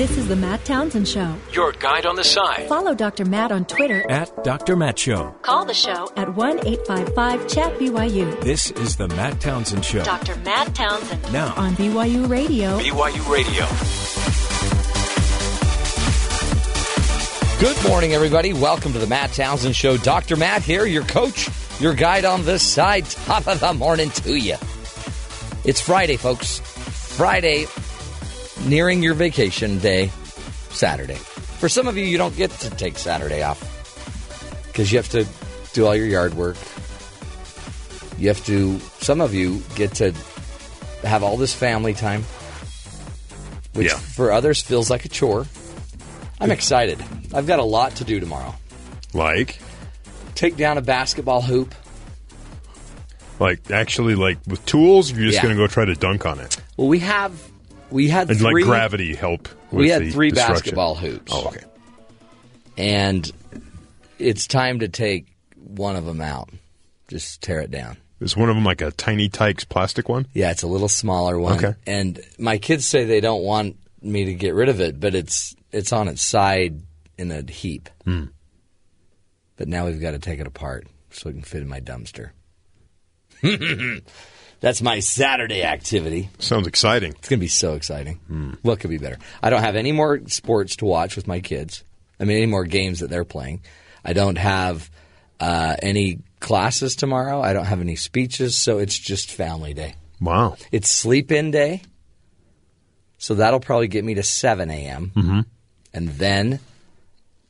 This is the Matt Townsend Show. Your guide on the side. Follow Dr. Matt on Twitter At Dr. Matt Show. Call the show at 1 855 Chat BYU. This is the Matt Townsend Show. Dr. Matt Townsend Now, on BYU Radio. BYU Radio. Good morning, everybody. Welcome to the Matt Townsend Show. Dr. Matt here, your coach, your guide on this side. Top of the morning to you. It's Friday, folks. Friday, nearing your vacation day, Saturday. For some of you, you don't get to take Saturday off because you have to do all your yard work. You have to, some of you get to have all this family time, which Yeah. for others feels like a chore. I'm excited. I've got a lot to do tomorrow. Like, Take down a basketball hoop. like actually, like with tools, you're just Yeah. going to go try to dunk on it, Well, we have we had and three like gravity help. With we had three basketball hoops. Oh, okay. and it's time to take one of them out. Just tear it down. Is one of them like a tiny Tykes plastic one? Yeah, it's a little smaller one. Okay. And my kids say they don't want me to get rid of it, but it's it's on its side in a heap. Hmm. But now we've got to take it apart so it can fit in my dumpster. That's my Saturday activity. Sounds exciting. It's going to be so exciting. What could be better? I don't have any more sports to watch with my kids. I mean, any more games that they're playing. I don't have uh, any classes tomorrow. I don't have any speeches, so it's just family day. Wow. It's sleep in day, so that'll probably get me to 7 a.m. Mm-hmm. And then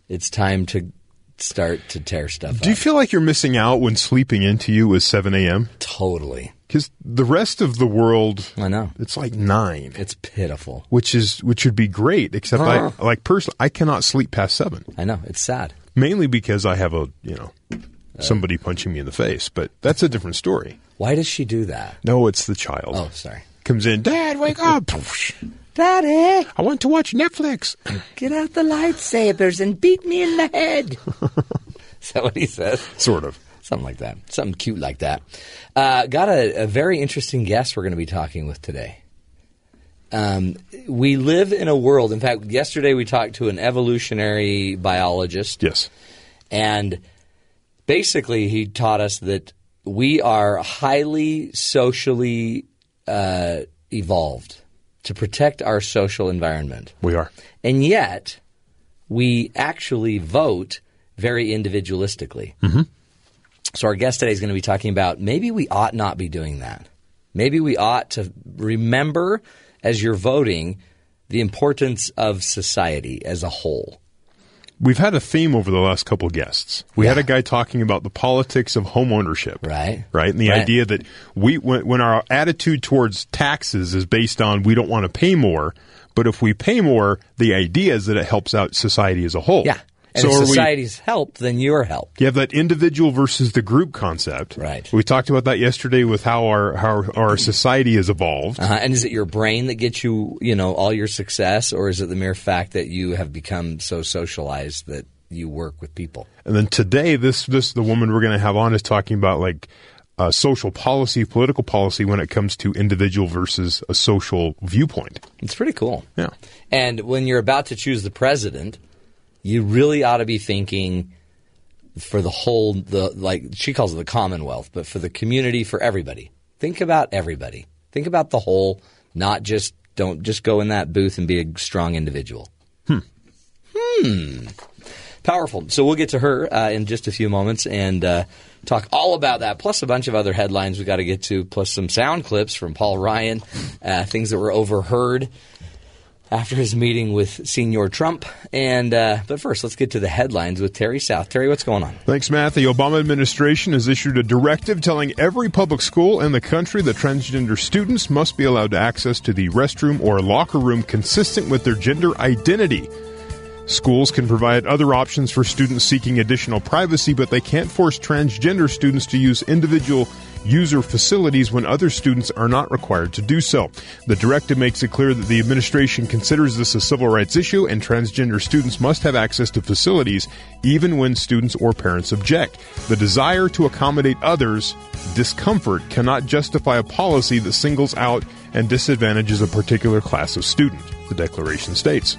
it's time to start to tear stuff Do you feel like you're missing out when sleeping into you is 7 a.m.? totally. Because the rest of the world, I know. it's like nine, It's pitiful. which is which would be great. Except I uh-huh. like personally, I cannot sleep past seven, I know. It's sad. mainly because I have a you know uh, somebody punching me in the face. But that's a different story. Why does she do that? No, it's the child. Oh, sorry. Comes in, Dad, wake up! Daddy, I want to watch Netflix. get out the lightsabers and beat me in the head. Is that what he says? Sort of. Something like that. Something cute like that. Uh, got a, a very interesting guest we're going to be talking with today. Um, we live in a world. In fact, yesterday we talked to an evolutionary biologist, Yes. and basically he taught us that we are highly socially uh, evolved to protect our social environment. We are. And yet, we actually vote very individualistically. So, our guest today is going to be talking about maybe we ought not be doing that. Maybe we ought to remember as you're voting the importance of society as a whole. We've had a theme over the last couple of guests. We had a guy talking about the politics of home ownership. Right. Right. And the Right. idea that we, when, when our attitude towards taxes is based on we don't want to pay more, but if we pay more, the idea is that it helps out society as a whole. Yeah. And so if are we, society's helped, then you're helped. you have that individual versus the group concept. Right. We talked about that yesterday with how our, how our society has evolved. Uh-huh. And is it your brain that gets you, you know, all your success, or is it the mere fact that you have become so socialized that you work with people? And then today, this this the woman we're going to have on is talking about like uh, social policy, political policy when it comes to individual versus a social viewpoint. It's pretty cool. Yeah. And when you're about to choose the president, you really ought to be thinking for the whole the like she calls it the commonwealth, but for the community, for everybody. Think about everybody. Think about the whole, not just don't just go in that booth and be a strong individual. Hmm. Hmm. Powerful. So we'll get to her uh, in just a few moments and uh, talk all about that, plus a bunch of other headlines we got to get to, plus some sound clips from Paul Ryan, uh, things that were overheard after his meeting with Senior Trump. And uh, but first, let's get to the headlines with Terry South. Terry, what's going on? Thanks, Matt. The Obama administration has issued a directive telling every public school in the country that transgender students must be allowed access to the restroom or locker room consistent with their gender identity. Schools can provide other options for students seeking additional privacy, but they can't force transgender students to use individual user facilities when other students are not required to do so. The directive makes it clear that the administration considers this a civil rights issue and transgender students must have access to facilities even when students or parents object. The desire to accommodate others' discomfort cannot justify a policy that singles out and disadvantages a particular class of student, the declaration states.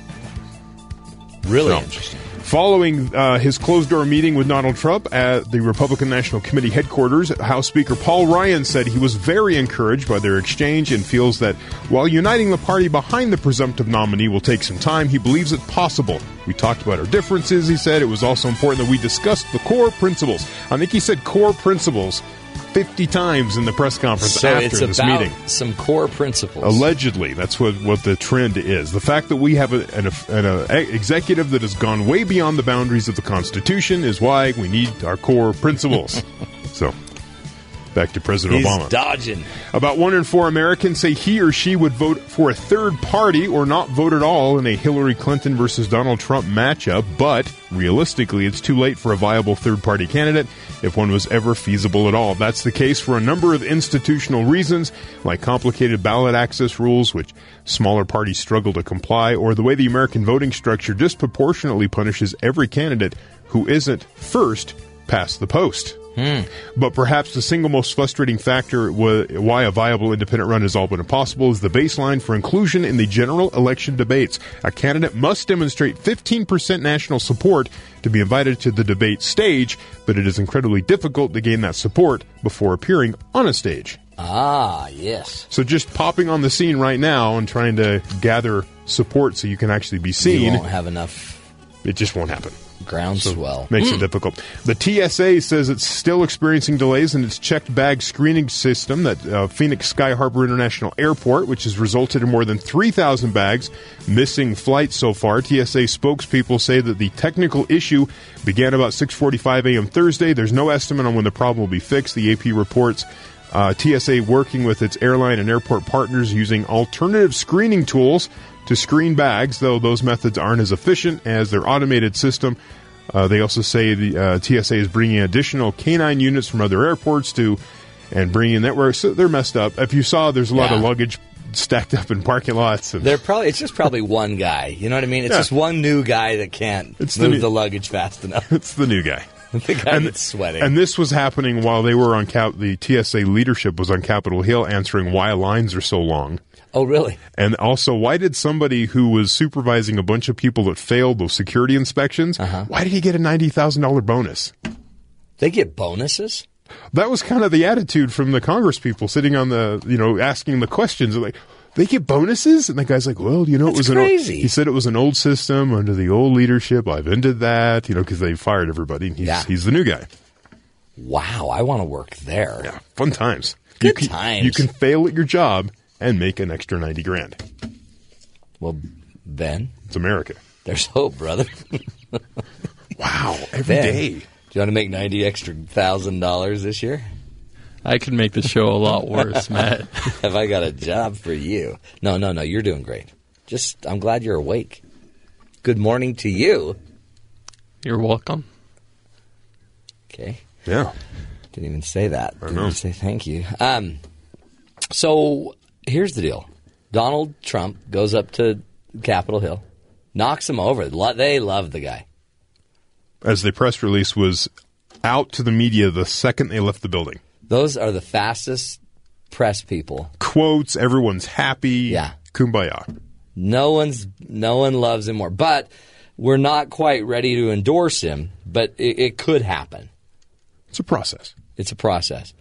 Really So, interesting. Following uh, his closed door meeting with Donald Trump at the Republican National Committee headquarters, House Speaker Paul Ryan said he was very encouraged by their exchange and feels that while uniting the party behind the presumptive nominee will take some time, he believes it possible. We talked about our differences, he said. It was also important that we discussed the core principles. I think he said core principles 50 times in the press conference So after this meeting. some core principles. Allegedly, that's what, what the trend is. The fact that we have a, an, an executive that has gone way beyond the boundaries of the Constitution is why we need our core principles. so, back to President He's Obama. dodging. About one in four Americans say he or she would vote for a third party or not vote at all in a Hillary Clinton versus Donald Trump matchup, but realistically, it's too late for a viable third party candidate if one was ever feasible at all. That's the case for a number of institutional reasons, like complicated ballot access rules, which smaller parties struggle to comply, or the way the American voting structure disproportionately punishes every candidate who isn't first past the post. But perhaps the single most frustrating factor why a viable independent run has all but impossible is the baseline for inclusion in the general election debates. A candidate must demonstrate 15% national support to be invited to the debate stage, but it is incredibly difficult to gain that support before appearing on a stage. Ah, yes. So just popping on the scene right now and trying to gather support so you can actually be You seen, won't have enough it just won't happen. Groundswell. Makes it difficult. The TSA says it's still experiencing delays in its checked bag screening system at uh, Phoenix Sky Harbor International Airport, which has resulted in more than 3,000 bags missing flights so far. TSA spokespeople say that the technical issue began about 6:45 a.m. Thursday. There's no estimate on when the problem will be fixed. The AP reports uh, TSA working with its airline and airport partners using alternative screening tools to screen bags, though those methods aren't as efficient as their automated system. Uh, they also say the uh, TSA is bringing additional canine units from other airports to and bringing networks. So they're messed up. If you saw, there's a lot of luggage stacked up in parking lots. And They're probably it's just probably one guy. You know what I mean? It's Yeah. just one new guy that can't It's the move new- the luggage fast enough. it's the new guy. the guy that's sweating. And this was happening while they were on Cap. The TSA leadership was on Capitol Hill answering why lines are so long. Oh, really? And also, why did somebody who was supervising a bunch of people that failed those security inspections, Uh-huh. why did he get a $90,000 bonus? They get bonuses. That was kind of the attitude from the Congress people sitting on the, you know, asking the questions. Like, they get bonuses? And the guy's like, well, you know, it That's was an old, crazy. he said it was an old system under the old leadership. I've ended that, you know, because they fired everybody. He's, Yeah. he's the new guy. Wow, I want to work there. Yeah, fun times. Good you can, times. You can fail at your job and make an extra 90 grand. Well, Ben, It's America. there's hope, brother. Wow, every Ben, day. do you want to make ninety extra thousand dollars this year? I could make the show a lot worse, Matt. Have I got a job for you? No, no, no. You're doing great. Just, I'm glad you're awake. Good morning to you. You're welcome. Okay. Yeah. Didn't even say that. Didn't know. even say thank you. Um, so here's the deal: Donald Trump goes up to Capitol Hill, knocks him over. They love the guy. As the press release was out to the media the second they left the building. Those are the fastest press people. Quotes, everyone's happy. Yeah. Kumbaya. No one's no one loves him more. But we're not quite ready to endorse him. But it, it could happen. It's a process. It's a process,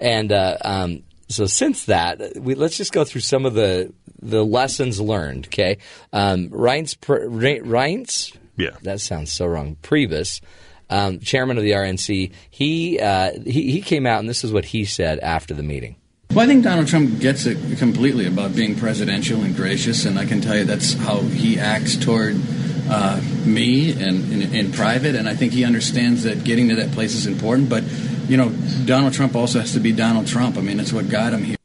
and uh, um, so since that, we, let's just go through some of the the lessons learned. Okay, um, Reince, Pre- Reince, Yeah. that sounds so wrong. Priebus, um, chairman of the RNC, he, uh, he he came out and this is what he said after the meeting. Well, I think Donald Trump gets it completely about being presidential and gracious, and I can tell you that's how he acts toward uh, me and in, in private. And I think he understands that getting to that place is important. But you know, Donald Trump also has to be Donald Trump. I mean, it's what got him here.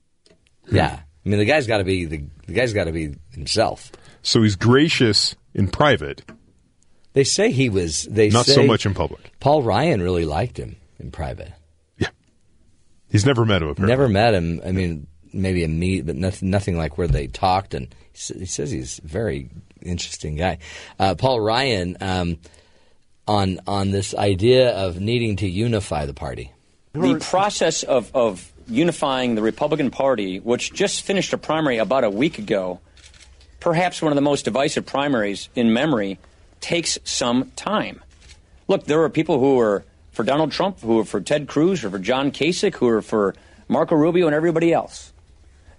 Yeah, I mean the guy's got to be the, the guy's got to be himself. So he's gracious in private, They say he was. They not say so much in public. Paul Ryan really liked him in private. Yeah. He's never met him, apparently. Never met him. I mean, maybe a meet, but nothing, nothing like where they talked. And he, says he's very interesting guy. Uh, Paul Ryan um, on on this idea of needing to unify the party. The process of, of unifying the Republican Party, which just finished a primary about a week ago, perhaps one of the most divisive primaries in memory, takes some time. Look, there are people who are for Donald Trump, who are for Ted Cruz, or for John Kasich, who are for Marco Rubio, and everybody else.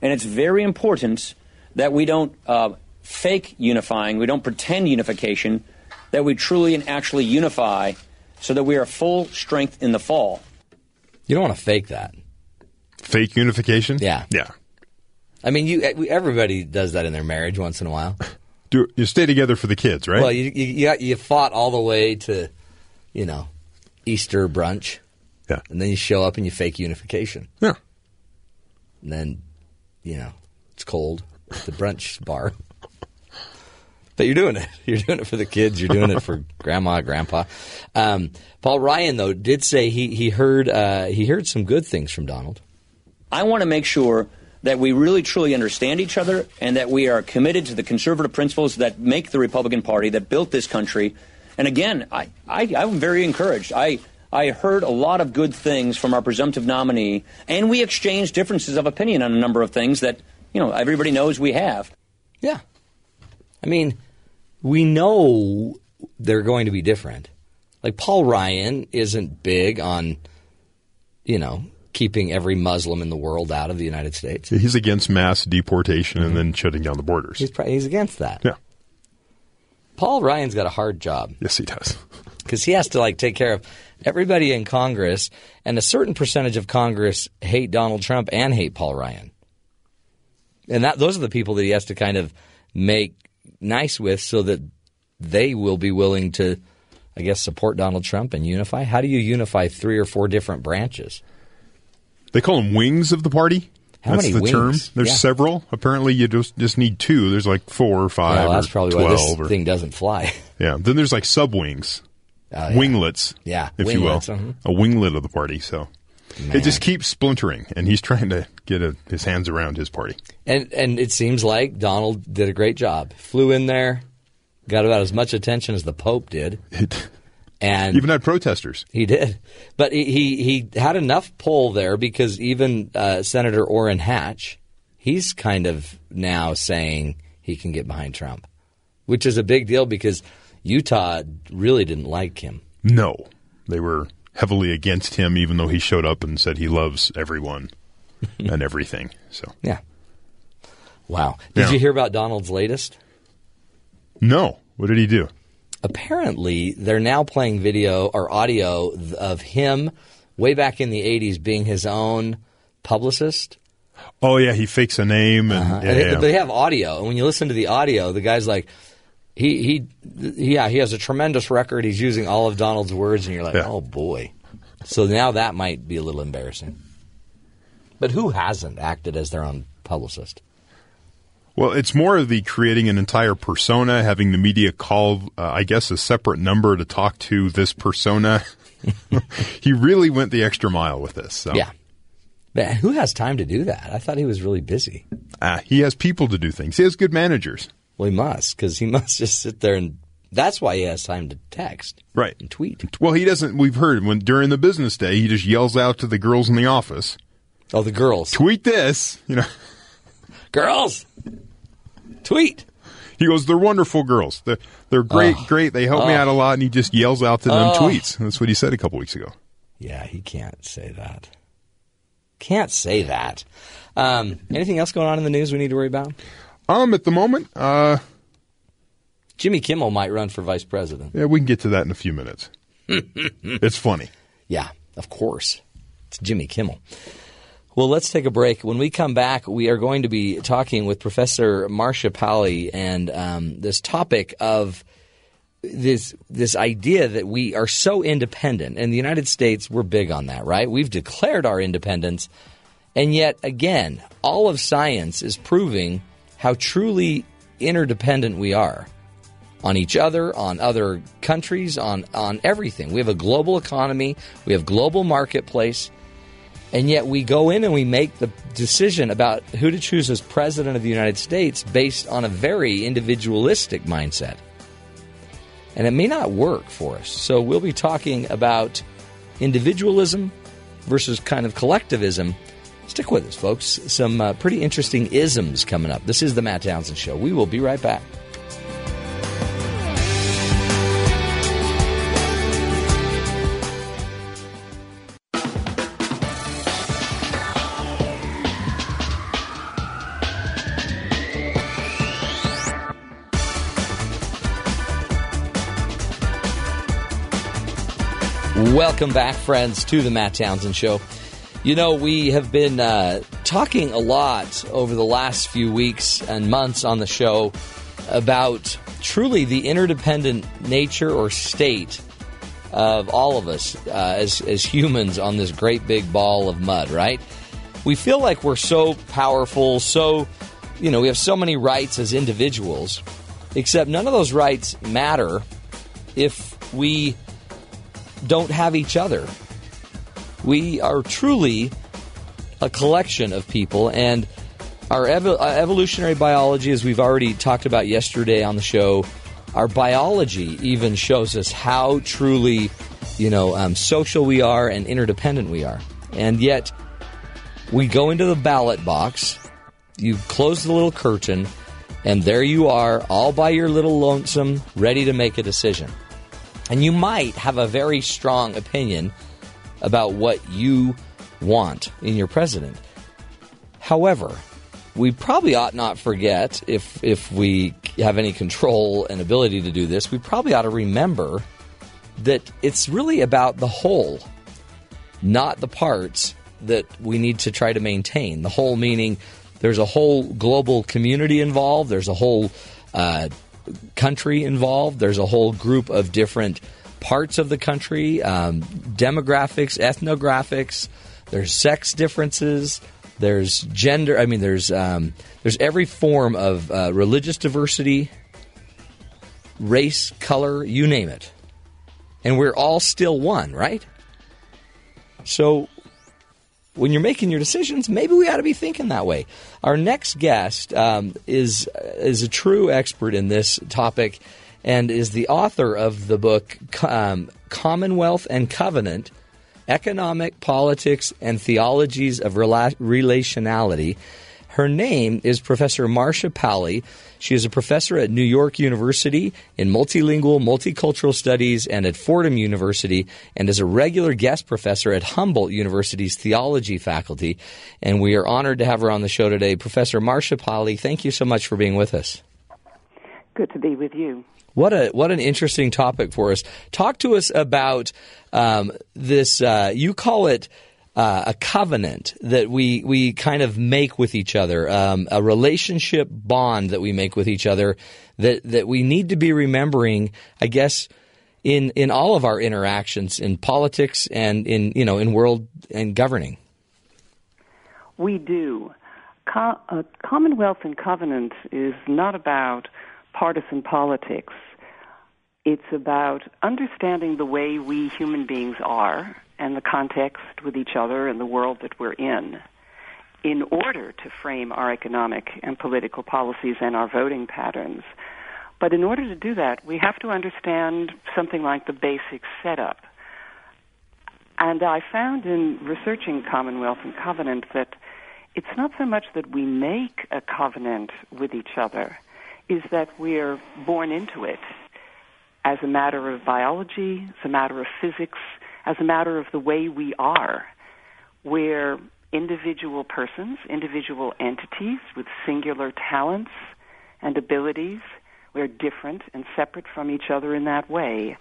And it's very important that we don't uh, fake unifying, we don't pretend unification, that we truly and actually unify so that we are full strength in the fall. You don't want to fake that. Fake unification? Yeah. Yeah. I mean, you everybody does that in their marriage once in a while. Do you stay together for the kids, right? Well, you you, you, got, you fought all the way to, you know, Easter brunch, yeah. and then you show up and you fake unification, Yeah. and then, you know, it's cold at the brunch bar. But you're doing it. You're doing it for the kids. You're doing it for grandma, grandpa. Um, Paul Ryan though did say he he heard uh, he heard some good things from Donald. I want to make sure that we really truly understand each other and that we are committed to the conservative principles that make the Republican Party, that built this country. And again, I, I, I'm very encouraged. I, I heard a lot of good things from our presumptive nominee, and we exchanged differences of opinion on a number of things that, you know, everybody knows we have. Yeah. I mean, we know they're going to be different. Like Paul Ryan isn't big on, you know, keeping every Muslim in the world out of the United States. He's against mass deportation and mm-hmm. then shutting down the borders. He's pro- he's against that. Yeah. Paul Ryan's got a hard job Yes, he does. because he has to like take care of everybody in Congress, and a certain percentage of Congress hate Donald Trump and hate Paul Ryan, and that those are the people that he has to kind of make nice with, so that they will be willing to, I guess, support Donald Trump and unify. How do you unify three or four different branches? They call them wings of the party. How that's many the term. wings? There's Yeah. several. Apparently, you just just need two. There's like four or five. well, that's or probably twelve. why this or, thing doesn't fly. Yeah. Then there's like sub wings, Oh, yeah. winglets. Yeah, if you will, winglets, mhm. a winglet of the party. So Man. it just keeps splintering, and he's trying to get a, his hands around his party. And and it seems like Donald did a great job. Flew in there, got about as much attention as the Pope did, It and even had protesters. he did. But he he, he had enough pull there because even uh, Senator Orrin Hatch, he's kind of now saying he can get behind Trump, which is a big deal because Utah really didn't like him. No, they were heavily against him, even though he showed up and said he loves everyone and everything. So Yeah. Wow. Did Yeah. you hear about Donald's latest? no, what did he do? apparently they're now playing video or audio of him way back in the 80s being his own publicist. Oh yeah, he fakes a name and Uh-huh. yeah, and they, yeah. they have audio. And when you listen to the audio, the guy's like, he, he, yeah, he has a tremendous record. He's using all of Donald's words, and you're like, oh boy. So now that might be a little embarrassing. But who hasn't acted as their own publicist? Well, it's more of the creating an entire persona, having the media call, uh, I guess, a separate number to talk to this persona. he really went the extra mile with this. So. Yeah. But who has time to do that? I thought he was really busy. Ah, he has people to do things. He has good managers. Well, he must, because he must just sit there and that's why he has time to text. Right. And tweet. Well, he doesn't. We've heard when during the business day, he just yells out to the girls in the office, Oh, the girls. "Tweet this!" You know, Girls! Tweet! he goes, "They're wonderful girls. They're, they're great, Oh. great. They help me out a lot." And he just yells out to them tweets. That's what he said a couple weeks ago. Yeah, he can't say that. Can't say that. Um, anything else going on in the news we need to worry about? Um, at the moment, uh, Jimmy Kimmel might run for vice president. yeah, we can get to that in a few minutes. it's funny. Yeah, of course. It's Jimmy Kimmel. Well, let's take a break. When we come back, we are going to be talking with Professor Marcia Pally and um, this topic of this this idea that we are so independent. In the United States, we're big on that, right? We've declared our independence, and yet again, all of science is proving how truly interdependent we are on each other, on other countries, on on everything. We have a global economy, we have global marketplace, and yet we go in and we make the decision about who to choose as president of the United States based on a very individualistic mindset. And it may not work for us. So we'll be talking about individualism versus kind of collectivism. Stick with us, folks. Some uh, pretty interesting isms coming up. This is the Matt Townsend Show. We will be right back. Welcome back, friends, to the Matt Townsend Show. You know, we have been uh, talking a lot over the last few weeks and months on the show about truly the interdependent nature or state of all of us uh, as, as humans on this great big ball of mud, right? We feel like we're so powerful, so, you know, we have so many rights as individuals, except none of those rights matter if we don't have each other. We are truly a collection of people, and our ev- uh, evolutionary biology, as we've already talked about yesterday on the show, our biology even shows us how truly, you know, um, social we are and interdependent we are. And yet, we go into the ballot box, you close the little curtain, and there you are, all by your little lonesome, ready to make a decision. And you might have a very strong opinion about what you want in your president. However, we probably ought not forget, if, if we have any control and ability to do this, we probably ought to remember that it's really about the whole, not the parts that we need to try to maintain. The whole meaning there's a whole global community involved, there's a whole uh, country involved. There's a whole group of different parts of the country, um, demographics, ethnographics. There's sex differences. There's gender. I mean, there's um, there's every form of uh, religious diversity, race, color, you name it, and we're all still one, right? So when you're making your decisions, maybe we ought to be thinking that way. Our next guest um, is is a true expert in this topic, and is the author of the book um, Commonwealth and Covenant: Economic Politics and Theologies of Rela- Relationality. Her name is Professor Marcia Pally. She is a professor at New York University in multilingual, multicultural studies and at Fordham University, and is a regular guest professor at Humboldt University's theology faculty. And we are honored to have her on the show today. Professor Marcia Pally, thank you so much for being with us. Good to be with you. What a what an interesting topic for us. Talk to us about um, this. Uh, you call it uh, a covenant that we we kind of make with each other, um, a relationship bond that we make with each other that that we need to be remembering. I guess in in all of our interactions in politics and in you know in world and governing. We do. Co- uh, Commonwealth and Covenant is not about partisan politics. It's about understanding the way we human beings are and the context with each other and the world that we're in in order to frame our economic and political policies and our voting patterns. But in order to do that, we have to understand something like the basic setup. And I found in researching Commonwealth and Covenant that it's not so much that we make a covenant with each other, is that we're born into it as a matter of biology, as a matter of physics, as a matter of the way we are. We're individual persons, individual entities with singular talents and abilities. We're different and separate from each other in that way.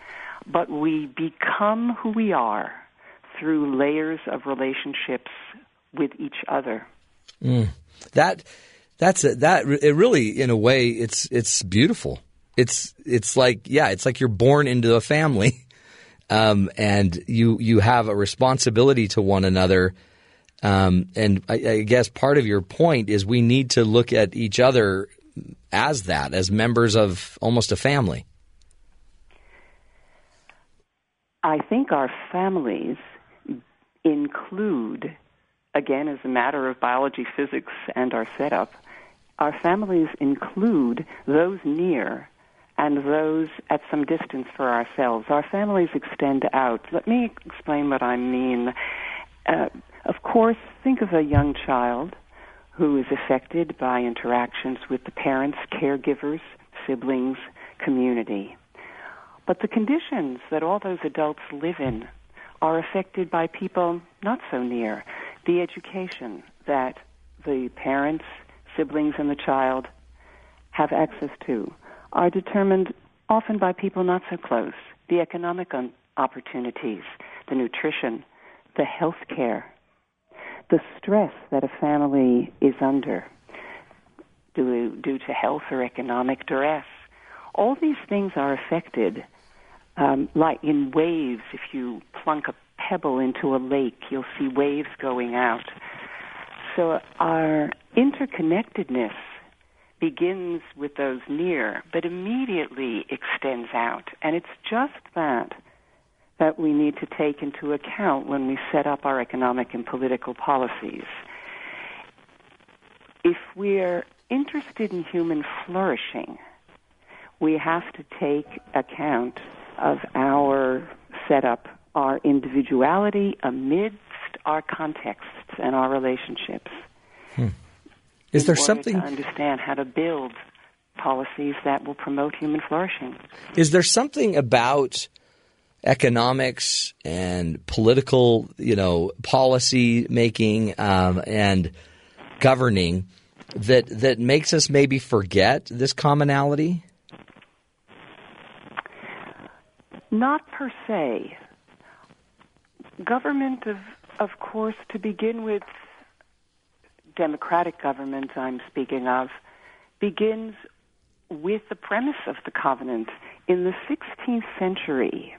But we become who we are through layers of relationships with each other. Mm. That that's a, that it really in a way it's it's beautiful. It's it's like yeah, it's like you're born into a family um, and you you have a responsibility to one another. Um, and I, I, guess part of your point is we need to look at each other as that, as members of almost a family. I think our families include, again, as a matter of biology, physics, and our setup, our families include those near and those at some distance for ourselves. Our families extend out. Let me explain what I mean. Uh, of course, think of a young child who is affected by interactions with the parents, caregivers, siblings, community. But the conditions that all those adults live in are affected by people not so near. The education that the parents, siblings, and the child have access to are determined often by people not so close. The economic un- opportunities, the nutrition, the health care, the stress that a family is under due, due to health or economic duress. All these things are affected um, like in waves. If you plunk a pebble into a lake, you'll see waves going out. So our interconnectedness begins with those near, but immediately extends out. And it's just that that we need to take into account when we set up our economic and political policies. If we're interested in human flourishing, we have to take account of our setup, our individuality amidst our contexts and our relationships. Hmm. Is there something to understand how to build policies that will promote human flourishing? Is there something about economics and political, you know, policy making um, and governing that that makes us maybe forget this commonality? Not per se. Government, of, of course, to begin with, democratic government I'm speaking of, begins with the premise of the covenant. In the 16th century,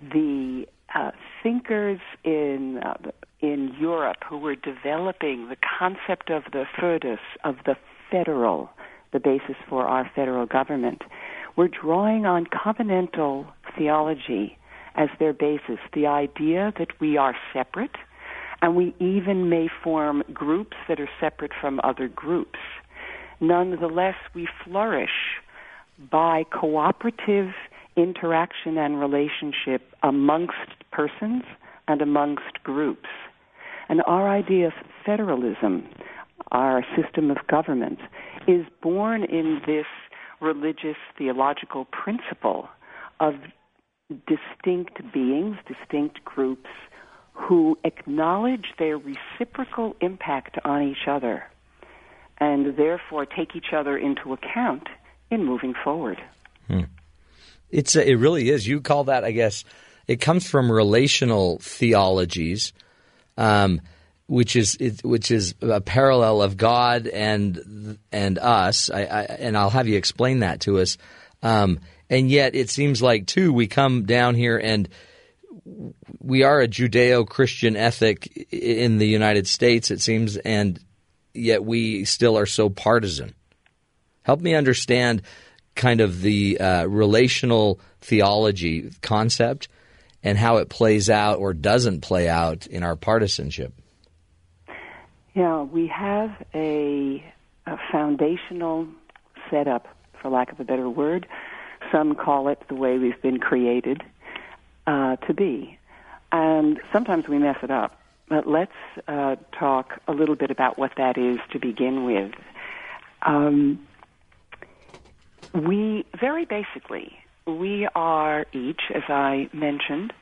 the uh, thinkers in uh, in Europe who were developing the concept of the foedus, of the federal, the basis for our federal government, were drawing on covenantal theology as their basis, the idea that we are separate and we even may form groups that are separate from other groups. Nonetheless, we flourish by cooperative interaction and relationship amongst persons and amongst groups. And our idea of federalism, our system of government, is born in this religious theological principle of distinct beings, distinct groups who acknowledge their reciprocal impact on each other and therefore take each other into account in moving forward. Hmm. It's a, it really is. You call that, I guess, it comes from relational theologies, um, which is it, which is a parallel of God and and us. I, I, and I'll have you explain that to us. Um, and yet, it seems like too we come down here and we are a Judeo-Christian ethic in the United States. It seems, and yet we still are so partisan. Help me understand kind of the uh, relational theology concept and how it plays out or doesn't play out in our partisanship. Yeah, we have a, a foundational setup, for lack of a better word. Some call it the way we've been created uh, to be. And sometimes we mess it up. But let's uh, talk a little bit about what that is to begin with. Um, we, very basically, we are each, as I mentioned,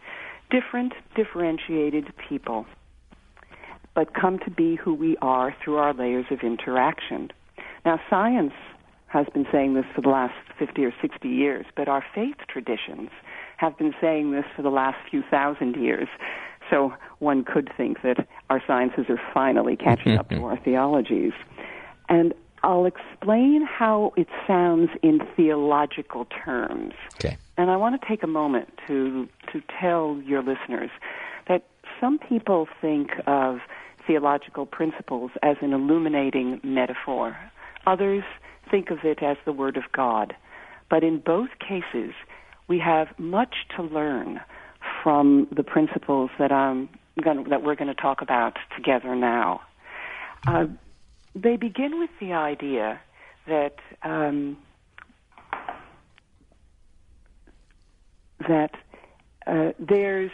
different, differentiated people, but come to be who we are through our layers of interaction. Now, science has been saying this for the last 50 or 60 years, but our faith traditions have been saying this for the last few thousand years. So one could think that our sciences are finally catching up to our theologies. And I'll explain how it sounds in theological terms. Okay. And I want to take a moment to to tell your listeners that some people think of theological principles as an illuminating metaphor. Others think of it as the word of God. But in both cases, we have much to learn from the principles that I'm going that we're going to talk about together now. Uh, they begin with the idea that um, that uh, there's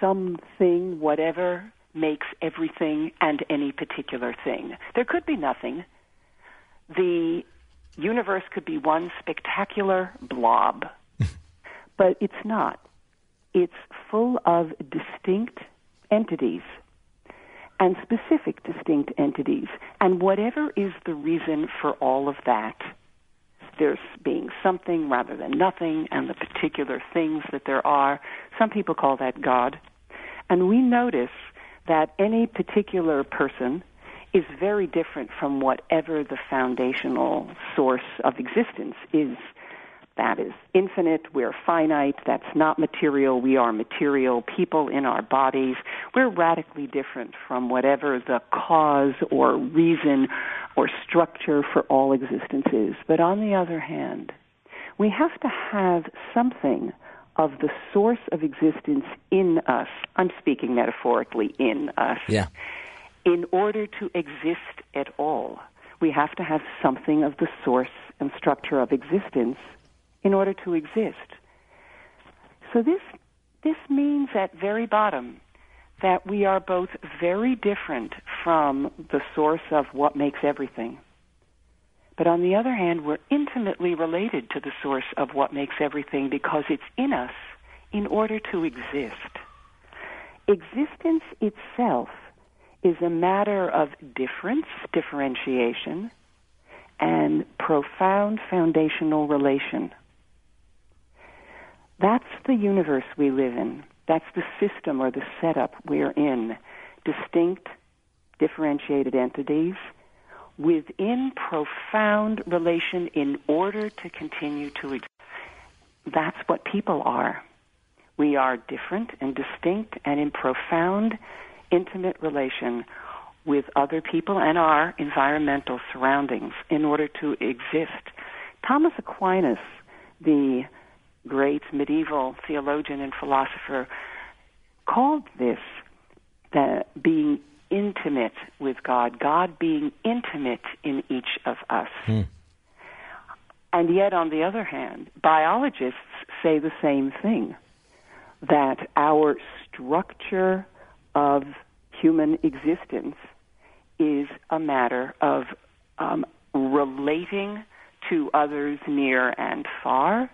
something, whatever makes everything and any particular thing. There could be nothing. The universe could be one spectacular blob but it's not. It's full of distinct entities and specific distinct entities. And whatever is the reason for all of that, there's being something rather than nothing and the particular things that there are. Some people call that God. And we notice that any particular person is very different from whatever the foundational source of existence is. That is infinite. We're finite. That's not material. We are material. People in our bodies. We're radically different from whatever the cause or reason or structure for all existence is. But on the other hand, we have to have something of the source of existence in us. I'm speaking metaphorically in us. Yeah. In order to exist at all, we have to have something of the source and structure of existence in order to exist. So this this means at very bottom that we are both very different from the source of what makes everything. But on the other hand, we're intimately related to the source of what makes everything because it's in us in order to exist. Existence itself is a matter of difference, differentiation, and profound foundational relation. That's the universe we live in. That's the system or the setup we're in. Distinct, differentiated entities within profound relation in order to continue to exist. That's what people are. We are different and distinct and in profound, intimate relation with other people and our environmental surroundings in order to exist. Thomas Aquinas, the great medieval theologian and philosopher, called this the being intimate with God, God being intimate in each of us. Hmm. And yet, on the other hand, biologists say the same thing that our structure of human existence is a matter of um, relating to others near and far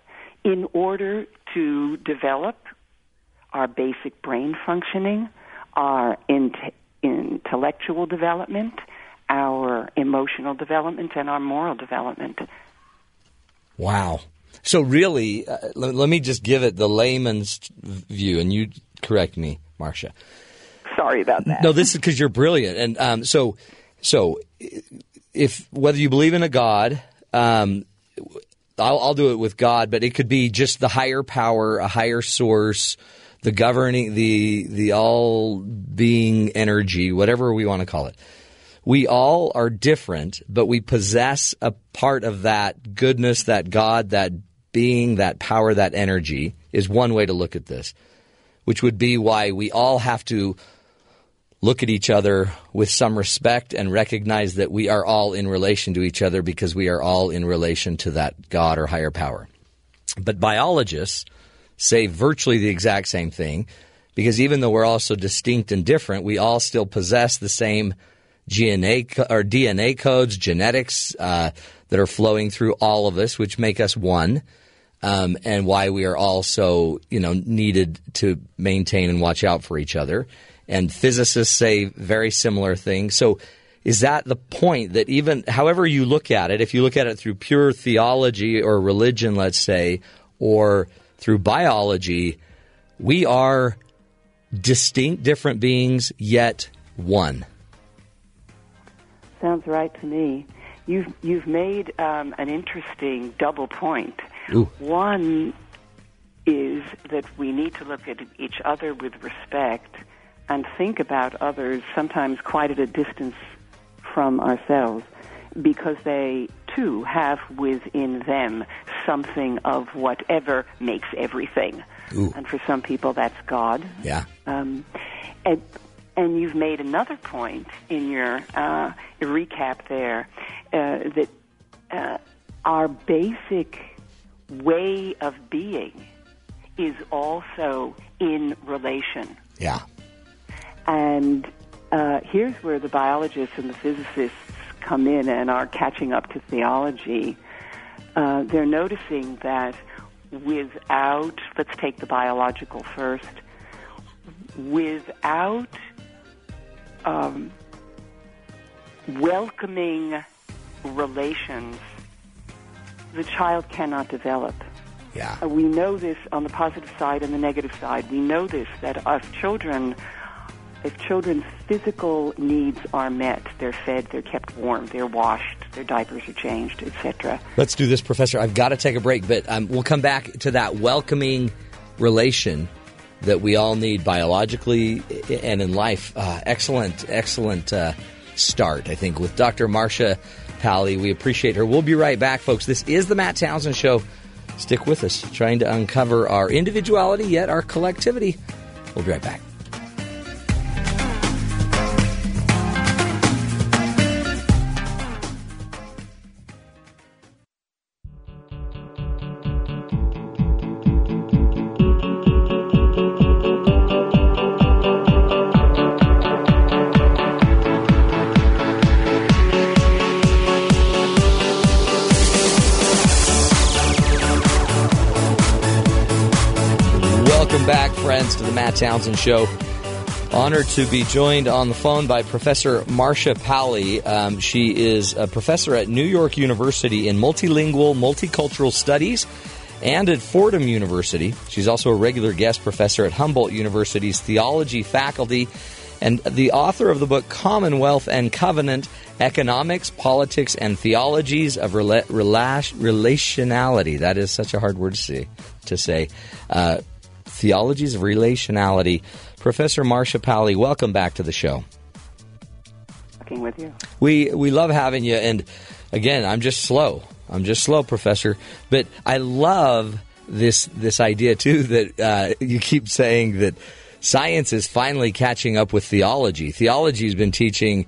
in order to develop our basic brain functioning, our int- intellectual development, our emotional development, and our moral development. Wow. So really, uh, let, let me just give it the layman's view, and you correct me, Marcia. Sorry about that. No, this is because you're brilliant, and um, so so if whether you believe in a God, um, I'll, I'll do it with God, but it could be just the higher power, a higher source, the governing, the the all being energy, whatever we want to call it. We all are different, but we possess a part of that goodness, that God, that being, that power, that energy is one way to look at this, which would be why we all have to look at each other with some respect and recognize that we are all in relation to each other because we are all in relation to that God or higher power. But biologists say virtually the exact same thing because even though we're all so distinct and different, we all still possess the same DNA or DNA codes, genetics uh, that are flowing through all of us, which make us one. Um, and why we are all so, you know, needed to maintain and watch out for each other and physicists say very similar things. So is that the point that even however you look at it, if you look at it through pure theology or religion, let's say, or through biology, we are distinct different beings yet one. Sounds right to me. You've you've made um, an interesting double point. Ooh. One is that we need to look at each other with respect and think about others sometimes quite at a distance from ourselves because they too have within them something of whatever makes everything. Ooh. And for some people, that's God. Yeah. Um, and, and you've made another point in your uh, recap there uh, that uh, our basic way of being is also in relation. Yeah. And uh, here's where the biologists and the physicists come in and are catching up to theology. Uh, they're noticing that without, let's take the biological first, without um, welcoming relations, the child cannot develop. Yeah. Uh, we know this on the positive side and the negative side. We know this that if children, if children's physical needs are met, they're fed, they're kept warm, they're washed, their diapers are changed, etc. Let's do this, Professor. I've got to take a break, but um, we'll come back to that welcoming relation that we all need biologically and in life. Uh, excellent, excellent uh, start, I think, with Dr. Marcia Pally. We appreciate her. We'll be right back, folks. This is the Matt Townsend Show. Stick with us, trying to uncover our individuality, yet our collectivity. We'll be right back. Townsend Show. Honored to be joined on the phone by Professor Marcia Pally. Um, she is a professor at New York University in multilingual, multicultural studies and at Fordham University. She's also a regular guest professor at Humboldt University's theology faculty and the author of the book Commonwealth and Covenant Economics, Politics, and Theologies of Rela- Relationality. That is such a hard word to say. To say. Uh, Theologies of Relationality. Professor Marcia Pally, welcome back to the show. Working with you. We we love having you, and again, I'm just slow. I'm just slow, Professor. But I love this this idea too that uh, you keep saying that science is finally catching up with theology. Theology has been teaching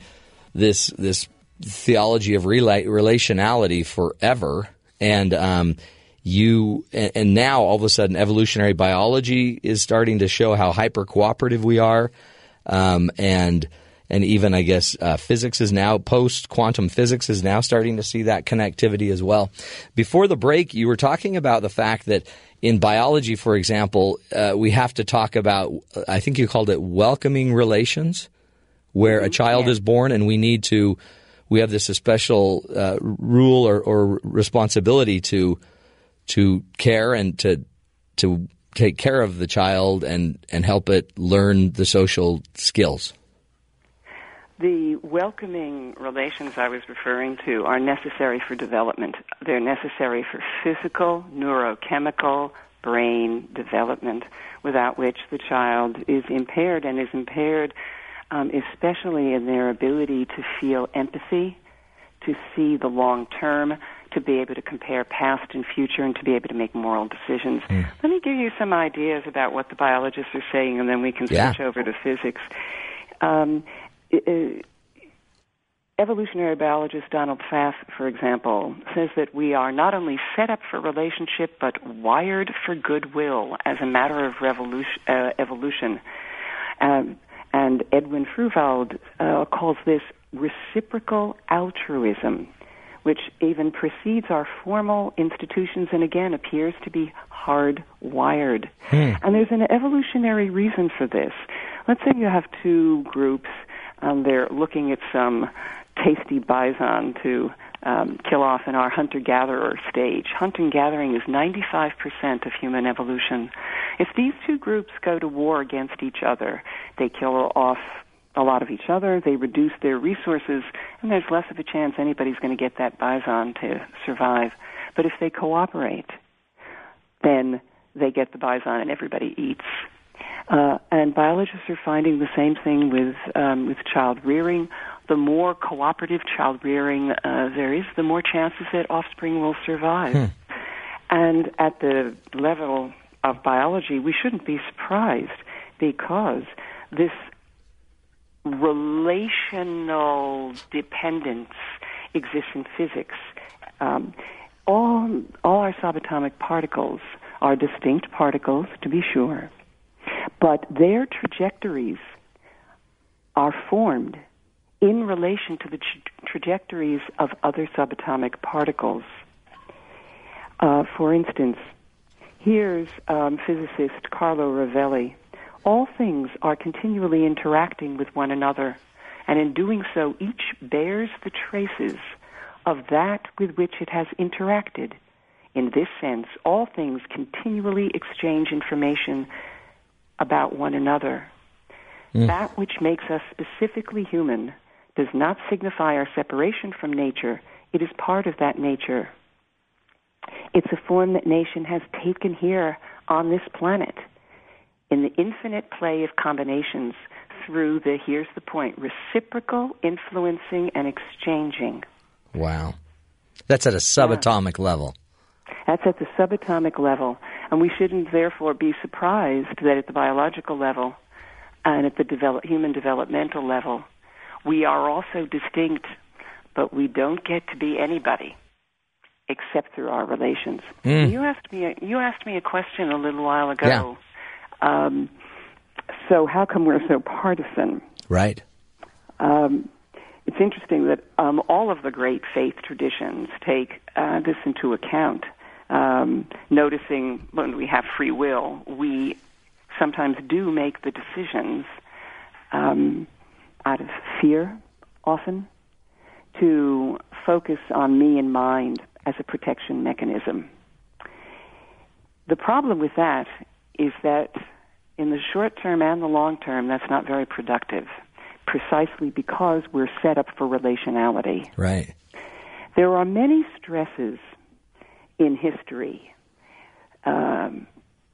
this this theology of rela- relationality forever, and um, you and, now all of a sudden evolutionary biology is starting to show how hyper cooperative we are, um, and and even I guess uh, physics is now post quantum physics is now starting to see that connectivity as well. Before the break, you were talking about the fact that in biology, for example, uh, we have to talk about I think you called it welcoming relations, where a child is born, and we need to we have this special uh, rule or, or responsibility to to care and to to take care of the child and and help it learn the social skills. The welcoming relations I was referring to are necessary for development. They're necessary for physical, neurochemical, brain development, without which the child is impaired and is impaired um, especially in their ability to feel empathy, to see the long term, to be able to compare past and future, and to be able to make moral decisions. Let me give you some ideas about what the biologists are saying, and then we can Yeah. switch over to physics. Um, i- evolutionary biologist Donald Pfaff, for example, says that we are not only set up for relationship, but wired for goodwill as a matter of revolution, uh, evolution. Um, and Edwin Fruwald uh, calls this reciprocal altruism, which even precedes our formal institutions and again appears to be hardwired. And there's an evolutionary reason for this. Let's say you have two groups, um, they're looking at some tasty bison to um, kill off in our hunter gatherer stage. Hunting and gathering is 95% of human evolution. If these two groups go to war against each other, they kill off a lot of each other, they reduce their resources, and there's less of a chance anybody's going to get that bison to survive. But if they cooperate, then they get the bison and everybody eats. Uh, and biologists are finding the same thing with um, with child rearing. The more cooperative child rearing uh, there is, the more chances that offspring will survive. And at the level of biology, we shouldn't be surprised because this relational dependence exists in physics. Um, all, all our subatomic particles are distinct particles, to be sure, but their trajectories are formed in relation to the tra- trajectories of other subatomic particles. Uh, for instance, here's um, physicist Carlo Rovelli. All things are continually interacting with one another, and in doing so, each bears the traces of that with which it has interacted in this sense, all things continually exchange information about one another. Hmm. That which makes us specifically human does not signify our separation from nature, it is part of that nature. It's a form that nation has taken here on this planet in the infinite play of combinations through the, here's the point, reciprocal influencing and exchanging. Wow. That's at a subatomic level. That's at the subatomic level. And we shouldn't therefore be surprised that at the biological level and at the develop, human developmental level, we are also distinct, but we don't get to be anybody except through our relations. Mm. You asked me. A, you asked me a question a little while ago. Um, so how come we're so partisan? Right. Um, it's interesting that um, all of the great faith traditions take uh, this into account. Um, noticing when we have free will, we sometimes do make the decisions um, out of fear, often, to focus on me and mind as a protection mechanism. The problem with that is that in the short term and the long term, that's not very productive, precisely because we're set up for relationality. Right. There are many stresses in history, um,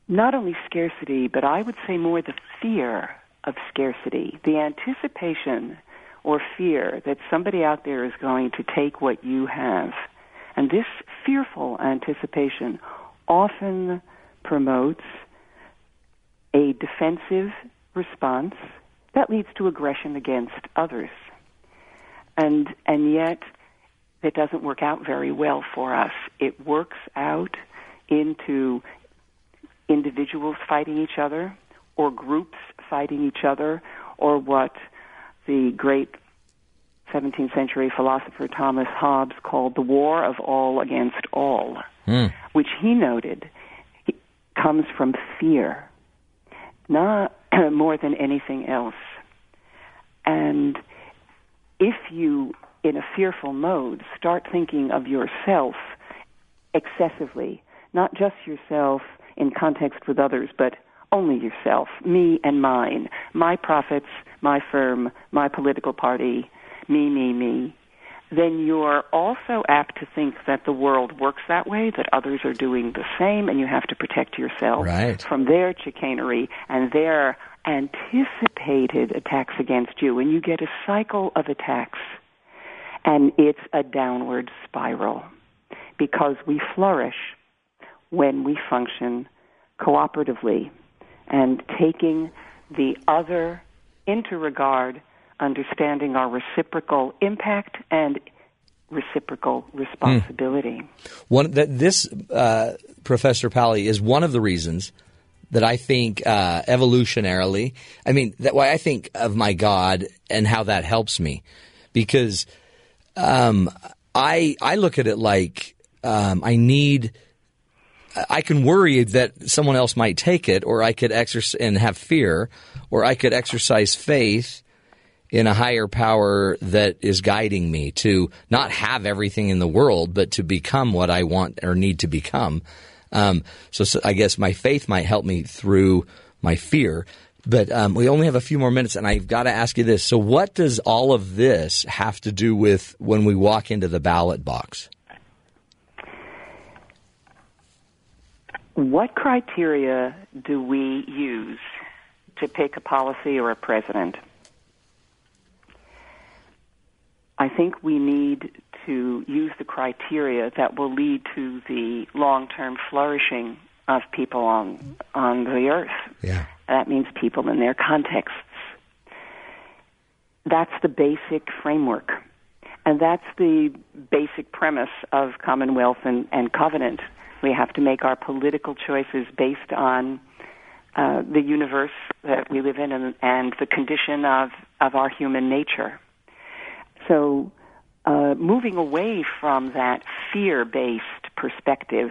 not only scarcity, but I would say more the fear of scarcity, the anticipation or fear that somebody out there is going to take what you have. And this fearful anticipation often promotes a defensive response that leads to aggression against others. And, and yet, it doesn't work out very well for us. It works out into individuals fighting each other, or groups fighting each other, or what the great 17th century philosopher Thomas Hobbes called the war of all against all, Mm. which he noted comes from fear, not more than anything else. And if you, in a fearful mode, start thinking of yourself excessively, not just yourself in context with others, but only yourself, me and mine, my profits, my firm, my political party, me, me, me, then you're also apt to think that the world works that way, that others are doing the same, and you have to protect yourself Right. from their chicanery and their anticipated attacks against you. And you get a cycle of attacks, and it's a downward spiral because we flourish when we function cooperatively and taking the other into regard, understanding our reciprocal impact and reciprocal responsibility. One that this uh, Professor Pally is one of the reasons that I think uh, evolutionarily. I mean, that why I think of my God and how that helps me, because um, I I look at it like um, I need. I can worry that someone else might take it, or I could exercise and have fear, or I could exercise faith in a higher power that is guiding me to not have everything in the world, but to become what I want or need to become. Um, so, so I guess my faith might help me through my fear. But um, we only have a few more minutes, and I've got to ask you this. So, what does all of this have to do with when we walk into the ballot box? What criteria do we use to pick a policy or a president? I think we need to use the criteria that will lead to the long-term flourishing of people on on the earth. Yeah. That means people in their contexts. That's the basic framework. And that's the basic premise of Commonwealth and, and Covenant. We have to make our political choices based on uh, the universe that we live in and, and the condition of, of our human nature. So, uh, moving away from that fear based perspective,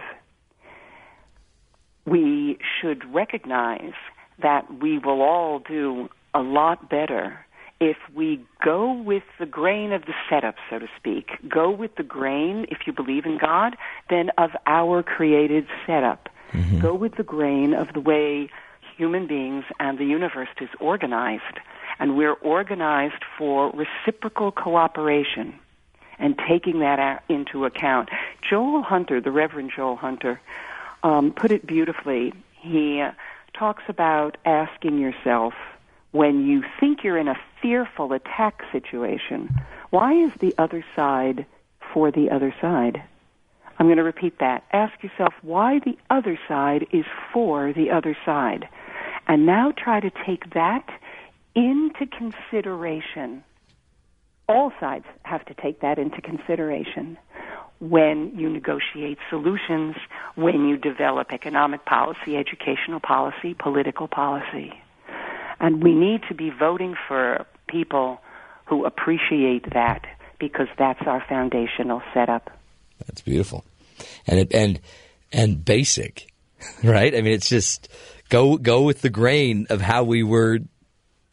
we should recognize that we will all do a lot better if we go with the grain of the setup, so to speak, go with the grain, if you believe in God, then of our created setup. Mm-hmm. Go with the grain of the way human beings and the universe is organized. And we're organized for reciprocal cooperation and taking that into account. Joel Hunter, the Reverend Joel Hunter, um, put it beautifully. He uh, talks about asking yourself when you think you're in a fearful attack situation, why is the other side for the other side? I'm going to repeat that. Ask yourself why the other side is for the other side. And now try to take that into consideration. All sides have to take that into consideration when you negotiate solutions, when you develop economic policy, educational policy, political policy. And we need to be voting for people who appreciate that because that's our foundational setup. That's beautiful, and and and basic, right? I mean, it's just go go with the grain of how we were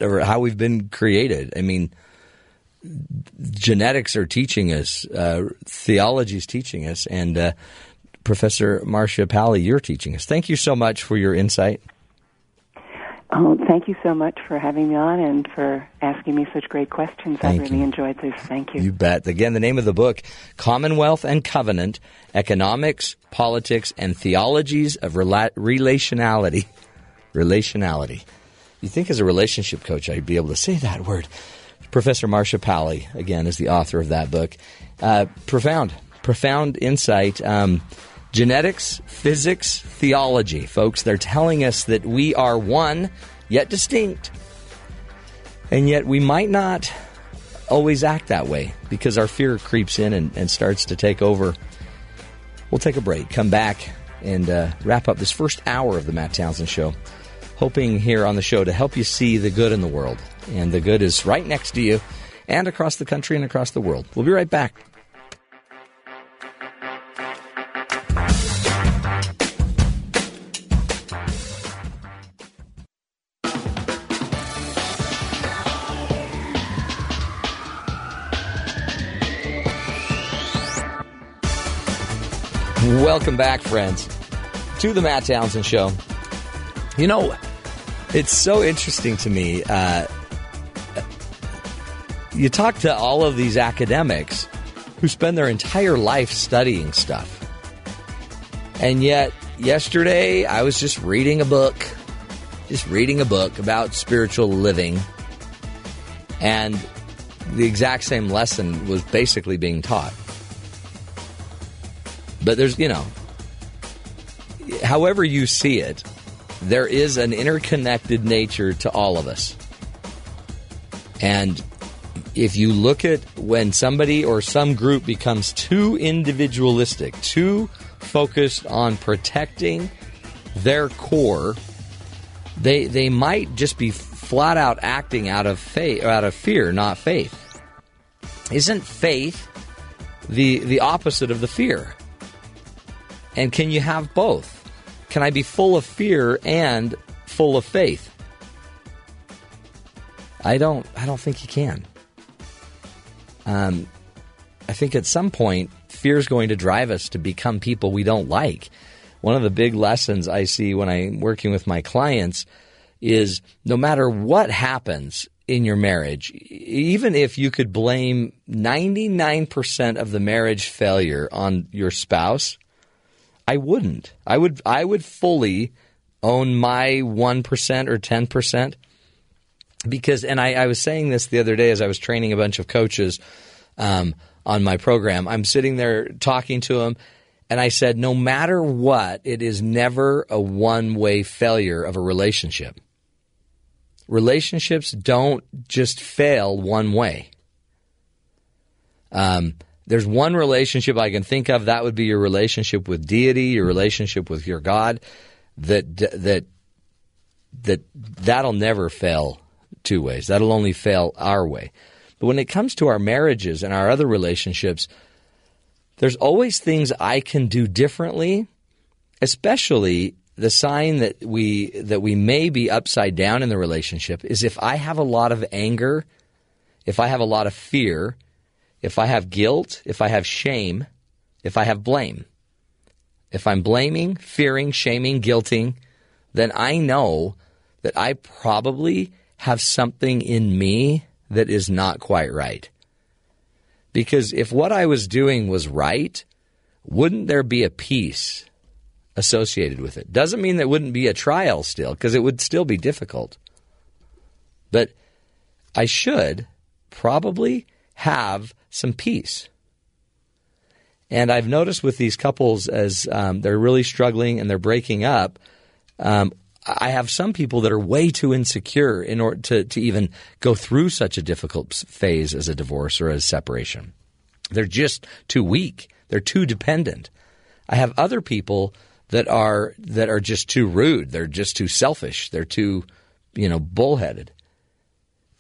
or how we've been created. I mean, genetics are teaching us, uh, theology is teaching us, and uh, Professor Marcia Pally, you're teaching us. Thank you so much for your insight. Oh, thank you so much for having me on and for asking me such great questions. Thank I really you. enjoyed this. Thank you. You bet. Again, the name of the book, Commonwealth and Covenant, Economics, Politics, and Theologies of Rela- Relationality. Relationality. You think as a relationship coach I'd be able to say that word. Professor Marcia Pally, again, is the author of that book. Uh, profound, profound insight. Um, genetics, physics, theology, folks. They're telling us that we are one, yet distinct. And yet we might not always act that way because our fear creeps in and, and starts to take over. We'll take a break, come back, and uh, wrap up this first hour of the Matt Townsend Show. Hoping here on the show to help you see the good in the world. And the good is right next to you and across the country and across the world. We'll be right back. Welcome back, friends, to the Matt Townsend Show. You know, it's so interesting to me. Uh, you talk to all of these academics who spend their entire life studying stuff. And yet, yesterday, I was just reading a book, just reading a book about spiritual living. And the exact same lesson was basically being taught. But there's, you know, however you see it, there is an interconnected nature to all of us. And if you look at when somebody or some group becomes too individualistic, too focused on protecting their core, they they might just be flat out acting out of faith, out of fear, not faith. Isn't faith the the opposite of the fear? And can you have both? Can I be full of fear and full of faith? I don't. I don't think you can. Um, I think at some point fear is going to drive us to become people we don't like. One of the big lessons I see when I'm working with my clients is no matter what happens in your marriage, even if you could blame 99% of the marriage failure on your spouse, I wouldn't. I would I would fully own my 1% or 10% because and I, I was saying this the other day as I was training a bunch of coaches um, on my program. I'm sitting there talking to them and I said, no matter what, it is never a one way failure of a relationship. Relationships don't just fail one way. Um, there's one relationship I can think of that would be your relationship with deity, your relationship with your God. That that that that'll never fail two ways. That'll only fail our way. But when it comes to our marriages and our other relationships, there's always things I can do differently, especially the sign that we that we may be upside down in the relationship is if I have a lot of anger if I have a lot of fear, if I have guilt, if I have shame, if I have blame. If I'm blaming, fearing, shaming, guilting, then I know that I probably have something in me that is not quite right. Because if what I was doing was right, wouldn't there be a peace associated with it? Doesn't mean there wouldn't be a trial still, because it would still be difficult. But I should probably have some peace. And I've noticed with these couples as um, they're really struggling and they're breaking up, um, I have some people that are way too insecure in order to, to even go through such a difficult phase as a divorce or a separation. They're just too weak. They're too dependent. I have other people that are that are just too rude. They're just too selfish. They're too, you know, bullheaded.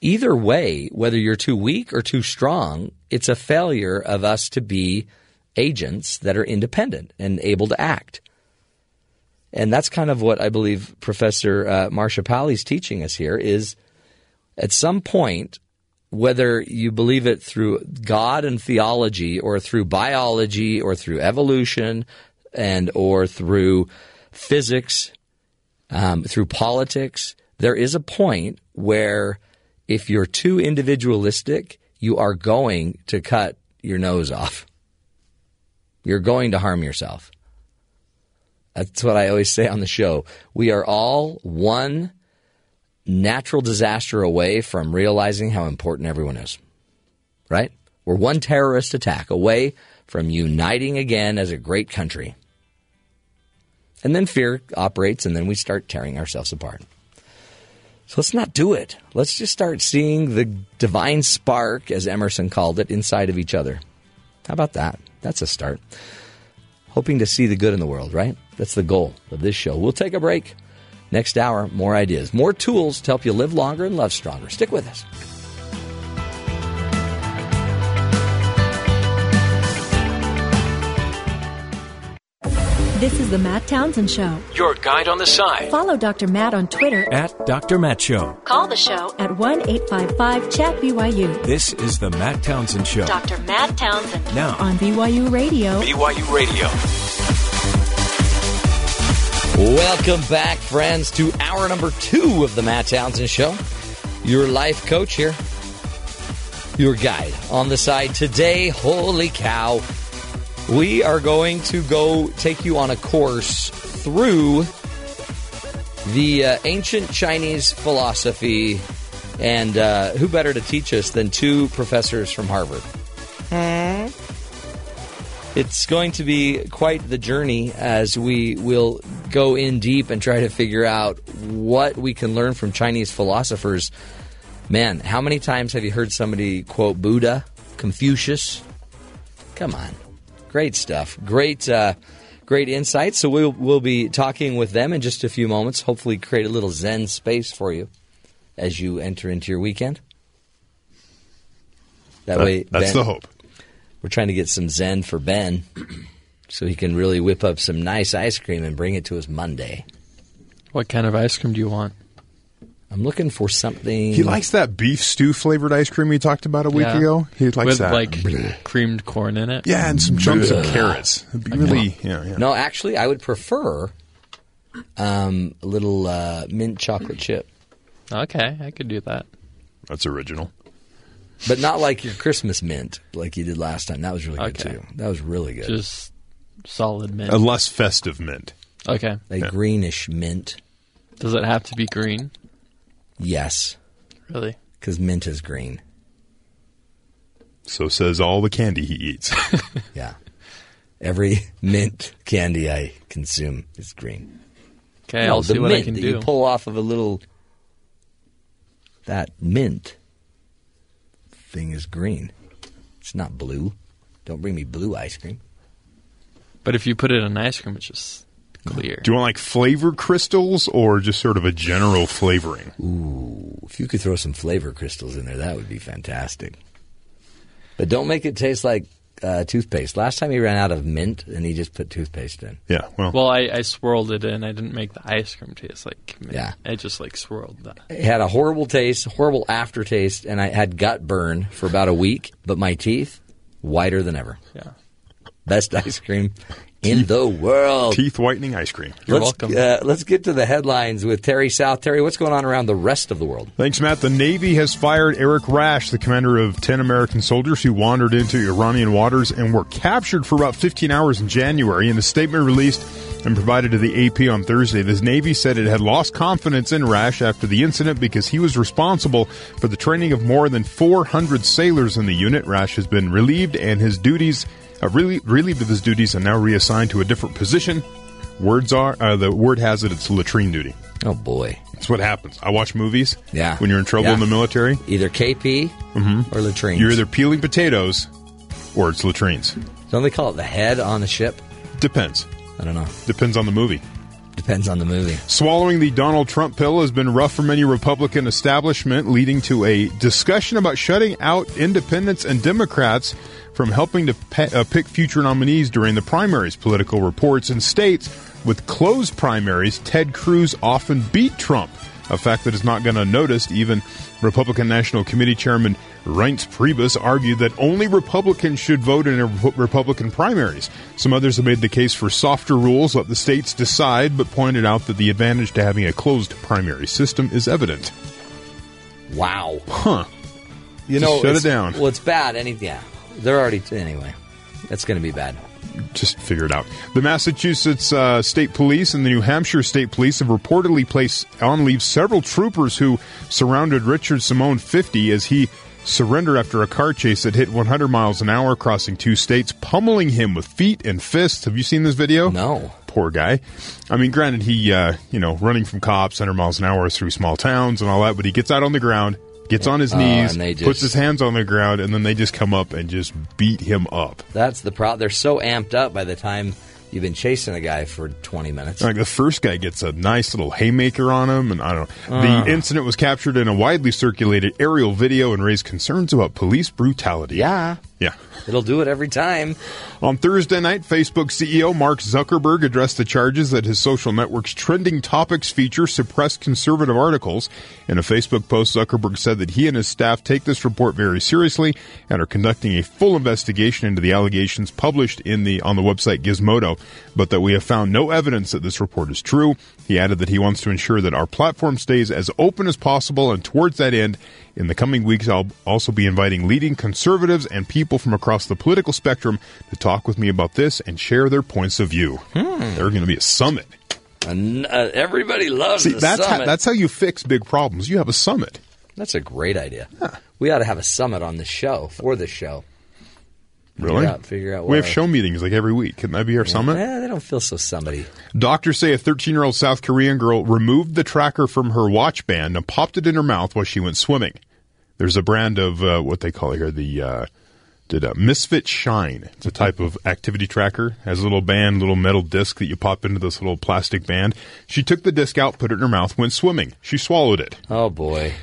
Either way, whether you're too weak or too strong, it's a failure of us to be agents that are independent and able to act. And that's kind of what I believe Professor uh, Marcia is teaching us here is at some point, whether you believe it through God and theology or through biology or through evolution and or through physics, um, through politics, there is a point where if you're too individualistic, you are going to cut your nose off. You're going to harm yourself. That's what I always say on the show. We are all one natural disaster away from realizing how important everyone is. Right? We're one terrorist attack away from uniting again as a great country. And then fear operates, and then we start tearing ourselves apart. So let's not do it. Let's just start seeing the divine spark, as Emerson called it, inside of each other. How about that? That's a start. Hoping to see the good in the world, right? That's the goal of this show. We'll take a break. Next hour, more ideas, more tools to help you live longer and love stronger. Stick with us. This is the Matt Townsend Show. Your guide on the side Follow Dr. Matt on Twitter. at Dr. Matt Show. Call the show at 1 855 Chat BYU. This is the Matt Townsend Show. Dr. Matt Townsend Now, on BYU Radio. BYU Radio. Welcome back, friends, to hour number two of the Matt Townsend Show. Your life coach here, your guide on the side today. Holy cow. We are going to go take you on a course through the uh, ancient Chinese philosophy. And uh, who better to teach us than two professors from Harvard? It's going to be quite the journey as we will go in deep and try to figure out what we can learn from Chinese philosophers. Man, how many times have you heard somebody quote Buddha, Confucius? Come on. Great stuff. Great uh, great insights. So we'll, we'll be talking with them in just a few moments. Hopefully create a little zen space for you as you enter into your weekend. That, That- way that's Ben- the hope. we're trying to get some Zen for Ben so he can really whip up some nice ice cream and bring it to us Monday. What kind of ice cream do you want? I'm looking for something. He likes that beef stew flavored ice cream we talked about a week Yeah. ago. He likes With that. like creamed corn in it. yeah, and some chunks of carrots. It'd be really, yeah, yeah. No, actually, I would prefer um, a little uh, mint chocolate chip, Okay, I could do that. That's original. but not like your Christmas mint like you did last time. That was really good too. That was really good. Just solid mint. A less festive mint. okay. a greenish mint. Does it have to be green? Yes, Really? because mint is green. So says all the candy he eats. Yeah, every mint candy I consume is green. Okay, No, I'll the see what mint I can that do. You pull off of a little. That mint thing is green. It's not blue. Don't bring me blue ice cream. But if you put it in ice cream, it's just clear. Do you want like flavor crystals or just sort of a general flavoring? Ooh, if you could throw some flavor crystals in there, that would be fantastic. But don't make it taste like uh, toothpaste. Last time he ran out of mint, and he just put toothpaste in. Yeah, well, Well, I, I swirled it in. I didn't make the ice cream taste like mint. Yeah. I just like swirled that. It had a horrible taste, horrible aftertaste, and I had gut burn for about a week. But my teeth whiter than ever. Yeah. Best ice cream in the world. teeth whitening ice cream. You're let's, welcome. Uh, let's get to the headlines with Terry South. Terry, what's going on around the rest of the world? Thanks, Matt. The Navy has fired Eric Rasch, the commander of 10 American soldiers who wandered into Iranian waters and were captured for about 15 hours in January. In a statement released and provided to the AP on Thursday, the Navy said it had lost confidence in Rasch after the incident because he was responsible for the training of more than 400 sailors in the unit. Rasch has been relieved and his duties really relieved of his duties and now reassigned to a different position. Words are uh, the word has it it's latrine duty. Oh boy, That's what happens. I watch movies. Yeah. When you're in trouble Yeah. in the military, either KP or latrine. you're either peeling potatoes or it's latrines. Don't they call it the head on the ship? Depends. I don't know. Depends on the movie. Depends on the movie. Swallowing the Donald Trump pill has been rough for many Republican establishment, leading to a discussion about shutting out independents and Democrats from helping to pe- uh, pick future nominees during the primaries. Political reports in states with closed primaries, Ted Cruz often beat Trump, a fact that is not going to noticed. Even Republican National Committee Chairman Reince Priebus argued that only Republicans should vote in a Repu- Republican primaries. Some others have made the case for softer rules, let the states decide, but pointed out that the advantage to having a closed primary system is evident. Wow. Huh. You Just know, shut it down. Well, it's bad. Any yeah, they're already anyway. That's going to be bad. just figure it out. The Massachusetts uh, State Police and the New Hampshire State Police have reportedly placed on leave several troopers who surrounded Richard Simone 50 as he surrendered after a car chase that hit 100 miles an hour, crossing two states, pummeling him with feet and fists. Have you seen this video? No. Poor guy. I mean, granted, he, uh, you know, running from cops 100 miles an hour through small towns and all that, but he gets out on the ground, gets on his Oh, knees, and just- puts his hands on the ground, and then they just come up and just beat him up. That's the problem. They're so amped up by the time you've been chasing a guy for 20 minutes. Like the first guy gets a nice little haymaker on him, and I don't know. Ah. The incident was captured in a widely circulated aerial video and raised concerns about police brutality. Yeah. Yeah. It'll do it every time. On Thursday night, Facebook CEO Mark Zuckerberg addressed the charges that his social network's trending topics feature suppressed conservative articles. In a Facebook post, Zuckerberg said that he and his staff take this report very seriously and are conducting a full investigation into the allegations published in the on the website Gizmodo, but that we have found no evidence that this report is true. He added that he wants to ensure that our platform stays as open as possible, and towards that end, in the coming weeks, I'll also be inviting leading conservatives and people from across the political spectrum to talk with me about this and share their points of view. There's going to be a summit. And, uh, everybody loves See, that's how, summit. that's how you fix big problems. You have a summit. That's a great idea. We ought to have a summit on the show for the show. Really? out- figure out we have show meetings like every week. Can that be our summit? Eh, they don't feel so somebody. Doctors say a 13 year old South Korean girl removed the tracker from her watch band and popped it in her mouth while she went swimming. There's a brand of uh, what they call it here the uh, did uh, Misfit Shine. It's a type of activity tracker. Has a little band, little metal disc that you pop into this little plastic band. She took the disc out, put it in her mouth, went swimming. She swallowed it. Oh boy.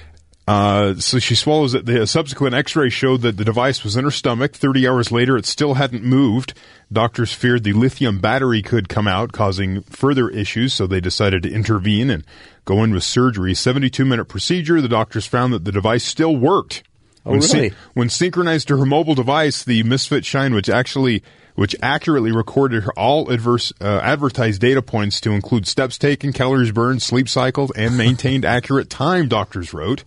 Uh, so she swallows it. The subsequent X-ray showed that the device was in her stomach. Thirty hours later, it still hadn't moved. Doctors feared the lithium battery could come out, causing further issues. So they decided to intervene and go in with surgery. Seventy-two minute procedure. The doctors found that the device still worked. Oh, when, really? when synchronized to her mobile device, the Misfit Shine, which actually which accurately recorded all adverse uh, advertised data points to include steps taken, calories burned, sleep cycles, and maintained accurate time. Doctors wrote.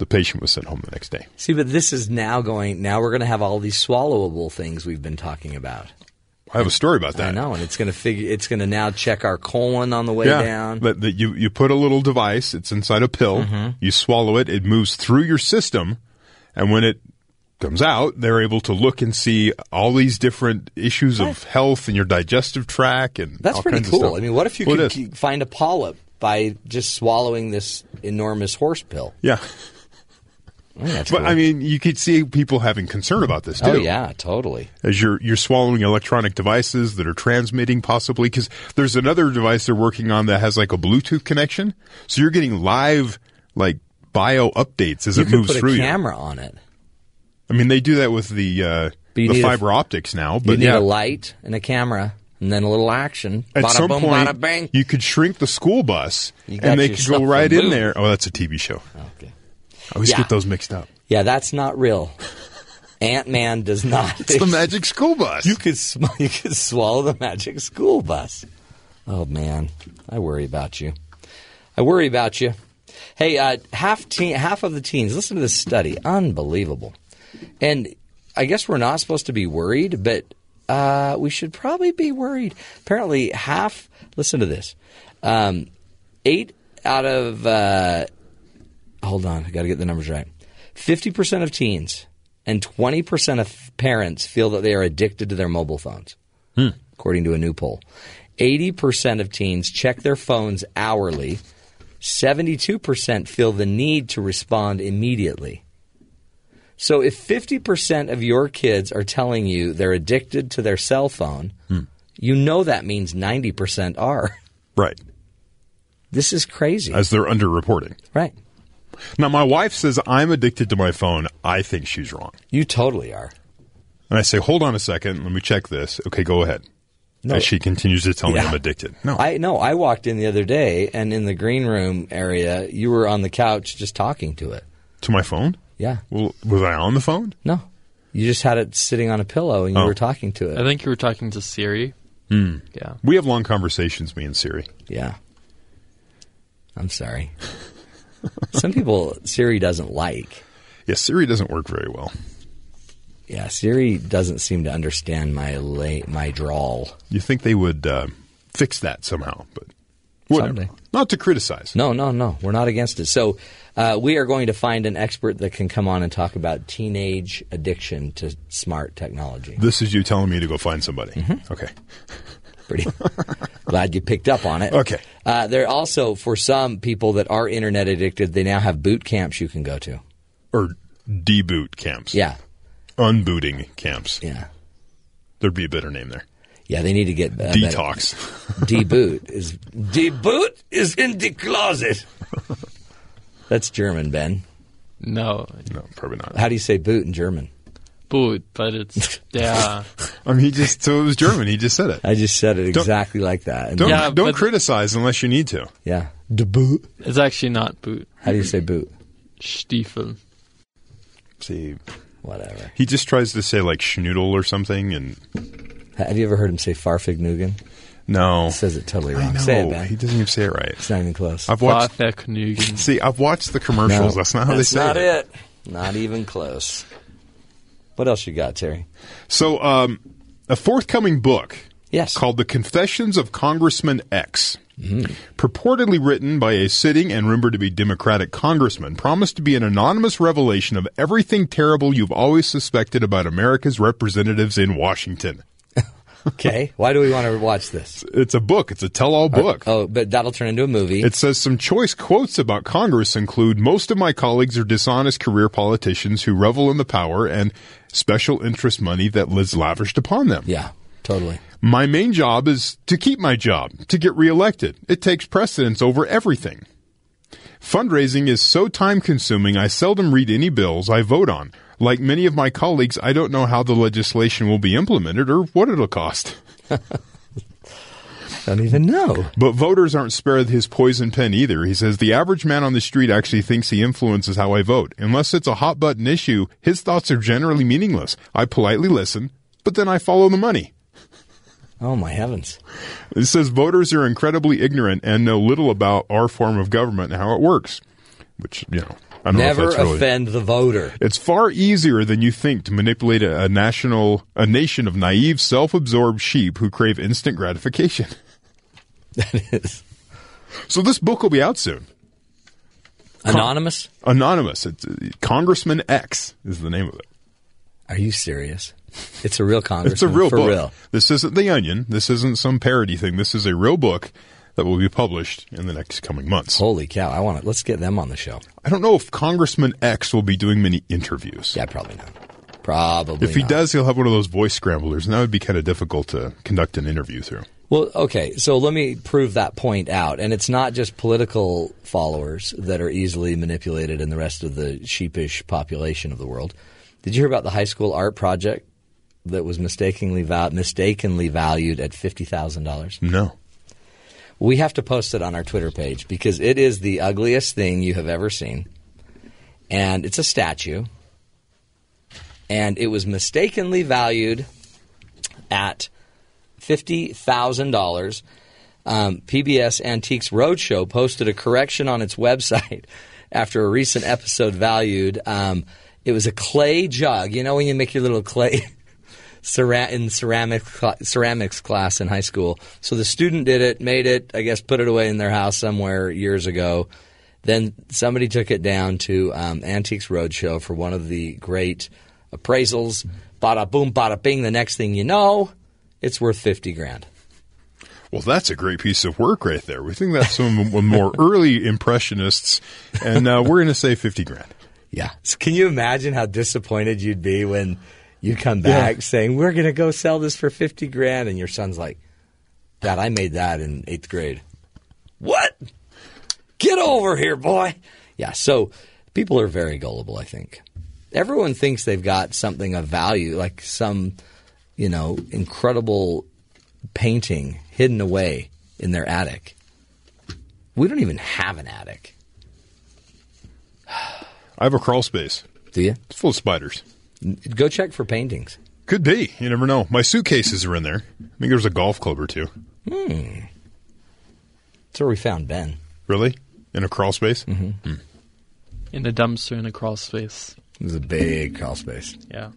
The patient was sent home the next day. See, but this is now going. Now we're going to have all these swallowable things we've been talking about. I have a story about that. I know, and it's going to figure. It's going to now check our colon on the way yeah, down. But that you you put a little device. It's inside a pill. Mm-hmm. You swallow it. It moves through your system, and when it comes out, they're able to look and see all these different issues of health in your digestive tract and That's all pretty kinds of cool. stuff. I mean, what if you Well, could it is. keep- find a polyp by just swallowing this enormous horse pill? Yeah. That's But cool. I mean, you could see people having concern about this too. oh yeah, totally. as you're you're swallowing electronic devices that are transmitting possibly because there's another device they're working on that has like a Bluetooth connection, so you're getting live like bio updates as You it moves put through a you. camera on it. I mean, they do that with the uh, the need a- fiber optics now. You But need yeah, a light and a camera, and then a little action. at Bada some boom, point, bang. you could shrink the school bus, and they could go right in there. Oh, that's a TV show. Okay. I always Yeah. get those mixed up. Yeah, that's not real. Ant Man does not. It's the magic school bus. You could sm- you could swallow the magic school bus. Oh man, I worry about you. I worry about you. Hey, uh, half teen, half of the teens. Listen to this study. Unbelievable. And I guess we're not supposed to be worried, but uh, we should probably be worried. Apparently, half. Listen to this. Um, eight out of. Uh, hold on, I got to get the numbers right. Fifty percent of teens and twenty percent of parents feel that they are addicted to their mobile phones, hmm. according to a new poll. Eighty percent of teens check their phones hourly. Seventy-two percent feel the need to respond immediately. So if 50% of your kids are telling you they're addicted to their cell phone, hmm. you know that means 90% are. right, This is crazy. as they're underreporting. right. Now, my wife says I'm addicted to my phone. I think she's wrong. You totally are. And I say, hold on a second. Let me check this. Okay, go ahead. No. As she continues to tell me I'm addicted. No. I no, I walked in the other day and in the green room area, you were on the couch just talking to it. to my phone? Yeah. Well, was I on the phone? No. You just had it sitting on a pillow and you Oh. were talking to it. I think you were talking to Siri. Hmm. Yeah. We have long conversations, me and Siri. Yeah. I'm sorry. Some people Siri doesn't like. Yeah, Siri doesn't work very well. Yeah, Siri doesn't seem to understand my my drawl. You think they would uh, fix that somehow, but whatever. Someday. Not to criticize. No, no, no. We're not against it. So uh, we are going to find an expert that can come on and talk about teenage addiction to smart technology. This is you telling me to go find somebody. Mm-hmm. Okay. Pretty glad you picked up on it. Okay. Uh, there also, for some people that are internet addicted, they now have boot camps you can go to. Or deboot camps. Yeah, Unbooting camps. yeah, There'd be a better name there. yeah. They need to get uh, Detox. Deboot is deboot is in the closet. That's German, Ben. No, no, probably not. How do you say boot in German? Boot, but it's yeah. I mean, he just, so it was German. He just said it. I just said it Don't- exactly like that. And Don't, Yeah, don't but- criticize unless you need to. yeah, the deboot. It's actually not boot. How do you say boot? Stiefel. See, Whatever. he just tries to say like schnoodle or something, and Have you ever heard him say Farfignugan? no. He says it totally I wrong. know. Say it, Ben. He doesn't even say it right. It's not even close. I've watched. Vergnügen. See, I've watched the commercials. No, that's not how that's they say not it. it. Not even close. What else you got, Terry? So, um, a forthcoming book Yes. called The Confessions of Congressman X, purportedly written by a sitting and rumored to be Democratic congressman, promised to be an anonymous revelation of everything terrible you've always suspected about America's representatives in Washington. Okay. Why do we want to watch this? It's a book. It's a tell-all book. Oh, but that'll turn into a movie. It says some choice quotes about Congress include most of my colleagues are dishonest career politicians who revel in the power and special interest money that is lavished upon them. yeah, totally. My main job is to keep my job, to get reelected. It takes precedence over everything. Fundraising is so time consuming, I seldom read any bills I vote on. Like many of my colleagues, I don't know how the legislation will be implemented or what it'll cost. Don't even know. But voters aren't spared his poison pen either. He says the average man on the street actually thinks he influences how I vote. Unless it's a hot button issue, his thoughts are generally meaningless. I politely listen, but then I follow the money. Oh my heavens. It says voters are incredibly ignorant and know little about our form of government and how it works. Which, you know, Never know if that's really. offend the voter. It's far easier than you think to manipulate a, a national, a nation of naive, self-absorbed sheep who crave instant gratification. That is So this book will be out soon. anonymous. Anonymous. It's, uh, Congressman X is the name of it. Are you serious? It's a real congressman. It's a real book. real. This isn't The Onion. This isn't some parody thing. This is a real book that will be published in the next coming months. Holy cow! I want it. Let's get them on the show. I don't know if Congressman X will be doing many interviews. Yeah, probably not. Probably. If he not. does, he'll have one of those voice scramblers, and that would be kind of difficult to conduct an interview through. Well, okay, so let me prove that point out. And it's not just political followers that are easily manipulated in the rest of the sheepish population of the world. Did you hear about the high school art project that was mistakenly val- mistakenly valued at fifty thousand dollars? No. We have to post it on our Twitter page because it is the ugliest thing you have ever seen. And it's a statue. And it was mistakenly valued at $50,000. Um, PBS Antiques Roadshow posted a correction on its website after a recent episode valued. Um, it was a clay jug. You know when you make your little clay cera- in ceramic cl- ceramics class in high school. So the student did it, made it, I guess, put it away in their house somewhere years ago. Then somebody took it down to um, Antiques Roadshow for one of the great appraisals. Bada boom, bada bing. The next thing you know, it's worth fifty grand. Well, that's a great piece of work right there. We think that's some of the more early impressionists, and uh, we're going to say 50 grand. Yeah. So can you imagine how disappointed you'd be when you come back Yeah. saying, We're going to go sell this for 50 grand? And your son's like, Dad, I made that in eighth grade. What? Get over here, boy. Yeah. So people are very gullible, I think. Everyone thinks they've got something of value, like some, you know, incredible painting hidden away in their attic. We don't even have an attic. I have a crawl space. Do you? It's full of spiders. Go check for paintings. Could be. You never know. My suitcases are in there. I think there's a golf club or two. Hmm. That's where we found Ben. Really? In a crawl space? Mm-hmm. In a dumpster in a crawl space. It was a big crawl space. Yeah.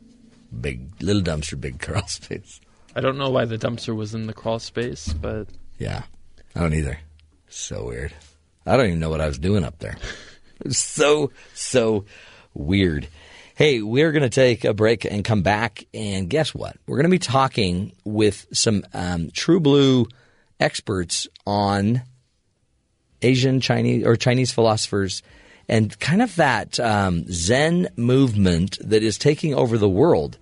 Big little dumpster, big crawl space. I don't know why the dumpster was in the crawl space, but Yeah. I don't either. So weird. I don't even know what I was doing up there. It was so, so weird. Hey, we're going to take a break and come back. And guess what? We're going to be talking with some um, true blue experts on Asian Chinese or Chinese philosophers and kind of that um, Zen movement that is taking over the world.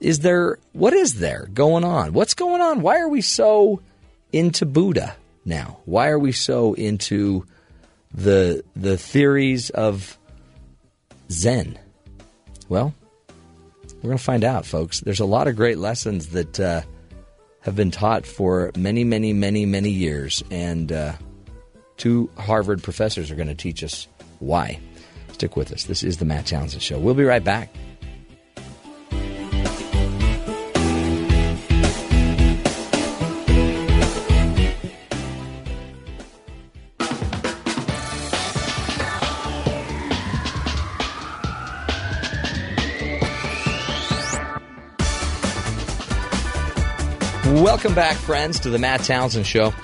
Is there what is there going on? What's going on? Why are we so into Buddha now? Why are we so into the the theories of Zen? Well, we're going to find out, folks. There's a lot of great lessons that uh, have been taught for many, many, many, many years, and uh, two Harvard professors are going to teach us why. Stick with us. This is the Matt Townsend Show. We'll be right back. Welcome back, friends, to the Matt Townsend Show.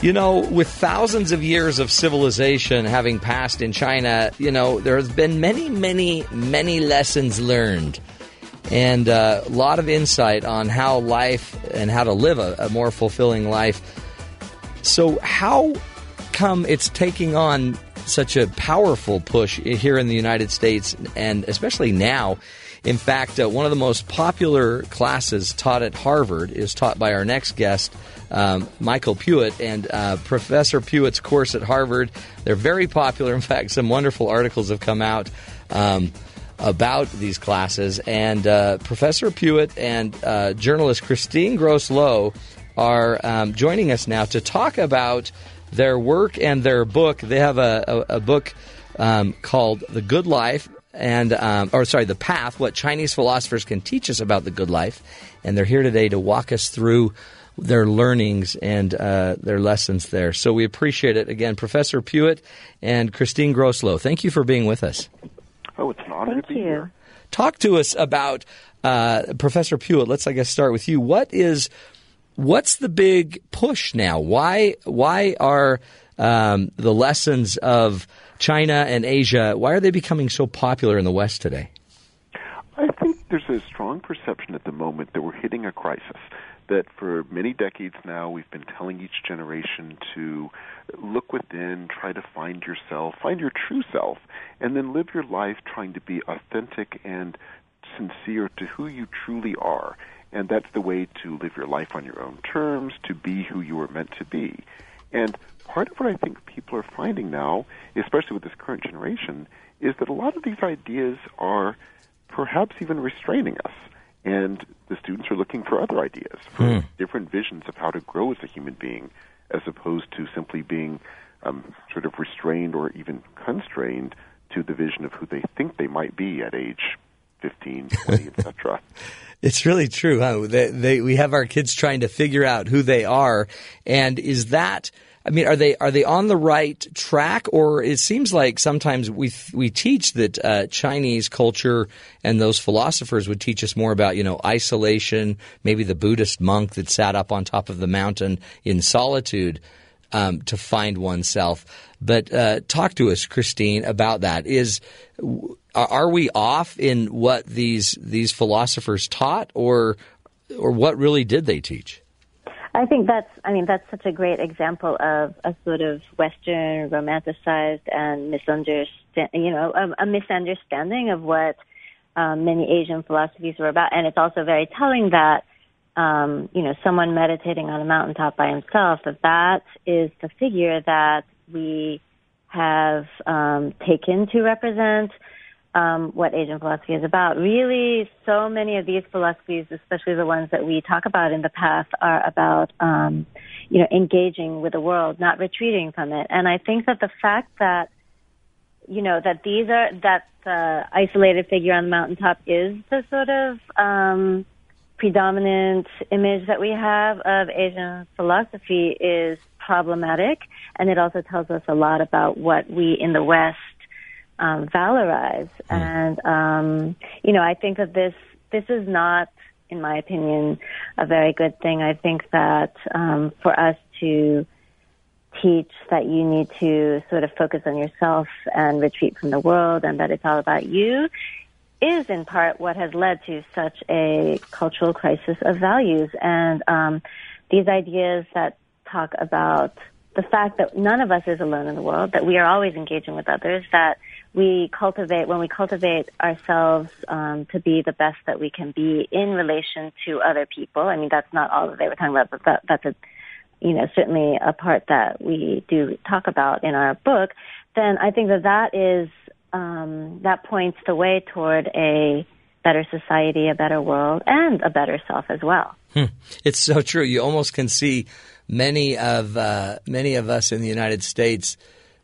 You know, with thousands of years of civilization having passed in China, you know, there has been many, many, many lessons learned and uh, a lot of insight on how life and how to live a, a more fulfilling life. So, how come it's taking on such a powerful push here in the United States and especially now? In fact, uh, one of the most popular classes taught at Harvard is taught by our next guest, um, Michael Puett, and uh, Professor Puett's course at Harvard. They're very popular. In fact, some wonderful articles have come out. Um, about these classes. And uh, Professor Puett and uh, journalist Christine Gross-Loh are um, joining us now to talk about their work and their book. They have a, a, a book um, called The Good Life. And, um, or sorry, The Path, what Chinese philosophers can teach us about the good life. And they're here today to walk us through their learnings and uh, their lessons there. So we appreciate it. Again, Professor Puett and Christine Gross-Loh, thank you for being with us. Oh, it's an honor Thank to be you. here. Talk to us about uh, Professor Puett. Let's, I guess, start with you. What is what's the big push now? Why why are um, the lessons of China and Asia why are they becoming so popular in the West today? I think there's a strong perception at the moment that we're hitting a crisis. That for many decades now, we've been telling each generation to look within, try to find yourself, find your true self, and then live your life trying to be authentic and sincere to who you truly are. And that's the way to live your life on your own terms, to be who you were meant to be. And part of what I think people are finding now, especially with this current generation, is that a lot of these ideas are perhaps even restraining us. And the students are looking for other ideas, for Hmm. different visions of how to grow as a human being, as opposed to simply being um, sort of restrained or even constrained to the vision of who they think they might be at age 15, 20, etc. It's really true, huh? They, they, we have our kids trying to figure out who they are, and is that? I mean, are they are they on the right track, or it seems like sometimes we we teach that uh, Chinese culture and those philosophers would teach us more about you know isolation, maybe the Buddhist monk that sat up on top of the mountain in solitude um, to find oneself. But uh, talk to us, Christine, about that. Is are we off in what these these philosophers taught, or or what really did they teach? I think that's, I mean, that's such a great example of a sort of Western romanticized and misunderstand, you know, a, a misunderstanding of what um, many Asian philosophies were about. And it's also very telling that, um, you know, someone meditating on a mountaintop by himself, that that is the figure that we have um, taken to represent um, what Asian philosophy is about. Really, so many of these philosophies, especially the ones that we talk about in the past, are about um, you know engaging with the world, not retreating from it. And I think that the fact that you know that these are that the isolated figure on the mountaintop is the sort of um, predominant image that we have of Asian philosophy is problematic, and it also tells us a lot about what we in the West um, valorize. And um, you know, I think that this this is not, in my opinion, a very good thing. I think that um, for us to teach that you need to sort of focus on yourself and retreat from the world, and that it's all about you. Is in part what has led to such a cultural crisis of values, and um, these ideas that talk about the fact that none of us is alone in the world, that we are always engaging with others, that we cultivate, when we cultivate ourselves um, to be the best that we can be in relation to other people. I mean, that's not all that they were talking about, but that, that's a, you know, certainly a part that we do talk about in our book. Then I think that that is, um, that points the way toward a better society, a better world, and a better self as well. Hmm. It's so true. You almost can see many of uh, many of us in the United States.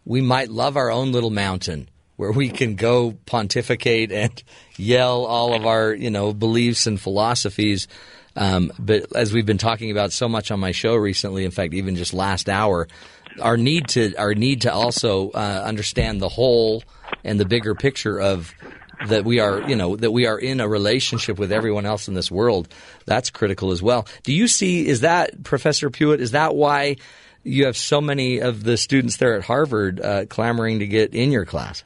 We might love our own little mountain where we can go pontificate and yell all of our you know beliefs and philosophies. Um, but as we've been talking about so much on my show recently, in fact, even just last hour, our need to our need to also uh, understand the whole and the bigger picture of that we are you know that we are in a relationship with everyone else in this world that's critical as well do you see is that professor Puett? is that why you have so many of the students there at Harvard uh, clamoring to get in your class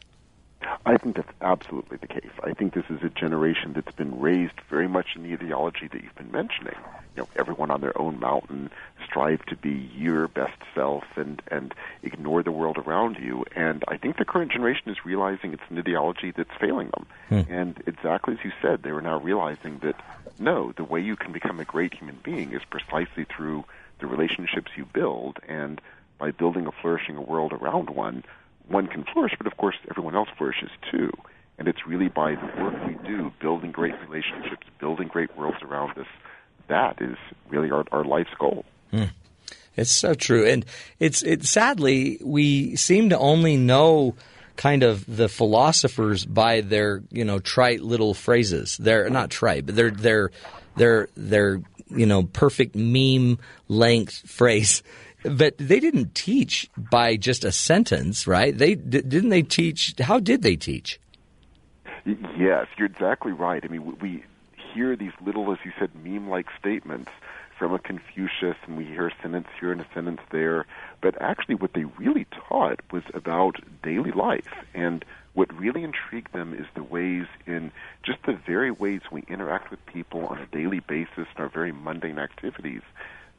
I think that's absolutely the case. I think this is a generation that's been raised very much in the ideology that you've been mentioning. You know, everyone on their own mountain, strive to be your best self and and ignore the world around you. And I think the current generation is realizing it's an ideology that's failing them. Hmm. And exactly as you said, they are now realizing that no, the way you can become a great human being is precisely through the relationships you build and by building a flourishing world around one, one can flourish, but of course everyone else flourishes too. And it's really by the work we do, building great relationships, building great worlds around us, that is really our, our life's goal. Hmm. It's so true, and it's it. Sadly, we seem to only know kind of the philosophers by their you know trite little phrases. They're not trite, but they're they're they're they're you know perfect meme length phrase. But they didn't teach by just a sentence, right? They didn't they teach. How did they teach? Yes, you're exactly right. I mean, we- we hear these little, as you said, meme-like statements from a Confucius, and we hear a sentence here and a sentence there. But actually, what they really taught was about daily life. And what really intrigued them is the ways in just the very ways we interact with people on a daily basis in our very mundane activities.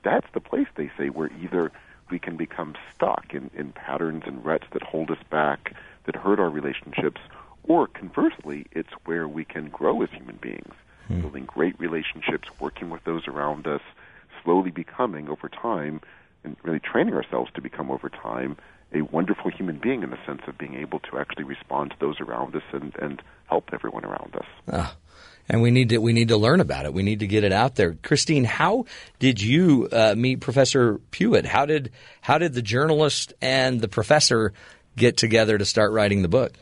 That's the place, they say, where either we can become stuck in, in patterns and ruts that hold us back, that hurt our relationships, or conversely, it's where we can grow as human beings, building great relationships, working with those around us, slowly becoming over time, and really training ourselves to become over time a wonderful human being in the sense of being able to actually respond to those around us and, and help everyone around us. Ah, and we need to we need to learn about it. We need to get it out there. Christine, how did you uh, meet Professor Puett? How did how did the journalist and the professor get together to start writing the book?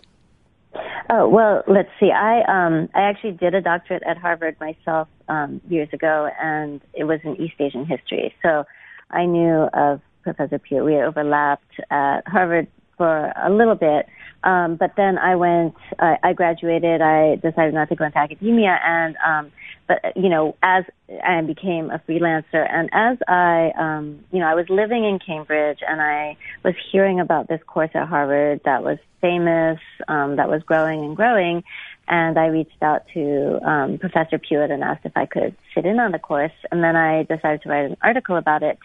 Oh well, let's see. I um I actually did a doctorate at Harvard myself um, years ago, and it was in East Asian history. So I knew of Professor Puett. We overlapped at Harvard for a little bit, um, but then I went. I, I graduated. I decided not to go into academia, and um, but you know, as I became a freelancer, and as I, um, you know, I was living in Cambridge, and I was hearing about this course at Harvard that was famous, um, that was growing and growing, and I reached out to um, Professor Puett and asked if I could sit in on the course, and then I decided to write an article about it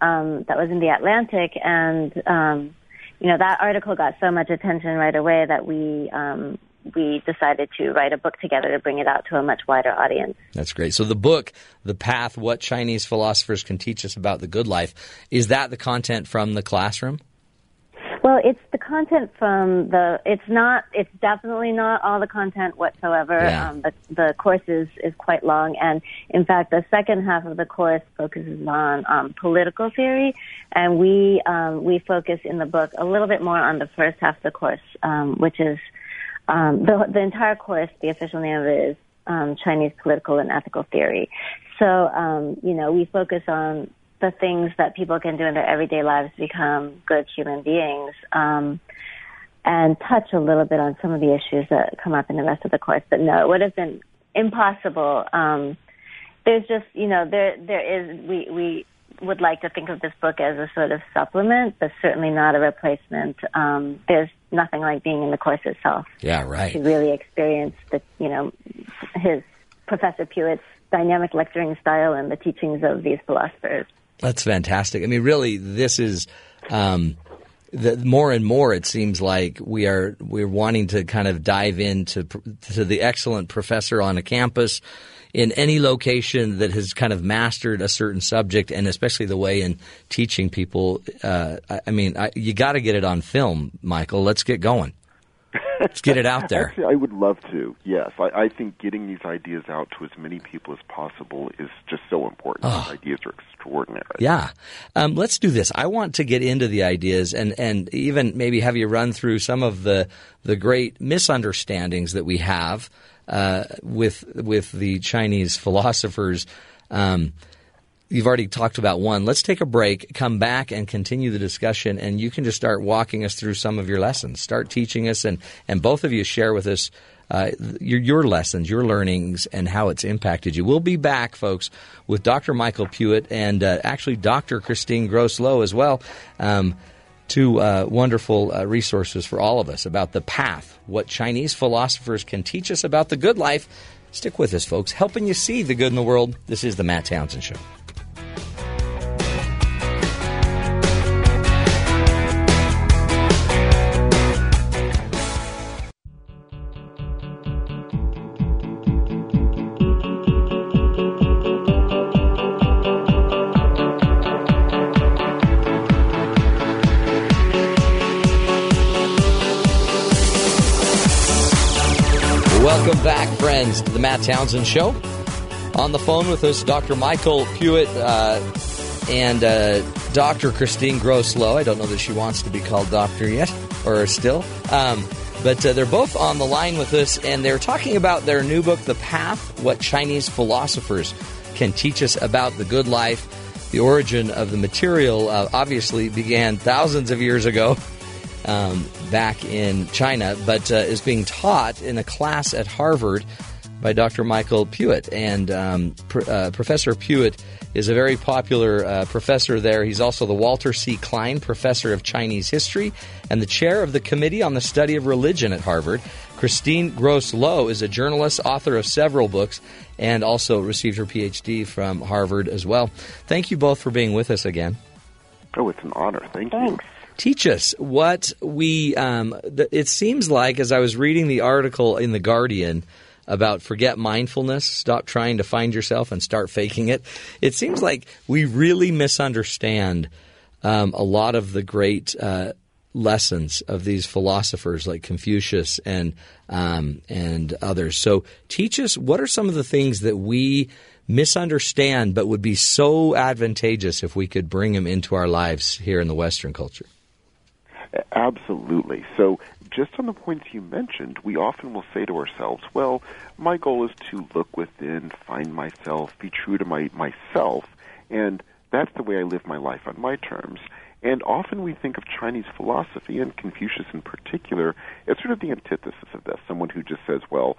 um, that was in the Atlantic, and um, you know that article got so much attention right away that we um, we decided to write a book together to bring it out to a much wider audience. That's great. So the book, The Path: What Chinese Philosophers Can Teach Us About the Good Life, is that the content from the classroom? Well, it's content from the. It's not. It's definitely not all the content whatsoever. Yeah. Um, the the course is is quite long, and in fact, the second half of the course focuses on um, political theory, and we um, we focus in the book a little bit more on the first half of the course, um, which is um, the the entire course. The official name of it is um, Chinese political and ethical theory. So, um, you know, we focus on the things that people can do in their everyday lives to become good human beings, um, and touch a little bit on some of the issues that come up in the rest of the course. But no, it would have been impossible. Um, there's just, you know, there there is we we would like to think of this book as a sort of supplement, but certainly not a replacement. Um, there's nothing like being in the course itself. Yeah, right. To really experience the, you know, his Professor Puett's dynamic lecturing style and the teachings of these philosophers. That's fantastic. I mean, really, this is um, the, more and more. It seems like we are we're wanting to kind of dive into to the excellent professor on a campus in any location that has kind of mastered a certain subject, and especially the way in teaching people. Uh, I, I mean, I, you got to get it on film, Michael. Let's get going. Let's get it out there. Actually, I would love to. Yes, I, I think getting these ideas out to as many people as possible is just so important. Oh. These ideas are extraordinary. Yeah. Um, let's do this. I want to get into the ideas and, and even maybe have you run through some of the, the great misunderstandings that we have uh, with, with the Chinese philosophers. Um, you've already talked about one. Let's take a break, come back, and continue the discussion. And you can just start walking us through some of your lessons. Start teaching us, and, and both of you share with us uh, your, your lessons, your learnings, and how it's impacted you. We'll be back, folks, with Dr. Michael Puett and uh, actually Dr. Christine Gross-Loh as well. Um, two uh, wonderful uh, resources for all of us about the path, what Chinese philosophers can teach us about the good life. Stick with us, folks, helping you see the good in the world. This is the Matt Townsend Show. To the Matt Townsend Show. On the phone with us, Dr. Michael Puett uh, and uh, Dr. Christine Gross-Loh. I don't know that she wants to be called doctor yet, or still. Um, but uh, they're both on the line with us, and they're talking about their new book, The Path What Chinese Philosophers Can Teach Us About the Good Life. The origin of the material uh, obviously began thousands of years ago um, back in China, but uh, is being taught in a class at Harvard by Dr. Michael Puett. And um, pr- uh, Professor Puett is a very popular uh, professor there. He's also the Walter C. Klein Professor of Chinese History and the chair of the Committee on the Study of Religion at Harvard. Christine Gross-Loh is a journalist, author of several books, and also received her PhD from Harvard as well. Thank you both for being with us again. Oh, it's an honor. Thank you. Thanks. Teach us what we. Um, th- it seems like as I was reading the article in the Guardian about forget mindfulness, stop trying to find yourself and start faking it. It seems like we really misunderstand um, a lot of the great uh, lessons of these philosophers like Confucius and um, and others. So teach us what are some of the things that we misunderstand but would be so advantageous if we could bring them into our lives here in the Western culture. Absolutely. So, just on the points you mentioned, we often will say to ourselves, well, my goal is to look within, find myself, be true to my myself, and that's the way I live my life on my terms. And often we think of Chinese philosophy, and Confucius in particular, as sort of the antithesis of this. Someone who just says, well,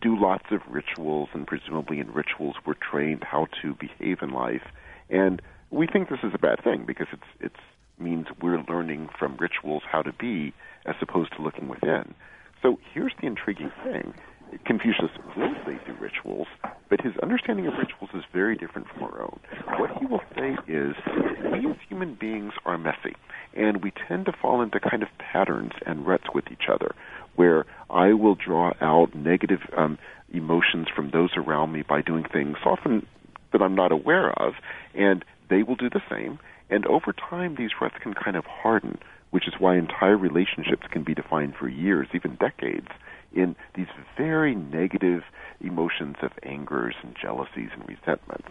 do lots of rituals, and presumably in rituals we're trained how to behave in life. And we think this is a bad thing because it's, it's means we're learning from rituals how to be as opposed to looking within. So here's the intriguing thing. Confucius will say through rituals, but his understanding of rituals is very different from our own. What he will say is, we as human beings are messy, and we tend to fall into kind of patterns and ruts with each other, where I will draw out negative um, emotions from those around me by doing things often that I'm not aware of, and they will do the same. And over time, these ruts can kind of harden, which is why entire relationships can be defined for years, even decades in these very negative emotions of angers and jealousies and resentments.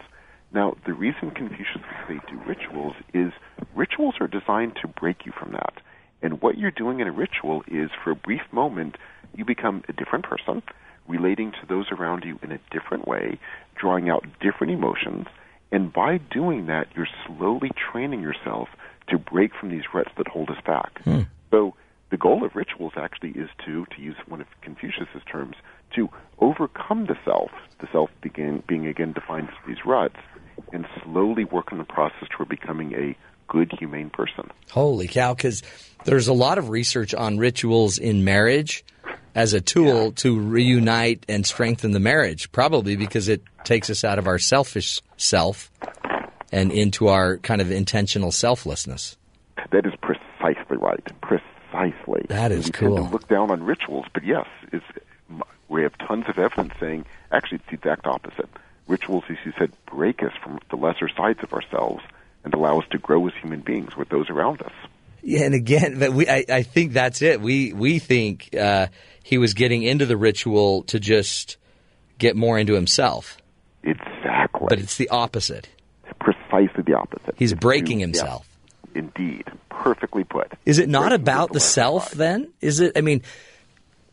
Now, the reason Confucius would say do rituals is rituals are designed to break you from that. And what you're doing in a ritual is, for a brief moment, you become a different person, relating to those around you in a different way, drawing out different emotions. And by doing that, you're slowly training yourself to break from these ruts that hold us back. Hmm. So the goal of rituals actually is to, to use one of Confucius's terms, to overcome the self, the self begin, being again defined as these ruts, and slowly work on the process toward becoming a good, humane person. Holy cow! Because there's a lot of research on rituals in marriage as a tool yeah. to reunite and strengthen the marriage. Probably because it takes us out of our selfish self and into our kind of intentional selflessness. That is precisely right. Precisely. That is we cool. Tend to look down on rituals, but yes, we have tons of evidence saying actually it's the exact opposite. Rituals, as you said, break us from the lesser sides of ourselves and allow us to grow as human beings with those around us. Yeah, and again, but we, I, I think that's it. We we think uh, he was getting into the ritual to just get more into himself. Exactly. But it's the opposite. Precisely the opposite. He's it's breaking himself. Yeah, indeed. Perfectly put. Is it not about the self then? Is it? I mean,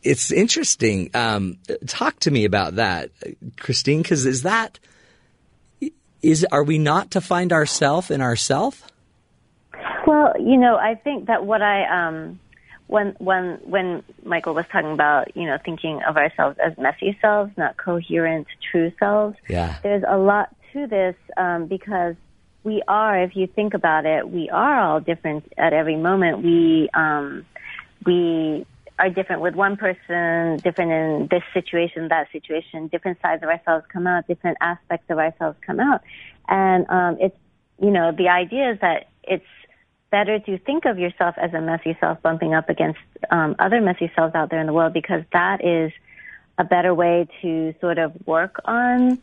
it's interesting. Um, talk to me about that, Christine, because is that is are we not to find ourself in ourself? Well, you know, I think that what I um, when when when Michael was talking about you know thinking of ourselves as messy selves, not coherent true selves. Yeah, there's a lot to this um, because we are, if you think about it, we are all different at every moment. We um, we are different with one person, different in this situation, that situation. Different sides of ourselves come out, different aspects of ourselves come out, and um, it's you know the idea is that it's better to think of yourself as a messy self bumping up against um, other messy selves out there in the world because that is a better way to sort of work on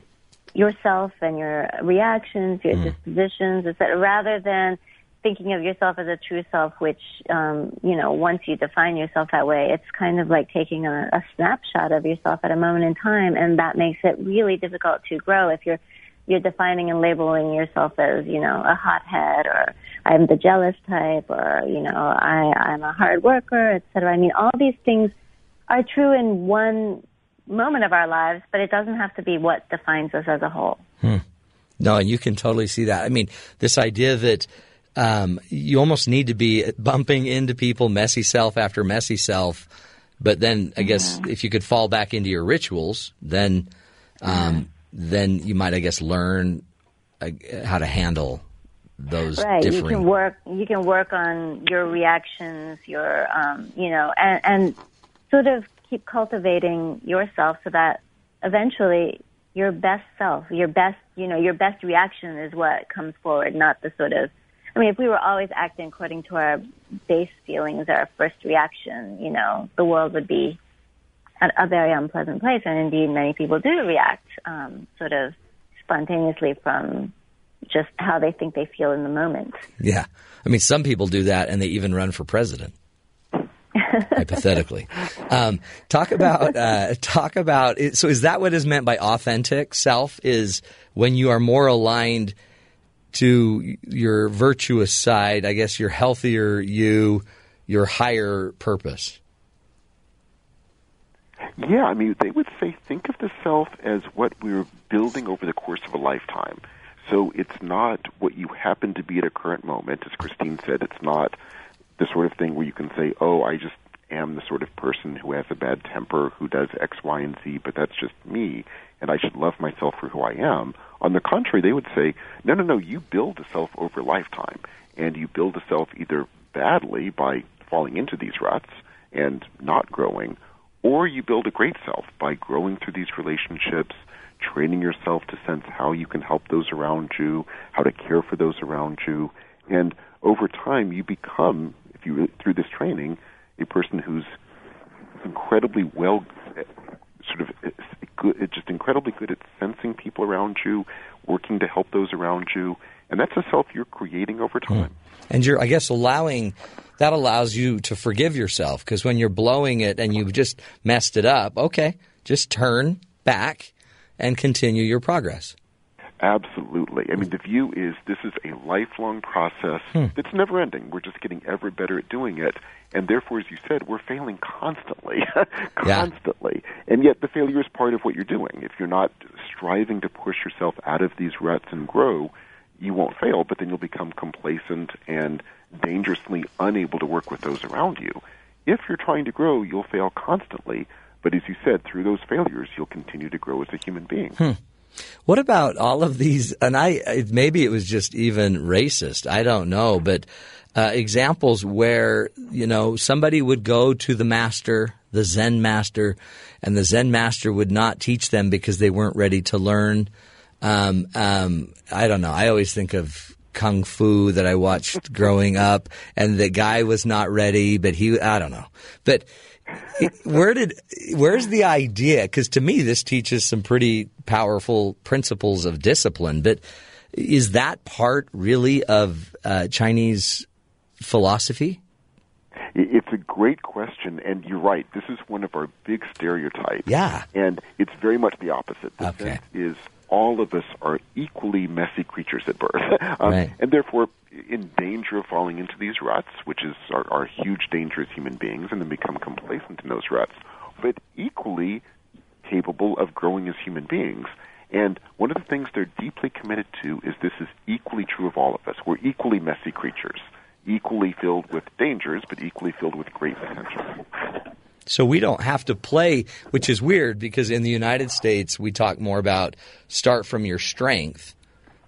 yourself and your reactions, your mm. dispositions, etc., rather than thinking of yourself as a true self, which, um, you know, once you define yourself that way, it's kind of like taking a, a snapshot of yourself at a moment in time, and that makes it really difficult to grow if you're you're defining and labeling yourself as, you know, a hothead or I'm the jealous type or, you know, I, I'm a hard worker, et cetera. I mean, all these things are true in one moment of our lives, but it doesn't have to be what defines us as a whole. Hmm. No, and you can totally see that. I mean, this idea that um, you almost need to be bumping into people, messy self after messy self. But then, I guess, if you could fall back into your rituals, then um, then you might, I guess, learn uh, how to handle those right. differing. You can work. You can work on your reactions, your, um, you know, and, and sort of keep cultivating yourself so that eventually your best self, your best, you know, your best reaction is what comes forward, not the sort of I mean, if we were always acting according to our base feelings, our first reaction, you know, the world would be a, very unpleasant place. And indeed, many people do react um, sort of spontaneously from just how they think they feel in the moment. Yeah. I mean, some people do that and they even run for president. Hypothetically. Um, talk about uh, talk about. So, is that what is meant by authentic self? Is when you are more aligned to your virtuous side? I guess your healthier you, your higher purpose. Yeah, I mean, they would say think of the self as what we're building over the course of a lifetime. So it's not what you happen to be at a current moment, as Christine said. It's not the sort of thing where you can say, "Oh, I just am the sort of person who has a bad temper, who does X, Y, and Z, but that's just me, and I should love myself for who I am." On the contrary, they would say, "No, no, no. You build a self over lifetime, and you build a self either badly by falling into these ruts and not growing." Or you build a great self by growing through these relationships, training yourself to sense how you can help those around you, how to care for those around you, and over time you become, if you through this training, a person who's incredibly well, sort of good, just incredibly good at sensing people around you, working to help those around you, and that's a self you're creating over time. Hmm. And you're, I guess, allowing that allows you to forgive yourself because when you're blowing it and you've just messed it up, okay, just turn back and continue your progress. Absolutely. I mean, the view is this is a lifelong process Hmm. that's never ending. We're just getting ever better at doing it. And therefore, as you said, we're failing constantly. constantly. And yet, the failure is part of what you're doing. If you're not striving to push yourself out of these ruts and grow, you won't fail, but then you'll become complacent and dangerously unable to work with those around you. If you're trying to grow, you'll fail constantly. But as you said, through those failures, you'll continue to grow as a human being. Hmm. What about all of these? And I maybe it was just even racist. I don't know, but uh, examples where you know somebody would go to the master, the Zen master, and the Zen master would not teach them because they weren't ready to learn. Um, um, I don't know. I always think of kung fu that I watched growing up, and the guy was not ready, but he I don't know, but where did where's the idea because to me this teaches some pretty powerful principles of discipline but is that part really of uh, chinese philosophy It's a great question, and you're right. This is one of our big stereotypes. Yeah. And it's very much the opposite. The Okay. is all of us are equally messy creatures at birth. um, Right. And therefore in danger of falling into these ruts, which is our, our huge danger as human beings, and then become complacent in those ruts, but equally capable of growing as human beings. And one of the things they're deeply committed to is this is equally true of all of us. We're equally messy creatures, equally filled with dangers, but equally filled with great potential. So we don't have to play which is weird because in the united states we talk more about start from your strength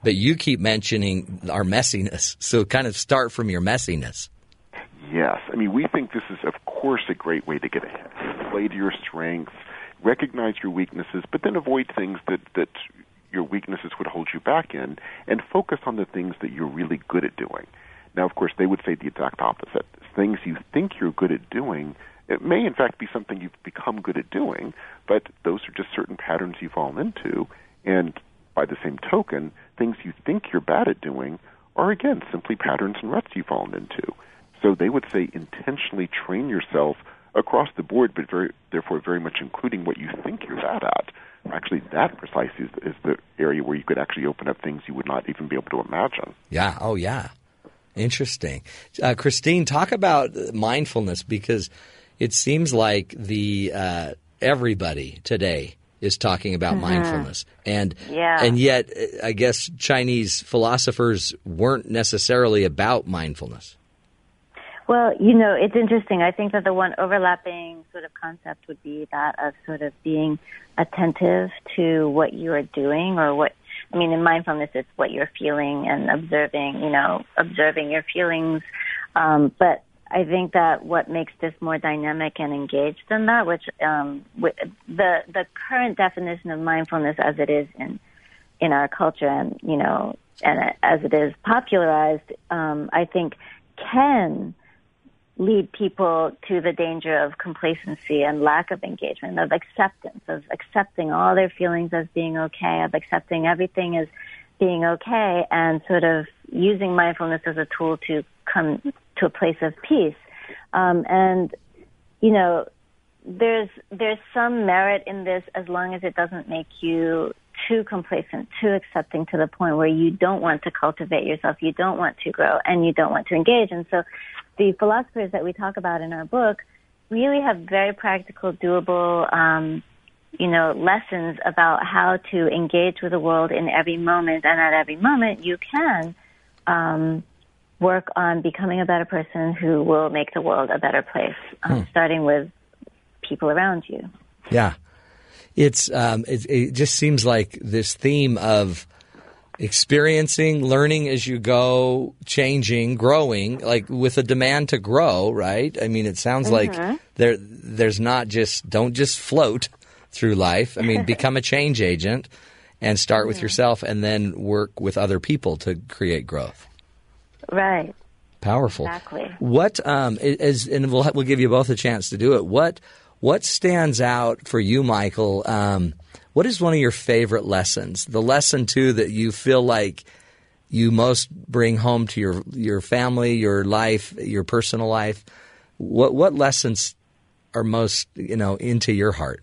but you keep mentioning our messiness so kind of start from your messiness Yes. I mean, we think this is, of course, a great way to get ahead. Play to your strengths, recognize your weaknesses, but then avoid things that, that your weaknesses would hold you back in, and focus on the things that you're really good at doing. Now, of course, they would say the exact opposite. Things you think you're good at doing, it may, in fact, be something you've become good at doing, but those are just certain patterns you've fallen into, and by the same token, things you think you're bad at doing are, again, simply patterns and ruts you've fallen into. So they would say intentionally train yourself across the board, but very, therefore very much including what you think you're bad at. Actually, that precisely is, is the area where you could actually open up things you would not even be able to imagine. Yeah. Oh, yeah. Interesting. Uh, Christine, talk about mindfulness because it seems like the uh, everybody today is talking about Mhm. mindfulness, and Yeah. and yet I guess Chinese philosophers weren't necessarily about mindfulness. Well, you know, it's interesting. I think that the one overlapping sort of concept would be that of sort of being attentive to what you are doing or what, I mean, in mindfulness, it's what you're feeling and observing, you know, observing your feelings. Um, but I think that what makes this more dynamic and engaged than that, which um, the the current definition of mindfulness as it is in in our culture and you know and as it is popularized, um, I think can lead people to the danger of complacency and lack of engagement, of acceptance, of accepting all their feelings as being okay, of accepting everything as being okay, and sort of using mindfulness as a tool to come to a place of peace. Um, and you know, there's there's some merit in this as long as it doesn't make you too complacent, too accepting to the point where you don't want to cultivate yourself, you don't want to grow, and you don't want to engage. And so, the philosophers that we talk about in our book really have very practical, doable, um, you know, lessons about how to engage with the world in every moment, and at every moment you can. Um, work on becoming a better person who will make the world a better place, um, Hmm. starting with people around you. Yeah, it's um, it, it just seems like this theme of experiencing, learning as you go, changing, growing, like with a demand to grow. Right? I mean, it sounds like Mhm. there there's not just don't just float through life. I mean, become a change agent and start with yourself, and then work with other people to create growth. Right. Powerful. Exactly. What um is and we'll we'll give you both a chance to do it. What what stands out for you, Michael? Um, what is one of your favorite lessons? The lesson too that you feel like you most bring home to your your family, your life, your personal life. What what lessons are most you know into your heart?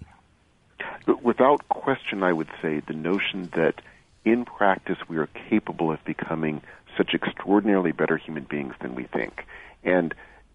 Without question, I would say the notion that in practice we are capable of becoming such extraordinarily better human beings than we think. And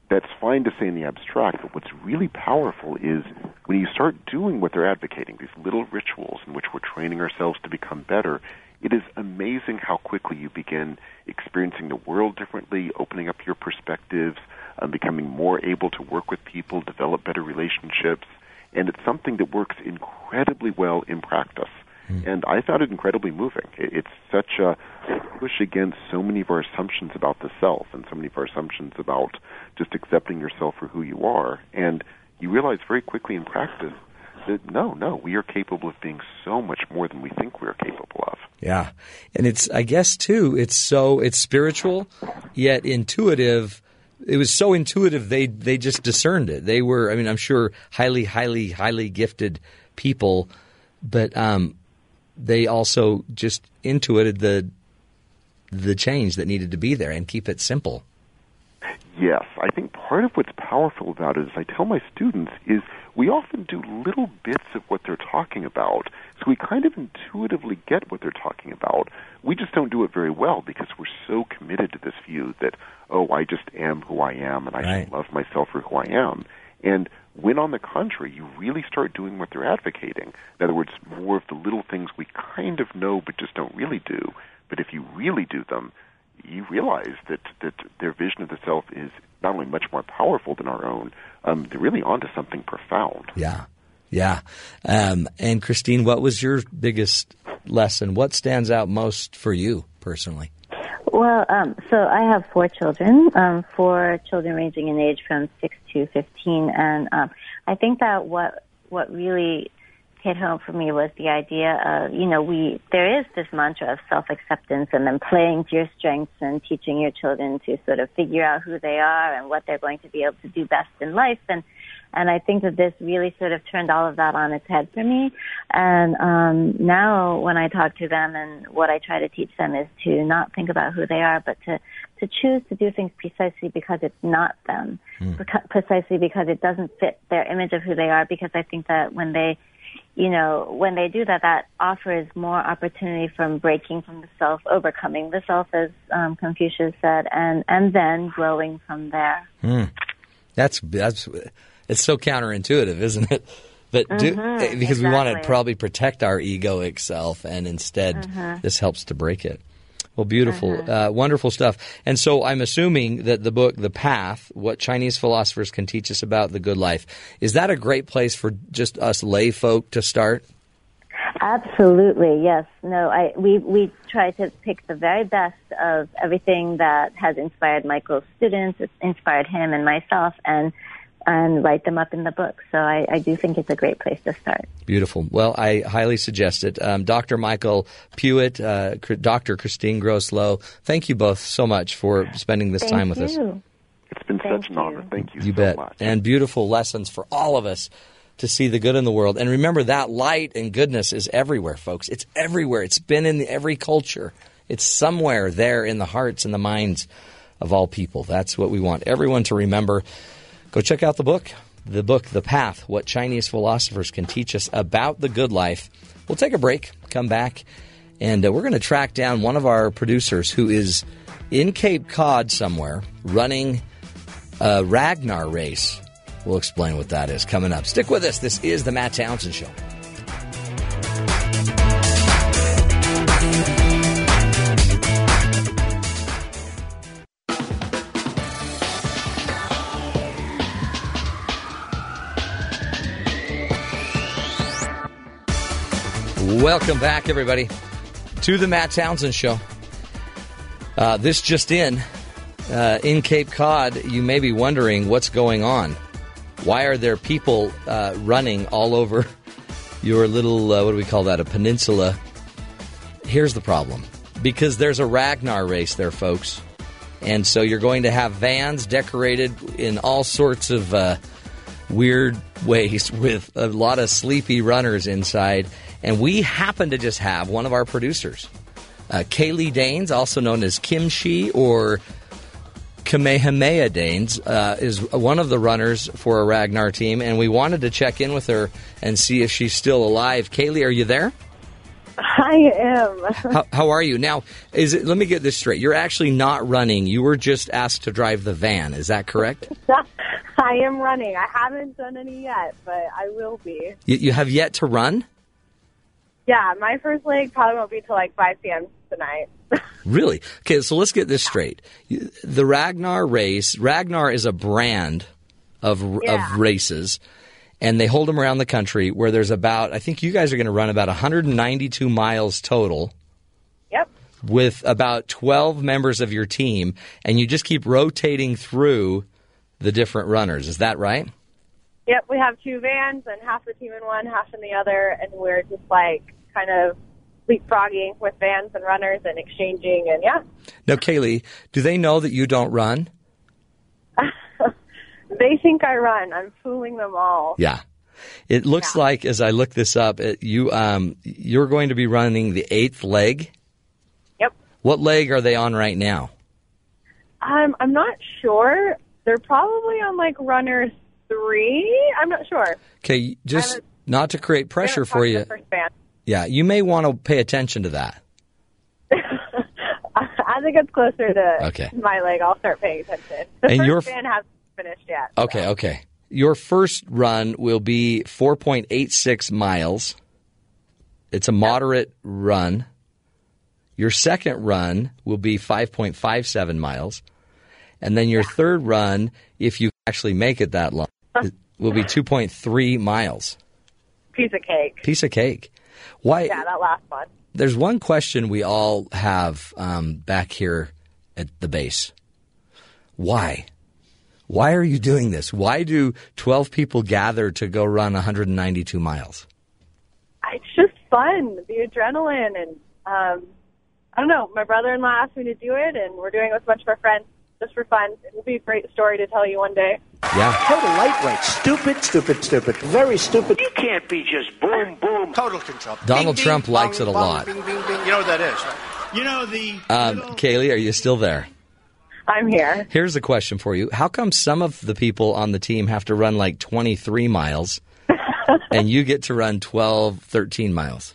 that's fine to say in the abstract, but what's really powerful is when you start doing what they're advocating, these little rituals in which we're training ourselves to become better, it is amazing how quickly you begin experiencing the world differently, opening up your perspectives, um, becoming more able to work with people, develop better relationships, and it's something that works incredibly well in practice. And I found it incredibly moving. It- It's such a push against so many of our assumptions about the self and so many of our assumptions about just accepting yourself for who you are. And you realize very quickly in practice that no, no, we are capable of being so much more than we think we are capable of. Yeah. And it's, I guess, too, it's so, it's spiritual, yet intuitive. It was so intuitive, they, they just discerned it. They were, I mean, I'm sure highly, highly, highly gifted people, but um, they also just intuited the, the change that needed to be there and keep it simple. Yes, I think part of what's powerful about it is I tell my students, is we often do little bits of what they're talking about. So we kind of intuitively get what they're talking about. We just don't do it very well because we're so committed to this view that, oh, I just am who I am and I Right. should love myself for who I am. And when, on the contrary, you really start doing what they're advocating, in other words, more of the little things we kind of know but just don't really do, but if you really do them, you realize that that their vision of the self is not only much more powerful than our own, um, they're really onto something profound. Yeah. Yeah. Um, and Christine, what was your biggest lesson? What stands out most for you personally? Well, um, so I have four children, um, four children ranging in age from six to fifteen, and um, I think that what what really hit home for me was the idea of you know we there is this mantra of self acceptance and then playing to your strengths and teaching your children to sort of figure out who they are and what they're going to be able to do best in life. And and I think that this really sort of turned all of that on its head for me. And um, now, when I talk to them, and what I try to teach them is to not think about who they are, but to to choose to do things precisely because it's not them, beca- precisely because it doesn't fit their image of who they are. Because I think that when they you know, when they do that, that offers more opportunity from breaking from the self, overcoming the self, as um, Confucius said, and and then growing from there. Hmm. That's that's it's so counterintuitive, isn't it? But do, Mhm, eh, because we want to probably protect our egoic self, and instead Mhm. this helps to break it. Well, beautiful, uh, wonderful stuff. And so I'm assuming that the book, The Path, what Chinese philosophers can teach us about the good life, is that a great place for just us lay folk to start? Absolutely, yes. No, I we we try to pick the very best of everything that has inspired Michael's students, inspired him and myself, and and write them up in the book. So I, I do think it's a great place to start. Beautiful. Well, I highly suggest it. Um, Dr. Michael Puett, uh, Dr. Christine Gross-Loh, thank you both so much for spending this Thank time with you. us. It's been Thank such an you. honor. Thank you, You so bet. much. And beautiful lessons for all of us to see the good in the world. And remember that light and goodness is everywhere, folks. It's everywhere. It's been in every culture. It's somewhere there in the hearts and the minds of all people. That's what we want everyone to remember. Go check out the book, the book The Path What Chinese Philosophers Can Teach Us About the Good Life. We'll take a break, come back, and uh, we're going to track down one of our producers who is in Cape Cod somewhere running a Ragnar race. We'll explain what that is coming up. Stick with us. This is The Matt Townsend Show. Welcome back, everybody, to the Matt Townsend Show. Uh, this just in. Uh, in Cape Cod, you may be wondering what's going on. Why are there people uh, running all over your little, uh, what do we call that, a peninsula? Here's the problem because there's a Ragnar race there, folks. And so you're going to have vans decorated in all sorts of uh, weird ways with a lot of sleepy runners inside. And we happen to just have one of our producers, uh, Kaylee Dains, also known as Kimchi or Kamehameha Dains, uh, is one of the runners for a Ragnar team. And we wanted to check in with her and see if she's still alive. Kaylee, are you there? I am. how, how are you now? Is it? Let me get this straight. You're actually not running. You were just asked to drive the van. Is that correct? I am running. I haven't done any yet, but I will be. you, you have yet to run. Yeah, my first leg probably won't be till like 5 p.m. tonight. Really? Okay, so let's get this straight. The Ragnar race, Ragnar is a brand of of races and they hold them around the country where there's about I think you guys are going to run about 192 miles total. Yep. With about 12 members of your team and you just keep rotating through the different runners. Is that right? Yep, we have two vans and half the team in one, half in the other, and we're just like kind of leapfrogging with vans and runners and exchanging, and yeah, Now, Kaylee, do they know that you don't run? they think I run. I'm fooling them all. Yeah. It looks like as I look this up, it, you um, you're going to be running the eighth leg. Yep. What leg are they on right now? Um, I'm not sure. They're probably on like runner three. I'm not sure. Okay, just haven't- to create pressure for you. The First van. Yeah, you may want to pay attention to that. I think it's closer to Okay. my leg. I'll start paying attention. The And first your- van hasn't finished yet. Okay, okay. Your first run will be 4.86 miles. It's a moderate run. Your second run will be 5.57 miles. And then your third run, if you actually make it that long, will be 2.3 miles. Piece of cake. Piece of cake. Why? Yeah, that last one. There's one question we all have um, back here at the base. Why? Why are you doing this? Why do 12 people gather to go run 192 miles? It's just fun, the adrenaline, and um, I don't know. My brother-in-law asked me to do it, and we're doing it with a bunch of our friends just for fun. It will be a great story to tell you one day. Yeah. Total lightweight. Stupid, stupid, stupid. Very stupid. You can't be just boom, boom. Total control. Donald Bing, Trump bing, likes bong, it a bong, lot. Bing, bing, bing. You know what that is, right? You know the. Um, Kaylee, are you still there? I'm here. Here's a question for you. How come some of the people on the team have to run like 23 miles and you get to run 12, 13 miles?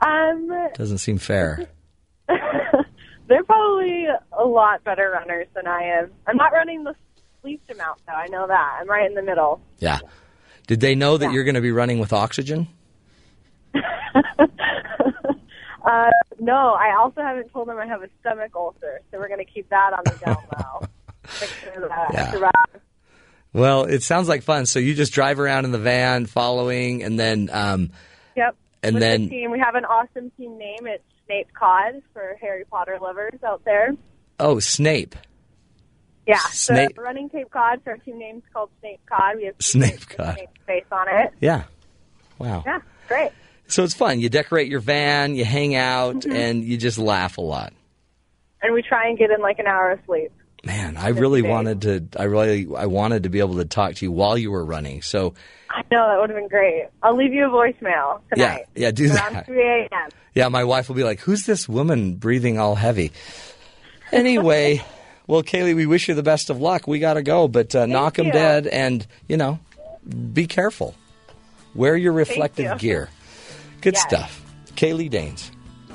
Um, Doesn't seem fair. they're probably a lot better runners than I am. I'm not running the least amount, though. I know that. I'm right in the middle. Yeah. Did they know that you're going to be running with oxygen? Uh, no, I also haven't told them I have a stomach ulcer, so we're going to keep that on the down low. Make sure that Yeah. Well, it sounds like fun. So you just drive around in the van following and then um, Yep. And With then- the team, we have an awesome team name. It's Snape Cod for Harry Potter lovers out there. oh, Snape. Yeah, Snape- so running Cape Cod. So our team name's called Snape Cod. We have Snape Cod. Snape face on it. Yeah. Wow. Yeah, great. So it's fun. You decorate your van, you hang out, Mhm. and you just laugh a lot. And we try and get in like an hour of sleep. Man, I really wanted to. I really, I wanted to be able to talk to you while you were running. So I know that would have been great. I'll leave you a voicemail yeah, tonight. yeah, do around that. 3 a.m. Yeah, my wife will be like, "Who's this woman breathing all heavy?" Anyway, Well, Kaylee, we wish you the best of luck. We got to go, but uh, knock 'em you. dead and, you know, be careful. Wear your reflective you. gear. Good Yes. stuff. Kaylee Dains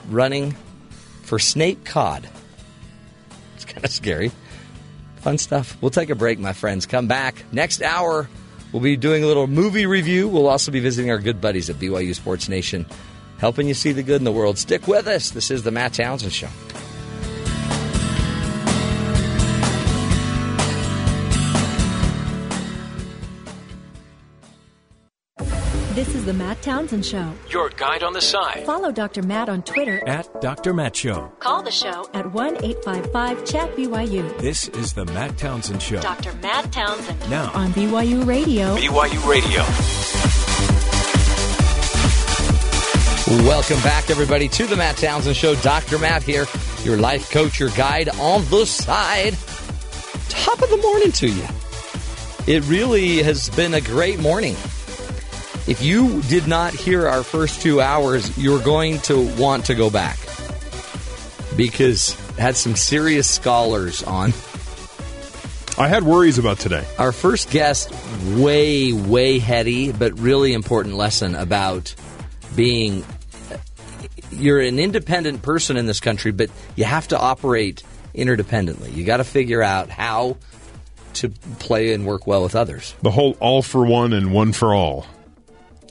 running for snake Cod. It's kind of scary. Fun stuff. We'll take a break, my friends. Come back. Next hour, we'll be doing a little movie review. We'll also be visiting our good buddies at BYU Sports Nation, helping you see the good in the world. Stick with us. This is the Matt Townsend Show. The Matt Townsend Show. Your guide on the side. Follow Dr. Matt on Twitter. At Dr. Matt Show. Call the show at 1 855 Chat BYU. This is the Matt Townsend Show. Dr. Matt Townsend. Now. On BYU Radio. BYU Radio. Welcome back, everybody, to the Matt Townsend Show. Dr. Matt here, your life coach, your guide on the side. Top of the morning to you. It really has been a great morning. If you did not hear our first two hours, you're going to want to go back because had some serious scholars on. I had worries about today. Our first guest, way, way heady, but really important lesson about being. You're an independent person in this country, but you have to operate interdependently. You got to figure out how to play and work well with others. The whole all for one and one for all.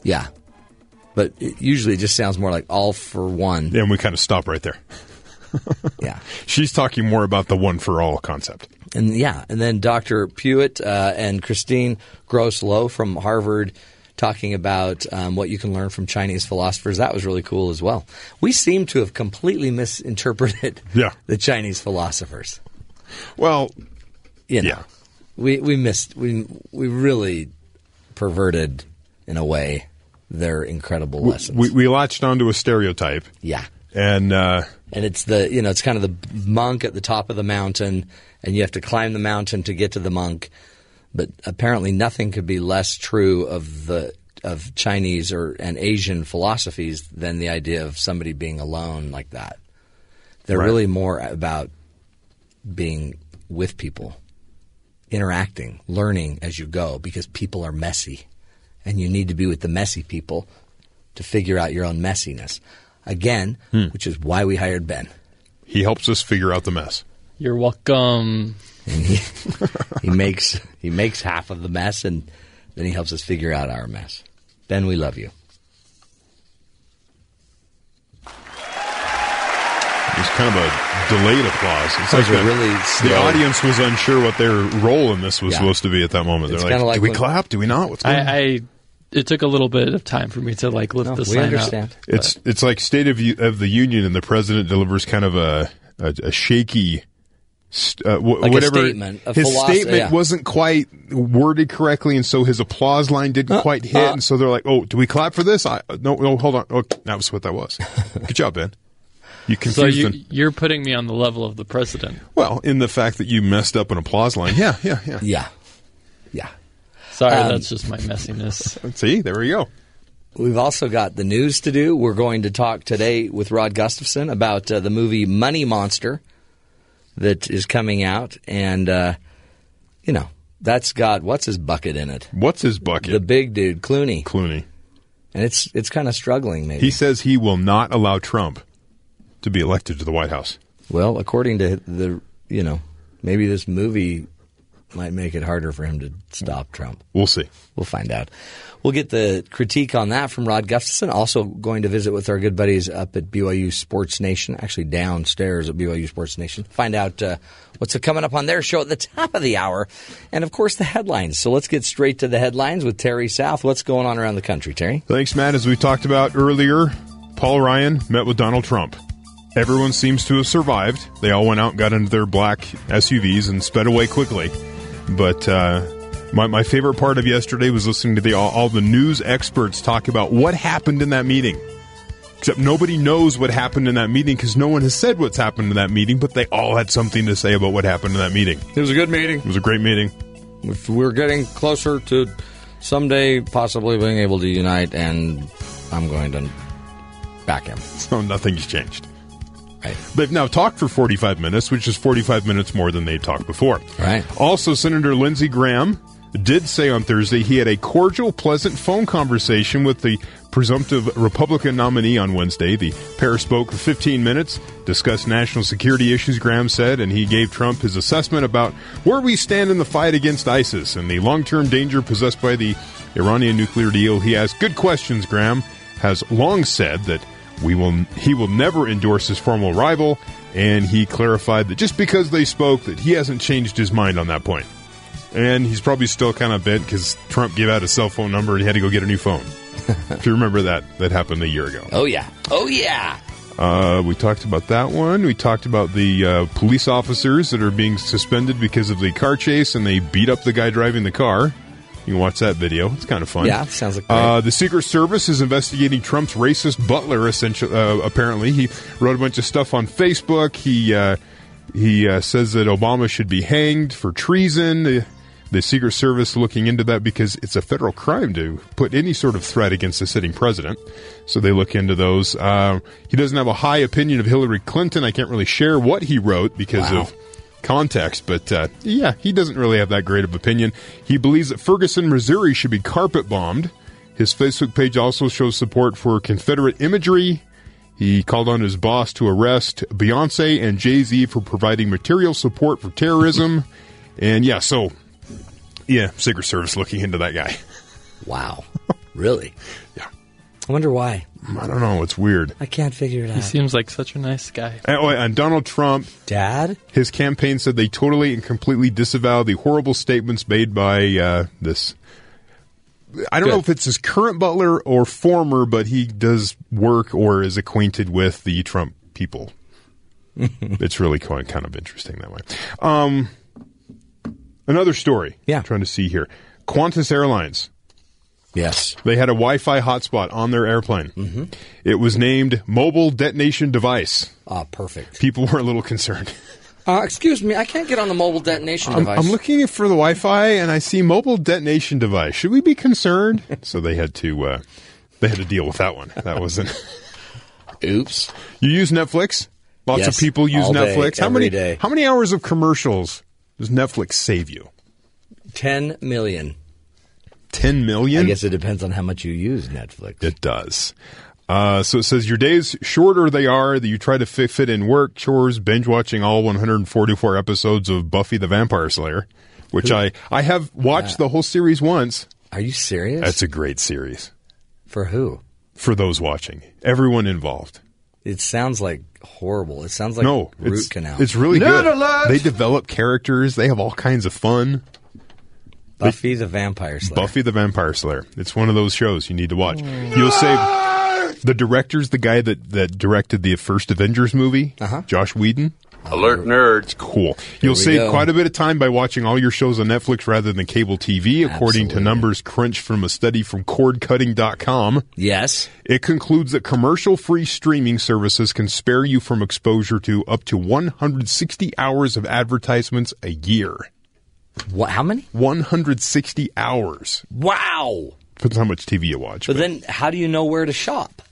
Yeah. But it usually just sounds more like all for one. And we kind of stop right there. yeah. She's talking more about the one for all concept. And yeah, and then Dr. Puett uh, and Christine Gross-Loh from Harvard talking about um, what you can learn from Chinese philosophers. That was really cool as well. We seem to have completely misinterpreted Yeah. the Chinese philosophers. Well, You know, yeah. we we missed we we really perverted in a way their incredible lessons. We, we latched onto a stereotype. yeah. And uh, and it's the you know it's kind of the monk at the top of the mountain and you have to climb the mountain to get to the monk but apparently nothing could be less true of the of Chinese or and Asian philosophies than the idea of somebody being alone like that they're Right. really more about being with people interacting learning as you go because people are messy and you need to be with the messy people to figure out your own messiness again hmm. which is why we hired Ben he helps us figure out the mess. You're welcome. and he he makes he makes half of the mess and then he helps us figure out our mess. Ben, we love you. It was kind of a delayed applause. It's That like a a- really the slow- audience was unsure what their role in this was Yeah. supposed to be at that moment. It's They're like, like "Do we clap? Do we not? What's going on?" I, I it took a little bit of time for me to like lift No, the we sign understand. up. It's it's like State of U- of the Union, and the president delivers kind of a a, a shaky. st- Uh, wh- Like a whatever statement, a his philosoph- statement yeah. wasn't quite worded correctly, and so his applause line didn't Uh, quite hit, uh. and so they're like, "Oh, do we clap for this?" I, no, no, hold on. Oh, that was what that was. Good job, Ben. You confused So you, them. you're putting me on the level of the president. Well, in the fact that you messed up an applause line. Yeah, yeah, yeah. Yeah. Yeah. Sorry, Um, that's just my messiness. See, there we go. We've also got the news to do. We're going to talk today with Rod Gustafson about uh, the movie Money Monster that is coming out. And, uh, you know, that's got, what's his bucket in it? What's his bucket? The big dude, Clooney. Clooney. And it's it's kind of struggling, maybe. He says he will not allow Trump to be elected to the White House. Well, according to the, you know, maybe this movie might make it harder for him to stop Trump. We'll see. We'll find out. We'll get the critique on that from Rod Gustafson. Also going to visit with our good buddies up at BYU Sports Nation, actually downstairs at BYU Sports Nation. Find out uh, what's coming up on their show at the top of the hour. And of course, the headlines. So let's get straight to the headlines with Terry South. What's going on around the country, Terry? Thanks, Matt. As we talked about earlier, Paul Ryan met with Donald Trump. Everyone seems to have survived. They all went out and got into their black SUVs and sped away quickly. But uh, my, my favorite part of yesterday was listening to the, all, all the news experts talk about what happened in that meeting. Except nobody knows what happened in that meeting because no one has said what's happened in that meeting, but they all had something to say about what happened in that meeting. It was a good meeting. It was a great meeting. If we're getting closer to someday possibly being able to unite, and I'm going to back him. So nothing's changed. They've now talked for 45 minutes, which is 45 minutes more than they talked before. Right. Also, Senator Lindsey Graham did say on Thursday he had a cordial, pleasant phone conversation with the presumptive Republican nominee on Wednesday. The pair spoke for 15 minutes, discussed national security issues, Graham said, and he gave Trump his assessment about where we stand in the fight against ISIS and the long term danger possessed by the Iranian nuclear deal. He asked good questions, Graham has long said that we will he will never endorse his former rival, and he clarified that just because they spoke, that he hasn't changed his mind on that point. And he's probably still kind of bent because Trump gave out his cell phone number and he had to go get a new phone. if you remember that, that happened a year ago. Oh yeah. Oh yeah. Uh, we talked about that one. We talked about the uh, police officers that are being suspended because of the car chase and they beat up the guy driving the car. You can watch that video. It's kind of fun. Yeah, sounds like. Uh, the Secret Service is investigating Trump's racist butler. Essentially, uh, apparently, he wrote a bunch of stuff on Facebook. He uh, he uh, says that Obama should be hanged for treason. The, the Secret Service looking into that because it's a federal crime to put any sort of threat against a sitting president. So they look into those. Uh, he doesn't have a high opinion of Hillary Clinton. I can't really share what he wrote because Wow. of context, but uh, yeah, he doesn't really have that great of opinion. He believes that Ferguson, Missouri should be carpet bombed. His Facebook page also shows support for Confederate imagery. He called on his boss to arrest Beyonce and Jay Z for providing material support for terrorism. and yeah, so yeah, Secret Service looking into that guy. Wow. Really? Yeah. I wonder why. I don't know. It's weird. I can't figure it out. He seems like such a nice guy. And, oh, and Donald Trump, Dad? his campaign said they totally and completely disavow the horrible statements made by uh, this. I don't Good. know if it's his current butler or former, but he does work or is acquainted with the Trump people. it's really quite kind of interesting that way. Um, another story. Yeah. I'm trying to see here. Qantas Airlines. Yes. They had a Wi-Fi hotspot on their airplane. It was named Mobile Detonation Device. Ah, perfect. People were a little concerned. Uh, excuse me, I can't get on the mobile detonation I'm, device. I'm looking for the Wi-Fi and I see mobile detonation device. Should we be concerned? so they had to uh, they had to deal with that one. That wasn't. Oops. you use Netflix. Lots Yes, of people use all day, Netflix. how every many day. how many hours of commercials does Netflix save you? 10 million. Ten million. I guess it depends on how much you use Netflix. It does. Uh, so it says your days shorter they are that you try to fit, fit in work, chores, binge watching all 144 episodes of Buffy the Vampire Slayer, which I I have watched the whole series once. Are you serious? That's a great series For who? for those watching. Everyone involved. It sounds like horrible. It sounds like no, root it's, canal. It's really good. They develop characters. They have all kinds of fun. Buffy the Vampire Slayer. Buffy the Vampire Slayer. It's one of those shows you need to watch. You'll say the director's the guy that, that directed the first Avengers movie, Uh-huh. Joss Whedon. Alert nerds. It's cool. You'll save go. quite a bit of time by watching all your shows on Netflix rather than cable TV, according to numbers crunched from a study from cordcutting.com. Yes. It concludes that commercial free streaming services can spare you from exposure to up to 160 hours of advertisements a year. What? How many? 160 hours. Wow. Depends how much TV you watch. But but then, how do you know where to shop?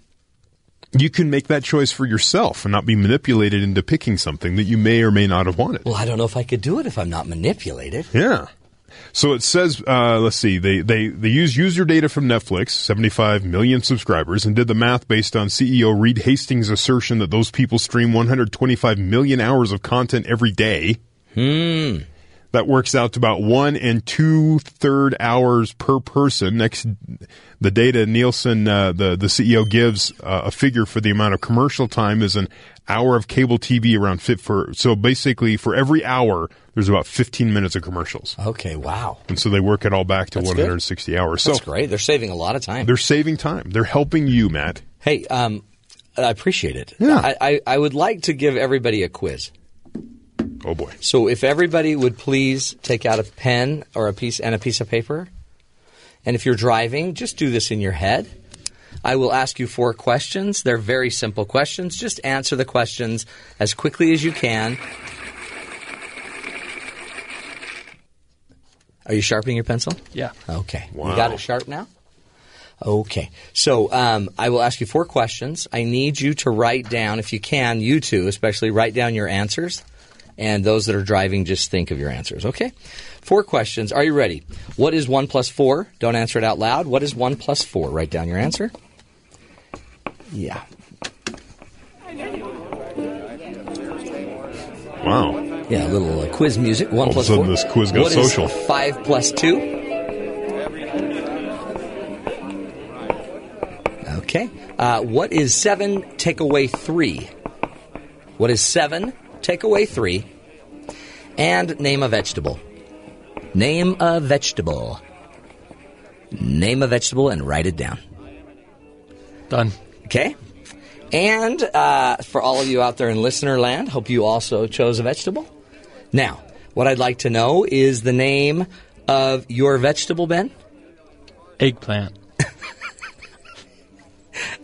you can make that choice for yourself and not be manipulated into picking something that you may or may not have wanted. Well, I don't know if I could do it if I'm not manipulated. Yeah. So it says, uh, let's see, they, they, they use user data from Netflix, 75 million subscribers, and did the math based on CEO Reed Hastings' assertion that those people stream 125 million hours of content every day. Hmm. That works out to about one and two third hours per person. Next, the data Nielsen, uh, the the CEO gives uh, a figure for the amount of commercial time is an hour of cable TV around fit for. So basically, for every hour, there's about 15 minutes of commercials, Okay. Wow. and so they work it all back to That's good. 160 hours. So That's great. They're saving a lot of time. they're saving time. They're helping you, Matt. Hey, um, I appreciate it. Yeah. I, I, I would like to give everybody a quiz. Oh boy. So if everybody would please take out a pen or a piece and a piece of paper, and if you're driving, just do this in your head. I will ask you four questions. They're very simple questions. Just answer the questions as quickly as you can. Are you sharpening your pencil? Yeah. Okay. Wow. You got it sharp now? Okay. So um, I will ask you four questions. I need you to write down, if you can, you two especially, write down your answers. And those that are driving, just think of your answers. Okay? Four questions. Are you ready? What is 1 plus 4? Don't answer it out loud. What is 1 plus 4? Write down your answer. Yeah. Wow. Yeah, a little uh, quiz music. 1 All of a sudden 4. this quiz got What is social. 5 plus 2? Okay. Uh, what is 7 take away 3? What is 7 take away 3? And name a vegetable. Name a vegetable. Name a vegetable and write it down. Done. Okay. And uh, for all of you out there in listener land, hope you also chose a vegetable. Now, what I'd like to know is the name of your vegetable, Ben. Eggplant.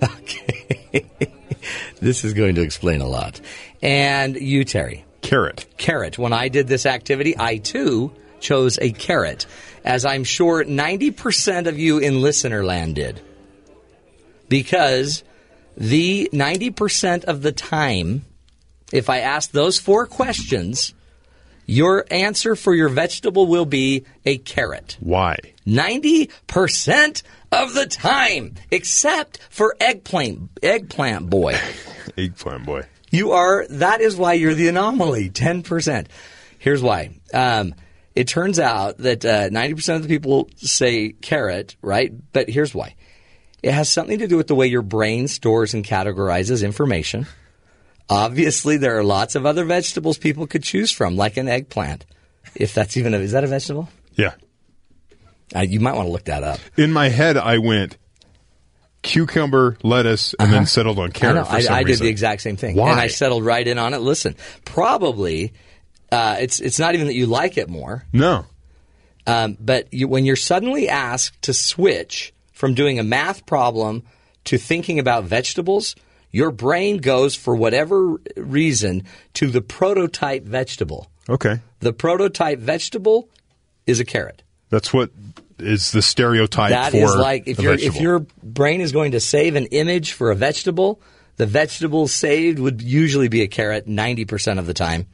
Okay. this is going to explain a lot. And you, Terry. Carrot. Carrot. When I did this activity, I too chose a carrot, as I'm sure 90% of you in listener land did. Because the 90% of the time, if I ask those four questions, your answer for your vegetable will be a carrot. Why? 90% of the time, except for eggplant, eggplant boy. Eggplant boy. You are, that is why you're the anomaly, 10%. Here's why. Um, it turns out that uh, 90% of the people say carrot, right? But here's why. It has something to do with the way your brain stores and categorizes information. Obviously, there are lots of other vegetables people could choose from, like an eggplant. If that's even a, is that a vegetable? Yeah. Uh, you might want to look that up. In my head, I went cucumber, lettuce, and then settled on I carrot. I, some I did the exact same thing, Why? and I settled right in on it. Listen, probably uh, it's it's not even that you like it more, No. um, but you, when you're suddenly asked to switch from doing a math problem to thinking about vegetables, your brain goes for whatever reason to the prototype vegetable. Okay. The prototype vegetable is a carrot. That's what is the stereotype That for is like if your if your brain is going to save an image for a vegetable, the vegetable saved would usually be a carrot ninety percent of the time.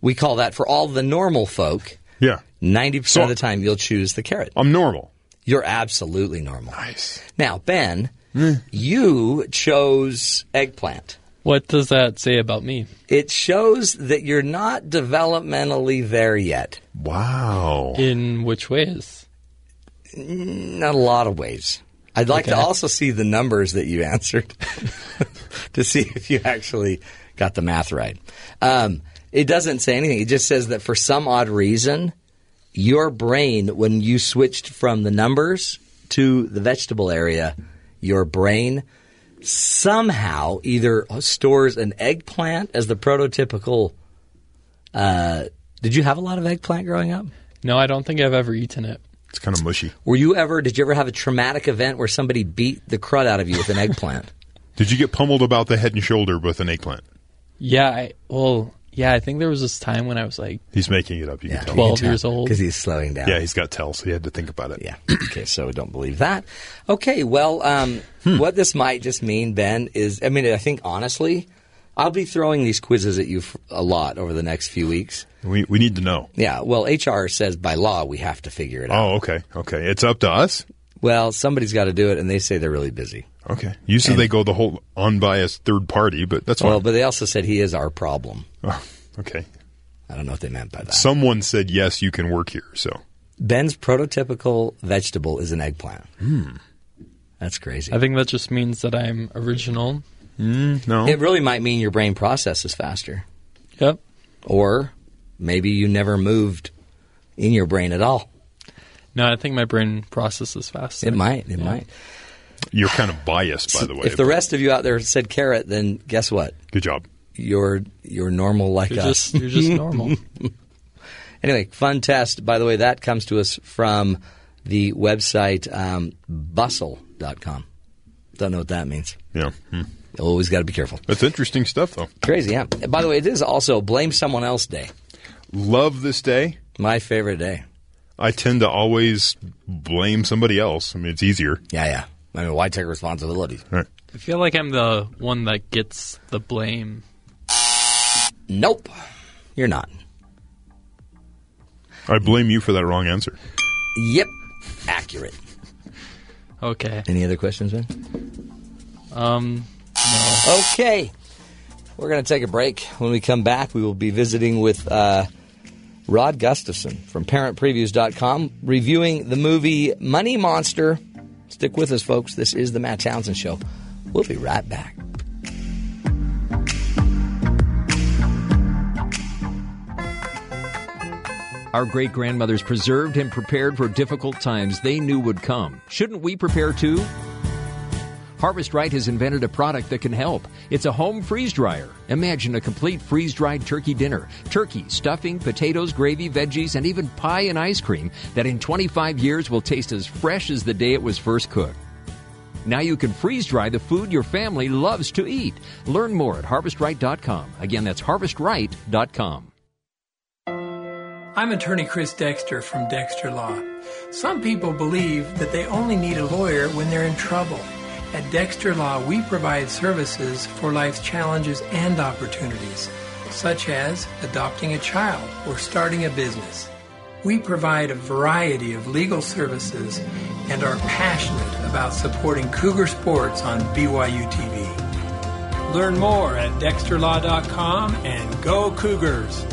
We call that for all the normal folk. Yeah. Ninety percent of the time, you'll choose the carrot. I'm normal. You're absolutely normal. Nice. Now, Ben, mm. you chose eggplant. What does that say about me? It shows that you're not developmentally there yet. Wow. In which ways? Not a lot of ways. I'd like to also see the numbers that you answered to see if you actually got the math right. Um, it doesn't say anything. It just says that for some odd reason, your brain, when you switched from the numbers to the vegetable area, your brain somehow either stores an eggplant as the prototypical. Uh, did you have a lot of eggplant growing up? No, I don't think I've ever eaten it. It's kind of mushy. Were you ever? Did you ever have a traumatic event where somebody beat the crud out of you with an eggplant? Did you get pummeled about the head and shoulder with an eggplant? Yeah, I, well, yeah, I think there was this time when I was like He's making it up. You can tell. 12 years old. because he's slowing down. Yeah, he's got tells. So he had to think about it. Yeah. okay, so we don't believe that. Okay, well, um, Hmm. what this might just mean, Ben, is I mean, I think honestly, I'll be throwing these quizzes at you f- a lot over the next few weeks. We we need to know. Yeah, well, HR says by law we have to figure it out. Oh, okay, okay. It's up to us. Well, somebody's got to do it, and they say they're really busy. Okay. Usually they go the whole unbiased third party, but that's fine. Well, but they also said he is our problem. Oh, okay. I don't know what they meant by that. Someone said yes, you can work here. So Ben's prototypical vegetable is an eggplant. Hmm. That's crazy. I think that just means that I'm original. no, It really might mean your brain processes faster. Yep. Or maybe you never moved in your brain at all. No, I think my brain processes faster. It might. It might. You're kind of biased, by the way. If the rest of you out there said carrot, then guess what? Good job. You're you're normal like You're us. just you're just normal. anyway, fun test. By the way, that comes to us from the website um, bustle.com. Don't know what that means. Yeah. Hmm. Always got to be careful. That's interesting stuff, though. Crazy, yeah. By the way, it is also Blame Someone Else Day. Love this day. My favorite day. I tend to always blame somebody else. I mean, it's easier. Yeah, yeah. I mean, why take responsibility? Right. I feel like I'm the one that gets the blame. Nope, you're not. I blame you for that wrong answer. Yep, accurate. Okay. Any other questions, man? Um. Okay. We're going to take a break. When we come back, we will be visiting with uh, Rod Gustafson from ParentPreviews.com reviewing the movie Money Monster. Stick with us, folks. This is the Matt Townsend Show. We'll be right back. Our great grandmothers preserved and prepared for difficult times they knew would come. Shouldn't we prepare too? Harvest Right has invented a product that can help. It's a home freeze dryer. Imagine a complete freeze dried turkey dinner turkey, stuffing, potatoes, gravy, veggies, and even pie and ice cream that in 25 years will taste as fresh as the day it was first cooked. Now you can freeze dry the food your family loves to eat. Learn more at harvestright.com. Again, that's harvestright.com. I'm attorney Chris Dexter from Dexter Law. Some people believe that they only need a lawyer when they're in trouble. At Dexter Law, we provide services for life's challenges and opportunities, such as adopting a child or starting a business. We provide a variety of legal services and are passionate about supporting Cougar sports on BYU TV. Learn more at dexterlaw.com and go Cougars!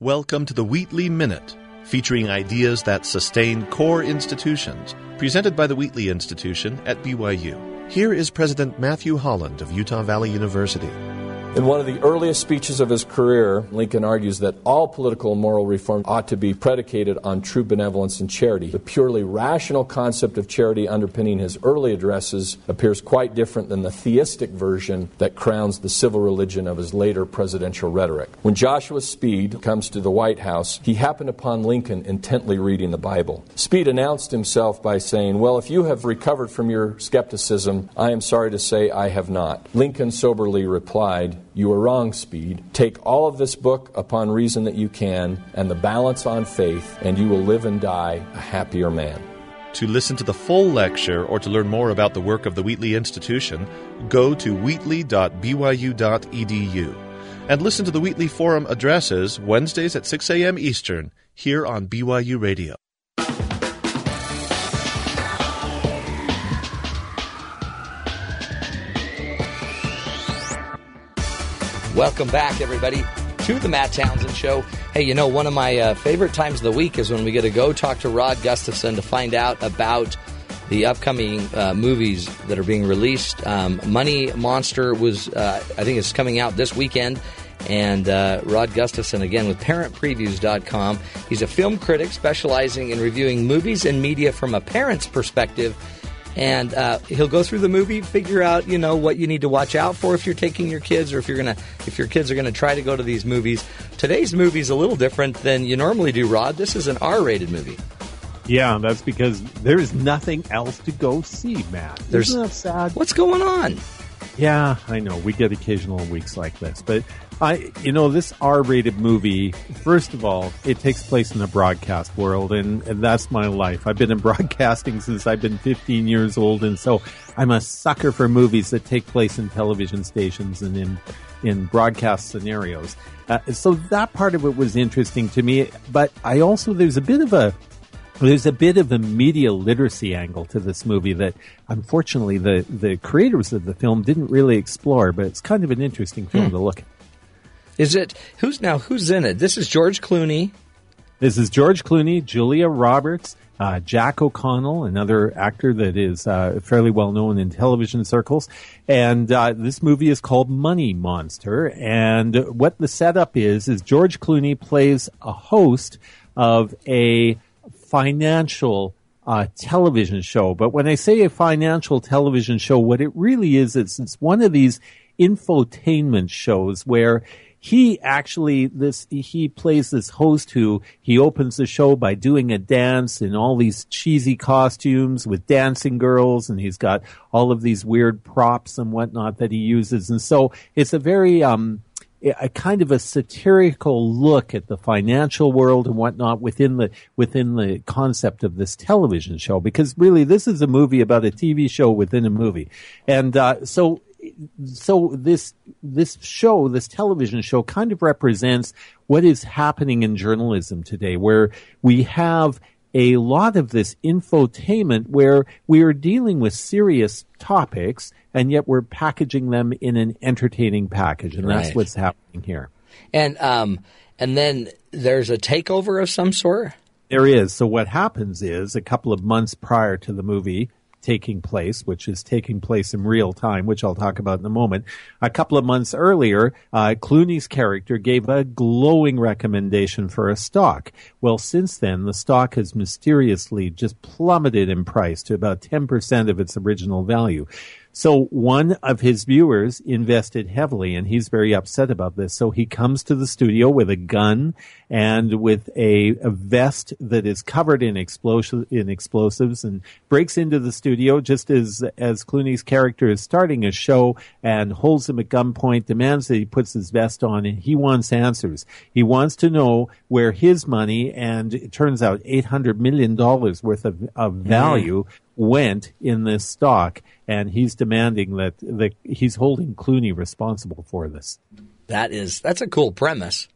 Welcome to the Wheatley Minute, featuring ideas that sustain core institutions, presented by the Wheatley Institution at BYU. Here is President Matthew Holland of Utah Valley University. In one of the earliest speeches of his career, Lincoln argues that all political and moral reform ought to be predicated on true benevolence and charity. The purely rational concept of charity underpinning his early addresses appears quite different than the theistic version that crowns the civil religion of his later presidential rhetoric. When Joshua Speed comes to the White House, he happened upon Lincoln intently reading the Bible. Speed announced himself by saying, Well, if you have recovered from your skepticism, I am sorry to say I have not. Lincoln soberly replied, you are wrong, Speed. Take all of this book upon reason that you can, and the balance on faith, and you will live and die a happier man. To listen to the full lecture or to learn more about the work of the Wheatley Institution, go to wheatley.byu.edu and listen to the Wheatley Forum addresses Wednesdays at 6 a.m. Eastern here on BYU Radio. Welcome back, everybody, to the Matt Townsend Show. Hey, you know, one of my uh, favorite times of the week is when we get to go talk to Rod Gustafson to find out about the upcoming uh, movies that are being released. Um, Money Monster was, uh, I think, it's coming out this weekend. And uh, Rod Gustafson, again, with ParentPreviews.com. He's a film critic specializing in reviewing movies and media from a parent's perspective and uh, he'll go through the movie, figure out you know what you need to watch out for if you're taking your kids, or if you're gonna if your kids are gonna try to go to these movies. Today's movie is a little different than you normally do, Rod. This is an R-rated movie. Yeah, that's because there is nothing else to go see, Matt. There's Isn't that sad? What's going on? Yeah, I know. We get occasional weeks like this, but I, you know, this R-rated movie. First of all, it takes place in the broadcast world, and, and that's my life. I've been in broadcasting since I've been 15 years old, and so I'm a sucker for movies that take place in television stations and in in broadcast scenarios. Uh, so that part of it was interesting to me, but I also there's a bit of a there's a bit of a media literacy angle to this movie that unfortunately the, the creators of the film didn't really explore, but it's kind of an interesting film Hmm. to look at. Is it who's now who's in it? This is George Clooney. This is George Clooney, Julia Roberts, uh, Jack O'Connell, another actor that is uh, fairly well known in television circles. And uh, this movie is called Money Monster. And what the setup is, is George Clooney plays a host of a financial uh, television show. But when I say a financial television show, what it really is, it's, it's one of these infotainment shows where he actually this he plays this host who he opens the show by doing a dance in all these cheesy costumes with dancing girls and he's got all of these weird props and whatnot that he uses and so it's a very um a kind of a satirical look at the financial world and whatnot within the within the concept of this television show. Because really, this is a movie about a TV show within a movie, and uh, so so this this show, this television show, kind of represents what is happening in journalism today, where we have a lot of this infotainment where we are dealing with serious topics and yet we're packaging them in an entertaining package, and that's what's happening here. And um, and then there's a takeover of some sort. There is. So what happens is a couple of months prior to the movie taking place, which is taking place in real time, which I'll talk about in a moment. A couple of months earlier, uh, Clooney's character gave a glowing recommendation for a stock. Well, since then, the stock has mysteriously just plummeted in price to about 10% of its original value. So one of his viewers invested heavily and he's very upset about this. So he comes to the studio with a gun and with a, a vest that is covered in in explosives and breaks into the studio just as, as Clooney's character is starting a show and holds him at gunpoint, demands that he puts his vest on and he wants answers. He wants to know where his money and it turns out $800 million worth of, of value mm. Went in this stock, and he's demanding that, that he's holding Clooney responsible for this. That is that's a cool premise.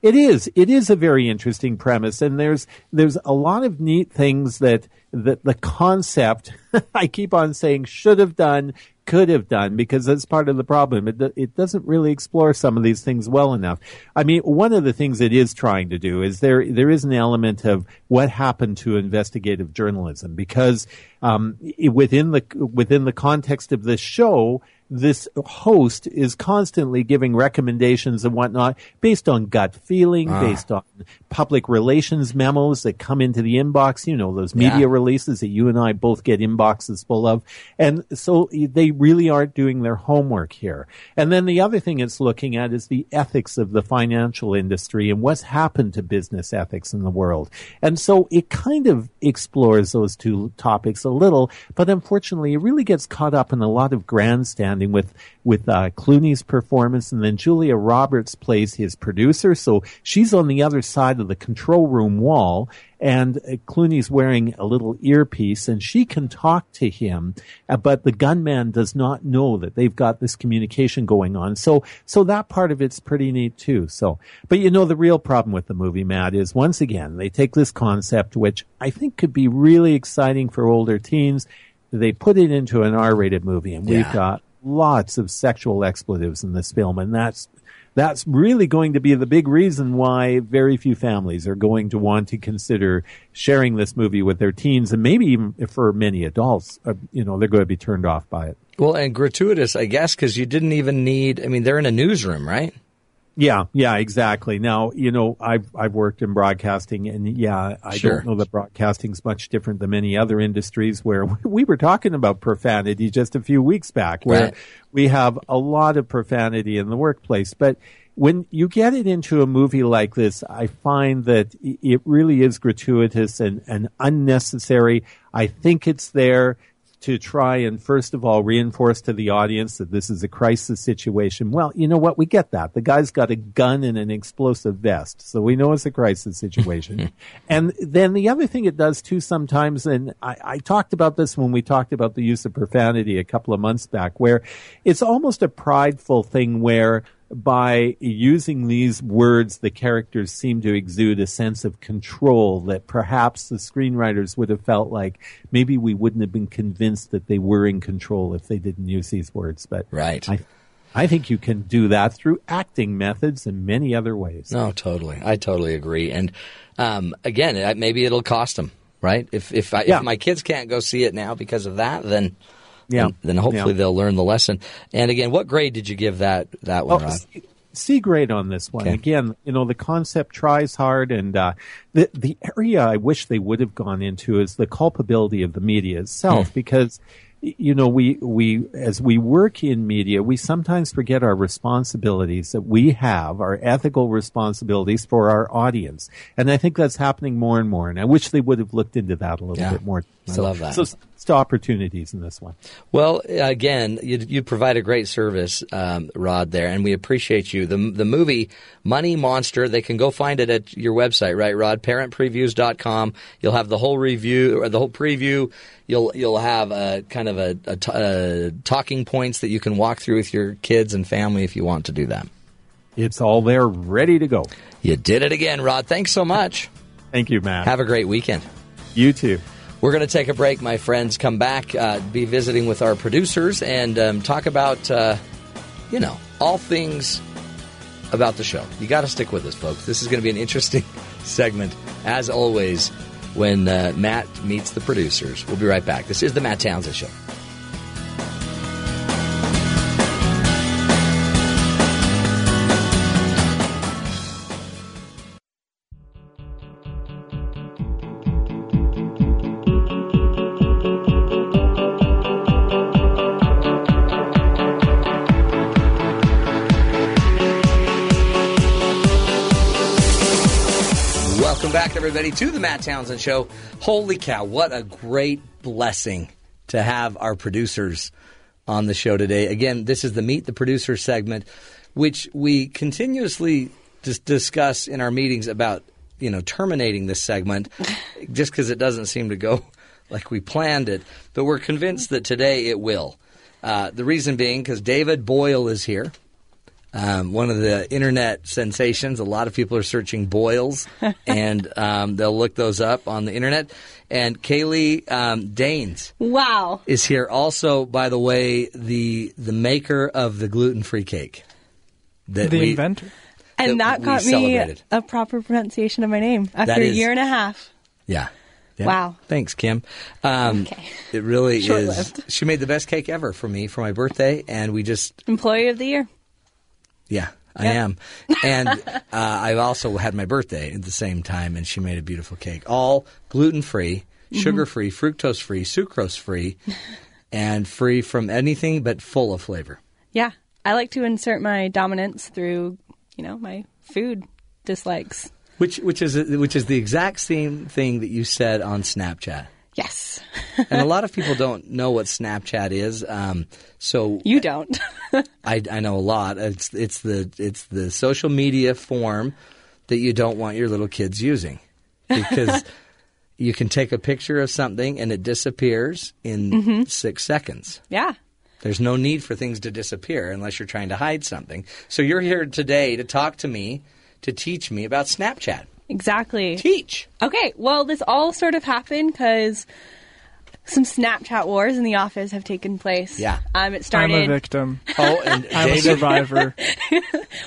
It is. It is a very interesting premise, and there's there's a lot of neat things that that the concept. I keep on saying should have done, could have done, because that's part of the problem. It it doesn't really explore some of these things well enough. I mean, one of the things it is trying to do is there there is an element of what happened to investigative journalism because um, within the within the context of this show this host is constantly giving recommendations and whatnot based on gut feeling, Ah. based on public relations memos that come into the inbox, you know, those media Yeah. releases that you and I both get inboxes full of. And so they really aren't doing their homework here. And then the other thing it's looking at is the ethics of the financial industry and what's happened to business ethics in the world. And so it kind of explores those two topics a little, but unfortunately it really gets caught up in a lot of grandstanding with, with, uh, Clooney's performance and then Julia Roberts plays his producer. So she's on the other side of the control room wall and uh, Clooney's wearing a little earpiece and she can talk to him, uh, but the gunman does not know that they've got this communication going on. So, so that part of it's pretty neat too. So, but you know, the real problem with the movie, Matt, is once again, they take this concept, which I think could be really exciting for older teens. They put it into an R-rated movie and we've got lots of sexual expletives in this film and that's that's really going to be the big reason why very few families are going to want to consider sharing this movie with their teens and maybe even for many adults uh, you know they're going to be turned off by it Well, and gratuitous, I guess, because you didn't even need. I mean, they're in a newsroom, right? Yeah yeah exactly now you know i've i've worked in broadcasting and yeah i Sure. don't know that broadcasting's much different than many other industries where we were talking about profanity just a few weeks back where Right. we have a lot of profanity in the workplace but when you get it into a movie like this, I find that it really is gratuitous and, and unnecessary. I think it's there to try and first of all reinforce to the audience that this is a crisis situation. Well, you know what? We get that. The guy's got a gun and an explosive vest. So we know it's a crisis situation. and then the other thing it does too sometimes, and I, I talked about this when we talked about the use of profanity a couple of months back, where it's almost a prideful thing where by using these words, the characters seem to exude a sense of control that perhaps the screenwriters would have felt like maybe we wouldn't have been convinced that they were in control if they didn't use these words. But Right. I, I think you can do that through acting methods and many other ways. No, totally. I totally agree. And um, again, maybe it'll cost them, right? If if, I, Yeah. if my kids can't go see it now because of that, then Yeah. then, hopefully Yeah. they'll learn the lesson. And again, what grade did you give that that one? Oh, C- C grade on this one. Okay. Again, you know, the concept tries hard and, uh, the, the area I wish they would have gone into is the culpability of the media itself Hmm. because you know, we, we, as we work in media, we sometimes forget our responsibilities that we have, our ethical responsibilities for our audience. And I think that's happening more and more. And I wish they would have looked into that a little Yeah. bit more. I love that. So, so opportunities in this one. Well, again, you, you provide a great service, um, Rod, there, and we appreciate you. The, the movie Money Monster, they can go find it at your website, right, Rod? ParentPreviews.com. You'll have the whole review, or the whole preview. You'll you'll have a kind of a, a t- uh, talking points that you can walk through with your kids and family if you want to do that. It's all there, ready to go. You did it again, Rod. Thanks so much. Thank you, Matt. Have a great weekend. You too. We're going to take a break, my friends. Come back, uh, be visiting with our producers, and um, talk about, uh, you know, all things about the show. You got to stick with us, folks. This is going to be an interesting segment, as always, when uh, Matt meets the producers. We'll be right back. This is the Matt Townsend Show. Everybody, to the Matt Townsend Show. Holy cow, what a great blessing to have our producers on the show today. Again, this is the Meet the Producer segment, which we continuously dis- discuss in our meetings about, you know, terminating this segment just because it doesn't seem to go like we planned it. But we're convinced that today it will. Uh, the reason being because David Boyle is here um, one of the internet sensations. A lot of people are searching boils, and um, they'll look those up on the internet. And Kaylee um, Dains Wow. is here. Also, by the way, the the maker of the gluten free cake. That The we- inventor. And that that we got me celebrated. a proper pronunciation of my name after That a year and a half. Yeah. Yeah. Wow. Thanks, Kim. Um, It really is. Short-lived. She made the best cake ever for me for my birthday, and we just Employee of the year. Yeah, I am. And uh, I also had my birthday at the same time, and she made a beautiful cake. All gluten free, sugar free, fructose free, sucrose free, and free from anything but full of flavor. Yeah. I like to insert my dominance through, you know, my food dislikes. Which which is which is the exact same thing that you said on Snapchat. Yes. and a lot of people don't know what Snapchat is. Um, so You don't. I, I know a lot. It's it's the it's the social media form that you don't want your little kids using because you can take a picture of something and it disappears in Mhm. six seconds. yeah. There's no need for things to disappear unless you're trying to hide something. So you're here today to talk to me to teach me about Snapchat. Exactly. Teach. Okay, well, this all sort of happened because some Snapchat wars in the office have taken place. Yeah. Um, it started. I'm a victim. Oh, and I'm a survivor.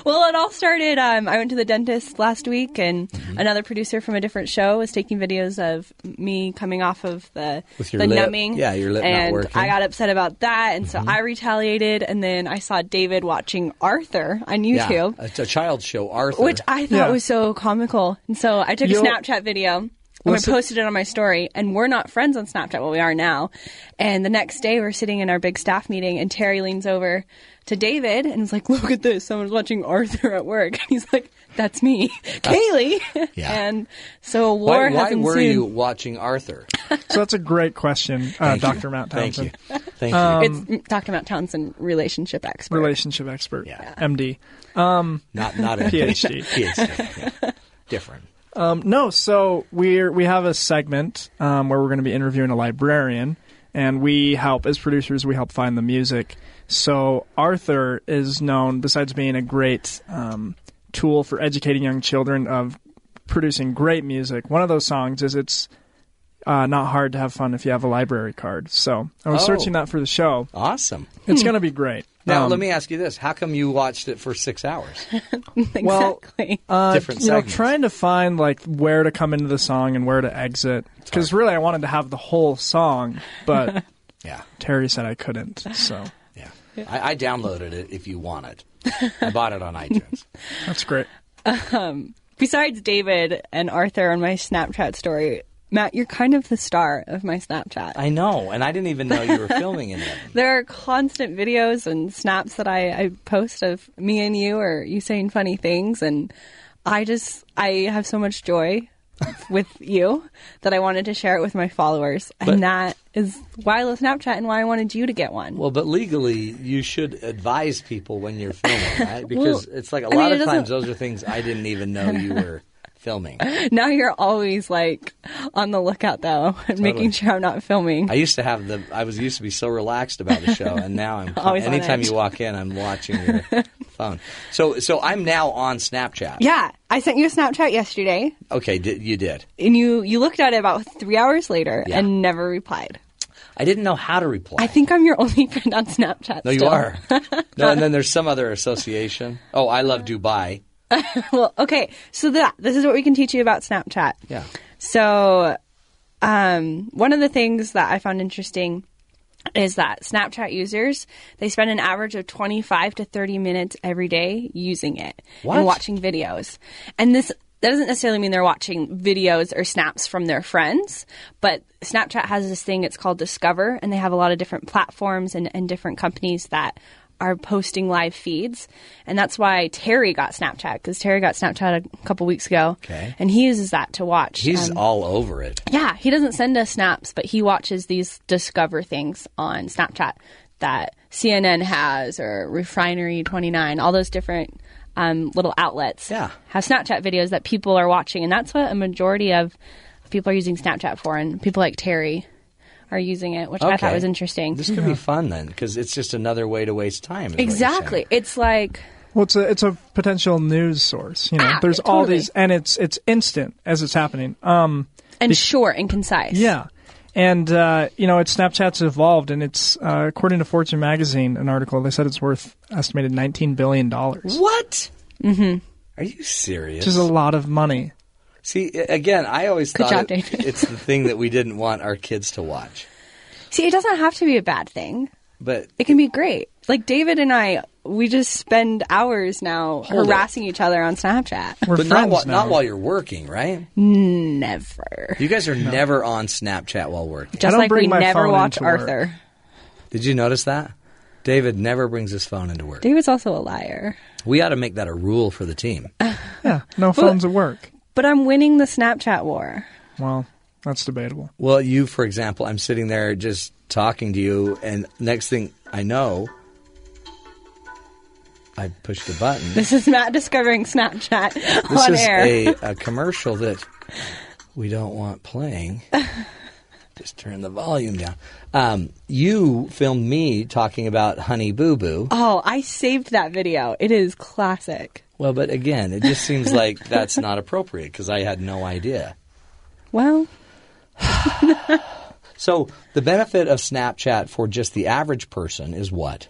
Well, it all started. Um, I went to the dentist last week, and Mm-hmm. another producer from a different show was taking videos of me coming off of the With your the lip. numbing. Yeah, your lip not and working. Mm-hmm. I got upset about that, and so I retaliated. And then I saw David watching Arthur on YouTube. Yeah, it's a child show, Arthur. Which I thought Yeah. was so comical. And so I took You'll- a Snapchat video and I Was it- posted it on my story. And we're not friends on Snapchat, well, we are now. And the next day, we're sitting in our big staff meeting, and Terry leans over to David and is like, Look at this. Someone's watching Arthur at work. And he's like, That's me, Kaylee. Yeah. and so a war why has why ensued. were you watching Arthur? so that's a great question, uh, Thank you. Dr. Matt Thank Townsend. you. Thank you. Um, it's Dr. Matt Townsend, relationship expert. relationship expert, Yeah. MD. Um, Not not a PhD. PhD. yeah. Different. Um, no, so we're we have a segment um, where we're going to be interviewing a librarian, and we help as producers. We help find the music. So Arthur is known, besides being a great um, tool for educating young children, of producing great music. One of those songs is it's uh, not hard to have fun if you have a library card. So I was Oh. searching that for the show. Awesome. It's going to be great. Now, Um, let me ask you this: How come you watched it for six hours? Well, uh, Different you know, trying to find like where to come into the song and where to exit. Because really, I wanted to have the whole song, but yeah, Terry said I couldn't. So I, I downloaded it. If you want it, I bought it on iTunes. that's great. Um, besides David and Arthur on my Snapchat story, Matt, you're kind of the star of my Snapchat. I know, and I didn't even know you were filming in them. There are constant videos and snaps that I, I post of me and you or you saying funny things and I just I have so much joy with you that I wanted to share it with my followers. But- and that is why I love Snapchat and why I wanted you to get one. Well, but legally, you should advise people when you're filming, right? Because Well, it's like a I lot it of times those are things I didn't even know you were filming. now you're always like on the lookout though and making sure I'm not filming. I used to have the. I was used to be so relaxed about the show, and now I'm. Always anytime you walk in, I'm watching your phone. So, so I'm now on Snapchat. yeah, I sent you a Snapchat yesterday Okay, did, you did. and you you looked at it about 3 hours later Yeah. and never replied. I didn't know how to reply. I think I'm your only friend on Snapchat. no, you are. no, and then there's some other association. Oh, I love Dubai. well, okay. So that this is what we can teach you about Snapchat. Yeah. So, um, one of the things that I found interesting is that Snapchat users they spend an average of 25 to 30 minutes every day using it What? and watching videos. And this that doesn't necessarily mean they're watching videos or snaps from their friends, but Snapchat has this thing it's called Discover and they have a lot of different platforms and, and different companies that are posting live feeds. And that's why Terry got Snapchat because Terry got Snapchat a couple weeks ago. Okay. And he uses that to watch. He's um, all over it. yeah, he doesn't send us snaps, but he watches these discover things on Snapchat that CNN has or Refinery 29, all those different um, little outlets yeah. have Snapchat videos that people are watching. And that's what a majority of people are using Snapchat for. And people like Terry are using it, which I thought was interesting. This could be fun then, because it's just another way to waste time. is what you're saying. Exactly. It's like Well, it's a it's a potential news source. You know, Ah, there's all these, and it's it's instant as it's happening. Um, and short and concise. yeah, and uh, you know, it's Snapchat's evolved, and it's uh, according to Fortune magazine, an article they said it's worth estimated 19 billion dollars. What? Mm-hmm. Are you serious? Which is a lot of money. See, again, I always Good thought job, it- David. it's the thing that we didn't want our kids to watch. See, it doesn't have to be a bad thing. But It can be great. Like David and I, we just spend hours now Hold it. harassing each other on Snapchat. but not while, not while you're working, right? Never. You guys are never on Snapchat while working. Just like we never watch Arthur. Did you notice that? David never brings his phone into work. David's also a liar. We ought to make that a rule for the team. Yeah, no phones at work. But I'm winning the Snapchat war. Well, that's debatable. Well, you, for example, I'm sitting there just talking to you, and next thing I know, I pushed a button. This is Matt discovering Snapchat This on is air. a, a commercial that we don't want playing. Just turn the volume down. Um, you filmed me talking about Honey Boo Boo. oh, I saved that video. It is classic. Well, but again, it just seems like that's not appropriate because I had no idea. Well, So the benefit of Snapchat for just the average person is what?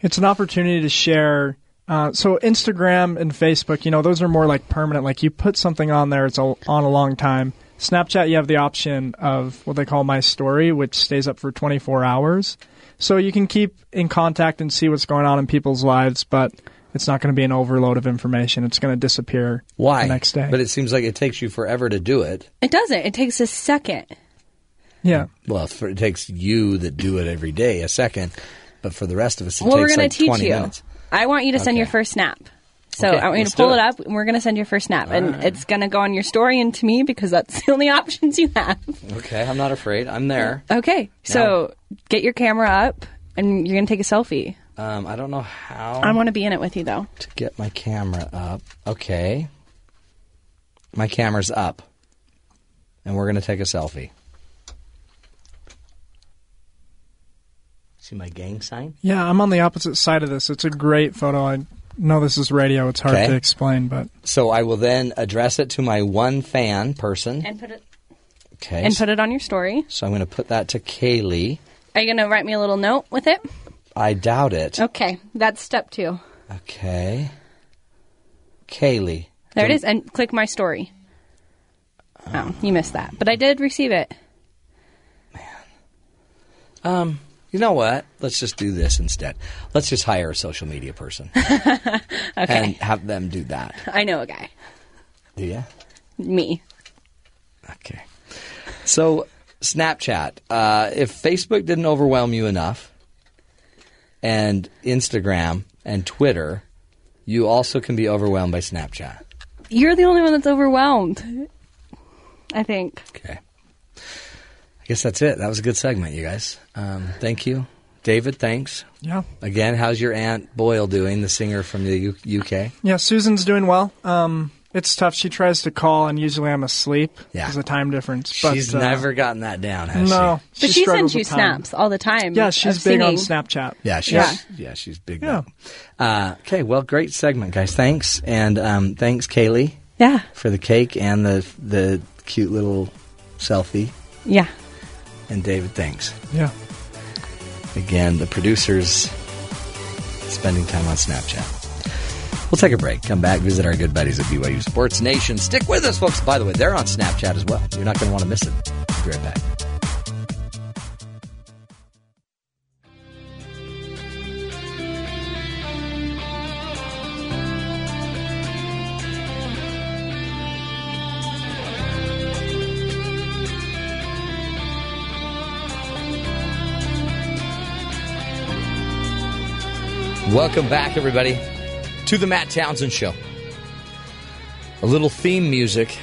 It's an opportunity to share. Uh, so Instagram and Facebook, you know, those are more like permanent. Like you put something on there, it's a, on a long time. Snapchat, you have the option of what they call My Story, which stays up for 24 hours. So you can keep in contact and see what's going on in people's lives, but it's not going to be an overload of information. It's going to disappear Why? the next day. But it seems like it takes you forever to do it. it doesn't. It takes a second. Yeah. Well, for, it takes you that do it every day a second, but for the rest of us, it well, we're takes going like to teach 20 you. minutes. I want you to send Okay. your first snap. So Okay, I want you to pull it it. up, and we're going to send your first snap, and right. it's going to go on your story and to me because that's the only options you have. Okay, I'm not afraid. I'm there. Okay, so get your camera up, and you're going to take a selfie. Um, I don't know how I want to be in it with you, though. to get my camera up. Okay. My camera's up. And we're going to take a selfie. See my gang sign? Yeah, I'm on the opposite side of this. It's a great photo. I know this is radio. It's hard Okay. to explain, but So I will then address it to my one fan person. And put it Okay. and put it on your story. So I'm going to put that to Kaylee. Are you going to write me a little note with it? I doubt it. Okay, that's step two. Okay. Kaylee. There it is, and click my story. Oh, you missed that, but I did receive it. Man. Um, you know what? Let's just do this instead. Let's just hire a social media person Okay, and have them do that. I know a guy. Do you? Me. Okay. So, Snapchat. Uh, if Facebook didn't overwhelm you enough, and Instagram and Twitter, you also can be overwhelmed by Snapchat. You're the only one that's overwhelmed. I think. Okay. I guess that's it. That was a good segment, you guys. Um, thank you. David, thanks. Yeah. Again, how's your Aunt Boyle doing, the singer from the U- UK? Yeah, Susan's doing well. Um, it's tough. She tries to call, and usually I'm asleep. Yeah. There's a time difference. But, She's uh, never gotten that down, has she? No. she? But she struggles sends you with time. snaps all the time. Yeah, she's of big on singing. Snapchat. Yeah, she's Yeah. yeah, she's big. Yeah. Uh, okay, well, great segment, guys. Thanks, and um, thanks, Kaylee. Yeah. for the cake and the the cute little selfie. Yeah. And David, thanks Yeah. again. The producers spending time on Snapchat. We'll take a break. Come back, visit our good buddies at BYU Sports Nation. Stick with us, folks. By the way, they're on Snapchat as well. You're not going to want to miss it. Be right back. Welcome back, everybody, to the Matt Townsend Show. A little theme music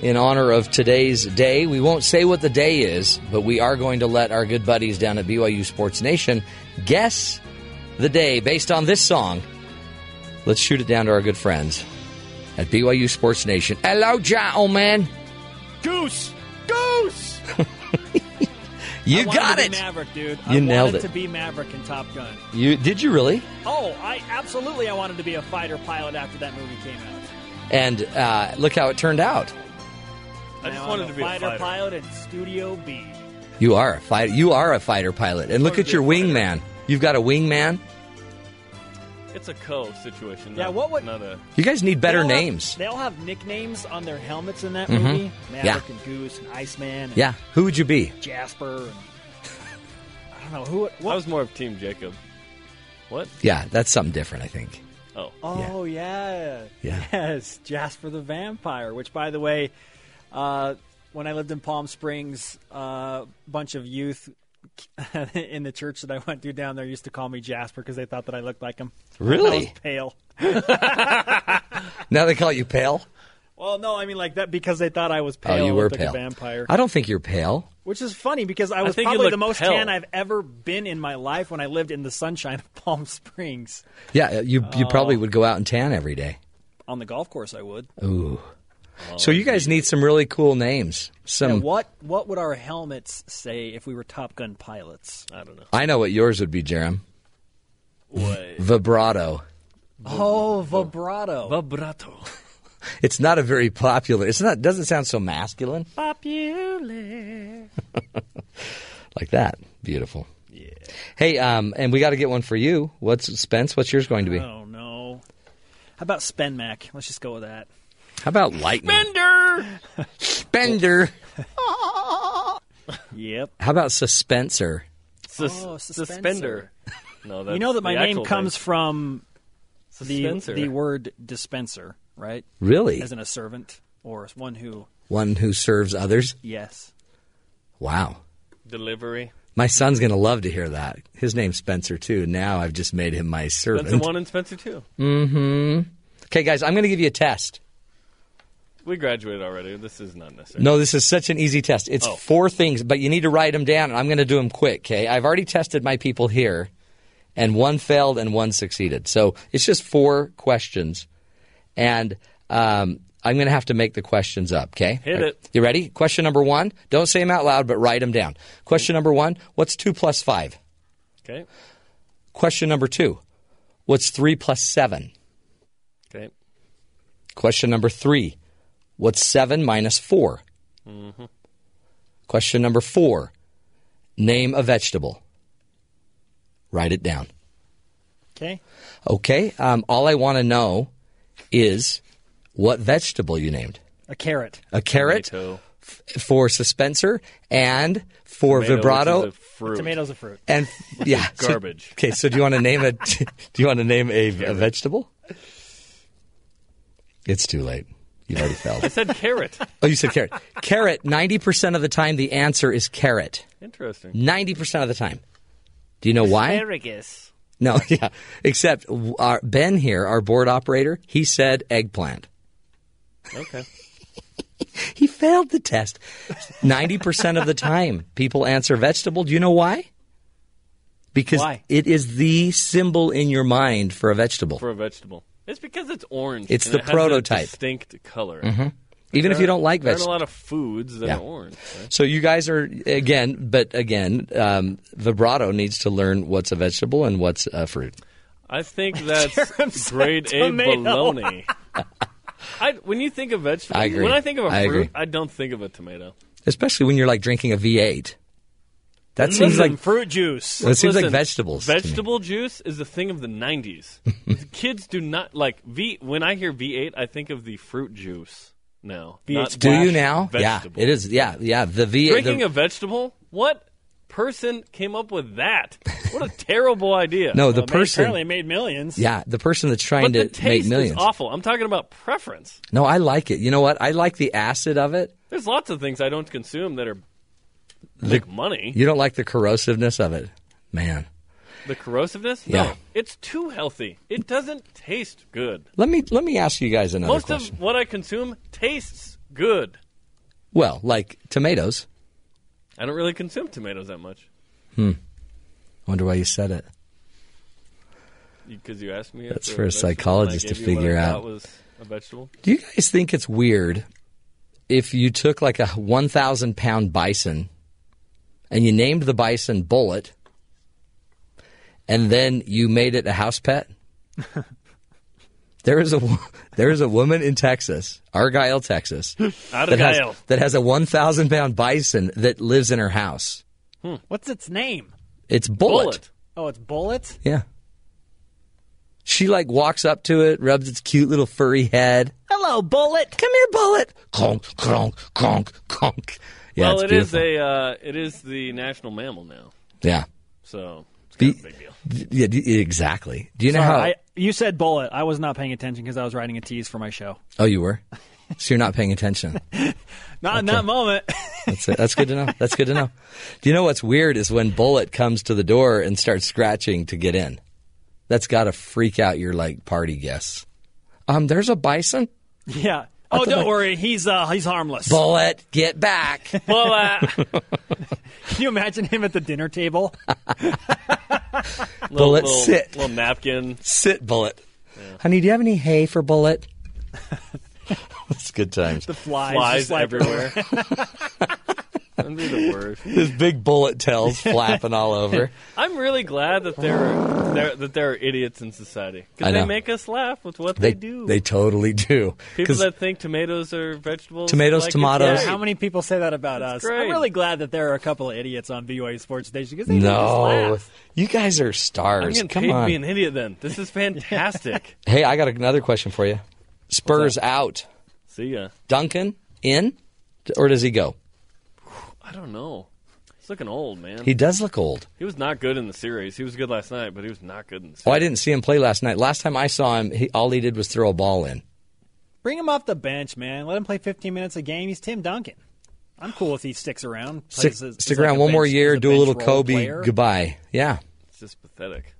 in honor of today's day. We won't say what the day is, but we are going to let our good buddies down at BYU Sports Nation guess the day based on this song. Let's shoot it down to our good friends at BYU Sports Nation. Hello, gentlemen. Goose! Goose! You I got to it. Be Maverick, dude. You I nailed wanted it. to be Maverick in Top Gun. You did you really? Oh, I absolutely I wanted to be a fighter pilot after that movie came out. And uh, look how it turned out. I just wanted to be fighter a fighter pilot in Studio B. You are a fighter. You are a fighter pilot. And look at your wingman. You've got a wingman. It's a co situation. Yeah, not- what would- Not a. You guys need better They all have- names. they all have nicknames on their helmets in that Mhm. movie. Yeah. Maverick and Goose and Iceman. And Yeah. Who would you be? Jasper. And, I don't know who. What? I was more of Team Jacob. What? Yeah, that's something different, I think. Oh. Oh yeah. Yeah. Yes, Jasper the Vampire. Which, by the way, uh, when I lived in Palm Springs, a uh, bunch of youth in the church that I went to down there used to call me Jasper because they thought that I looked like him. Really? I was pale. Now they call you pale. Well, no, I mean like that because they thought I was pale. oh, you were pale. like a vampire. I don't think you're pale. Which is funny because I I was think you probably the most pale. tan I've ever been in my life when I lived in the sunshine of Palm Springs. Yeah, you you Oh. probably uh, would go out and tan every day. On the golf course, I would. Ooh. So you guys need some really cool names. Some Yeah, what what would our helmets say if we were Top Gun pilots? I don't know. I know what yours would be, Jerem. What? Vibrato. Oh, vibrato. Vibrato. It's not a very popular. It's not. Doesn't sound so masculine Popular. like that. Beautiful. Yeah. Hey, um, and we got to get one for you. What's Spence? What's yours going to be? Oh no. How about Spenmac? Let's just go with that. How about lightning? Spender! Spender. Yep. How about suspenser? Sus- Oh, suspender. No, that's you know that my the name actual comes thing. from the, Dispenser. the word dispenser, right? Really? As in a servant or one who. One who serves others. Yes. Wow. delivery. My son's going to love to hear that. His name's Spencer too. Now I've just made him my servant. That's one in Spencer too. Mm-hmm. Okay, guys, I'm going to give you a test. We graduated already. This is not necessary. No, this is such an easy test. It's Oh. four things, but you need to write them down, and I'm going to do them quick. Okay, I've already tested my people here, and one failed and one succeeded. So it's just four questions, and um, I'm going to have to make the questions up. Okay, Hit it. You ready? Question number one. Don't say them out loud, but write them down. Question number one. What's two plus five? Okay. Question number two. What's three plus seven? Okay. Question number three. What's seven minus 4 Mhm. Question number four. Name a vegetable. Write it down. Okay. Okay. Um, all I want to know is what vegetable you named. A carrot. A carrot Tomato. f- for suspenser and for Tomato, vibrato. which is a fruit. Tomato's a fruit. And yeah, so- Garbage. okay, so do you want to name a? Do you want to name a, a vegetable? It's too late. You already failed. I said carrot. Oh, you said carrot. Carrot. Ninety percent of the time, the answer is carrot. Interesting. Ninety percent of the time. Do you know why? Asparagus. No, yeah. Except our, Ben here, our board operator, he said eggplant. Okay. He failed the test. Ninety percent of the time, people answer vegetable. Do you know why? Because Why? it is the symbol in your mind for a vegetable. For a vegetable. It's because it's orange. It's the it prototype. distinct color. Mhm. Even if you don't like there aren't vegetables. a lot of foods that Yeah. are orange. right? So you guys are again, but again, um, vibrato needs to learn what's a vegetable and what's a fruit. I think that's grade A baloney. I, when you think of vegetables, I agree. when I think of a I fruit, agree. I don't think of a tomato. Especially when you're like drinking a V8. That Listen, seems like fruit juice. That seems like vegetables. Vegetable juice is a thing of the '90s. Kids do not like V. When I hear V8, I think of the fruit juice. No, not Do you now? Vegetable. Yeah, it is. Yeah, yeah. The V8. Drinking the, a vegetable? What person came up with that? What a terrible idea. No, the Well, person- apparently made millions. yeah, the person that's trying but to make millions. awful. I'm talking about preference. No, I like it. You know what? I like the acid of it. There's lots of things I don't consume that are The- make money. You don't like the corrosiveness of it, man. The corrosiveness? Yeah. No, it's too healthy. It doesn't taste good. Let me let me ask you guys another Most question. of what I consume tastes good. well, like tomatoes. I don't really consume tomatoes that much Hmm. I Wonder why you said it. because you asked me. That's for a I psychologist to you figure out. Was a vegetable? Do you guys think it's weird if you took like a 1,000 pound bison and you named the bison Bullet and then you made it a house pet? there is a there is a woman in Texas, Argyle, Texas, that has, that has a 1,000 pound bison that lives in her house. Hmm. What's its name? It's Bullet. Oh, it's Bullet? Yeah. She like walks up to it, rubs its cute little furry head. Hello, Bullet. Come here, Bullet. Conk, conk, conk, conk. Yeah, well, it's it is beautiful. a uh, it is the national mammal now. Yeah. So it's Be- kind of a big deal. d- yeah, d- exactly. Do you know how? I, you said Bullet. I was not paying attention because I was writing a tease for my show. oh, you were. So you're not paying attention. Not in that moment. That's it. That's good to know. That's good to know. Do you know what's weird is when Bullet comes to the door and starts scratching to get in. That's got to freak out your like party guests. Um, there's a bison. yeah. I Oh, don't like- worry. He's uh, he's harmless. Bullet, get back. Bullet. Can you imagine him at the dinner table? Little, Bullet, little, sit. Little napkin. Sit, Bullet. Honey, do you have any hay for Bullet? It's good times. The flies, Flies just everywhere. That'd be the worst. His big bullet tails flapping all over. I'm really glad that there are there, that there are idiots in society because they make us laugh with what they, They do. They totally do. People that think tomatoes are vegetables. Tomatoes, like tomatoes. great. How many people say that about us? great. I'm really glad that there are a couple of idiots on BYU Sports Station because they make us no, laugh. you guys are I'm stars. getting Come paid to on. be an idiot. Then this is fantastic. Hey, I got another question for you. Spurs out. See ya. Duncan in, or does he go? I don't know. He's looking old, man. He does look old. He was not good in the series. He was good last night, but he was not good in the series. Oh, I didn't see him play last night. Last time I saw him, he, all he did was throw a ball in. Bring him off the bench, man. Let him play 15 minutes a game. He's Tim Duncan. I'm cool if he sticks around. Stick, plays stick as like around a one more year, as do a little Kobe player. goodbye. Yeah, It's just pathetic.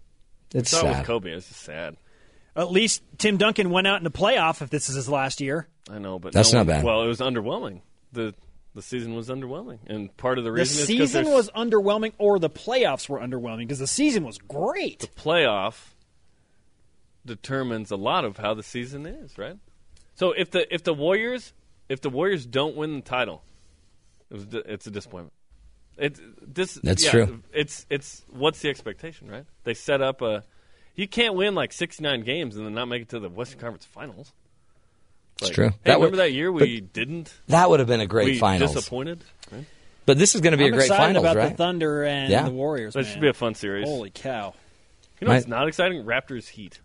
it's I saw it sad. with Kobe. It's just sad. At least Tim Duncan went out in the playoff if this is his last year. I know, but That's no not one- bad. Well, it was underwhelming. the The season was underwhelming, and part of the The reason is 'cause season was underwhelming or the playoffs were underwhelming because the season was great. The playoff determines a lot of how the season is, right? So if the if the Warriors if the Warriors don't win the title, it was, it's a disappointment. It's this. That's yeah, true. It's it's what's the expectation, right? They set up a. You can't win like sixty nine games and then not make it to the Western Conference Finals. It's Like, true. Hey, That would- remember that year we didn't? That would have been a great we finals. Disappointed. Right? But this is going to be I'm a great excited finals, about right? the Thunder and Yeah. the Warriors. That man. should be a fun series. Holy cow! You know what's My- not exciting? Raptors Heat.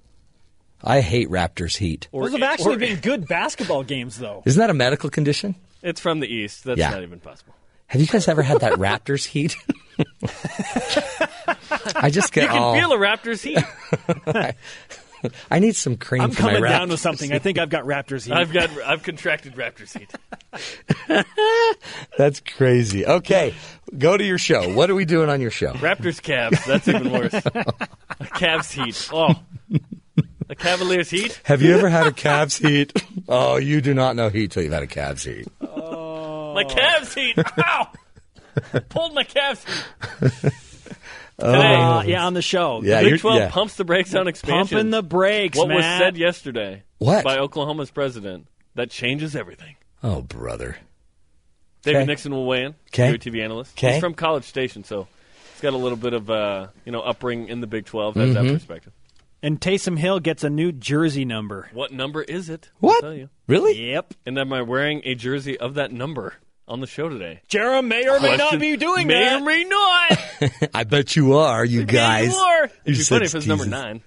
I hate Raptors Heat. Those have actually been good basketball games, though. Isn't that a medical condition? It's from the East. That's Yeah. not even possible. Have you guys ever had that Raptors heat? I just get You can all feel a Raptors heat. I need some cream I'm for coming Raptors. down with something. I think I've got Raptors heat. I've got I've contracted Raptors heat. That's crazy. Okay, go to your show. What are we doing on your show? Raptors Cavs. That's even worse. Cavs heat. Oh, a Cavaliers heat. Have you ever had a Cavs heat? Oh, you do not know heat till you've had a Cavs heat. My Cavs heat. Ow! Pulled my Cavs heat. Uh, yeah, on the show. Yeah, Big 12 yeah. pumps the brakes on expansion. Pumping the brakes, What was said yesterday What? by Oklahoma's president that changes everything. Oh, brother. David Okay. Nixon will weigh in. Okay. TV analyst. Okay. He's from College Station, so he's got a little bit of uh, you know upbringing in the Big 12. Has that Mhm. perspective. And Taysom Hill gets a new jersey number. What number is it? What? I'll tell you. Really? Yep. And am I wearing a jersey of that number on the show today? Jerem may or may not be doing may that. or may not. I bet you are, you guys. you are. It'd You be funny if it's number nine.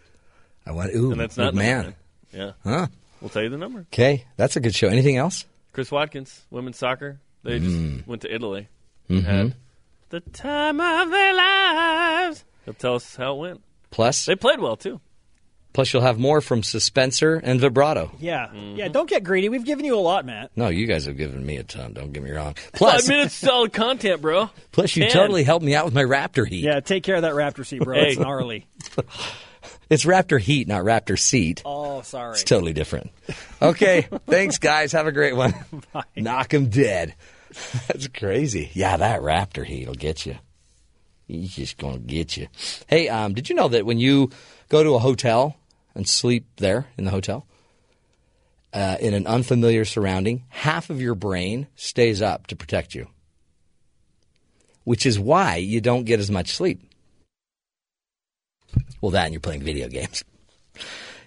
I want. Ooh, and that's not man. Nine. Yeah. Huh? We'll tell you the number. Okay, that's a good show. Anything else? Chris Watkins, women's soccer. They just Mm. went to Italy. Mhm. Had the time of their lives. He'll tell us how it went. Plus, They played well too. Plus you'll have more from Suspenser and Vibrato. Yeah, Mm-hmm. yeah. Don't get greedy. We've given you a lot, Matt. No, you guys have given me a ton. Don't get me wrong. Plus, Five minutes solid content, bro. plus you Ten. totally helped me out with my Raptor heat. Yeah, take care of that Raptor seat, bro. Hey. It's gnarly. It's Raptor heat, not Raptor seat. Oh, sorry. It's totally different. Okay, thanks, guys. Have a great one. Knock Knock 'em dead. That's crazy. Yeah, that Raptor heat will get you. He's just going to get you. Hey, um, did you know that when you go to a hotel and sleep there in the hotel, uh, in an unfamiliar surrounding, half of your brain stays up to protect you, which is why you don't get as much sleep. Well, that and you're playing video games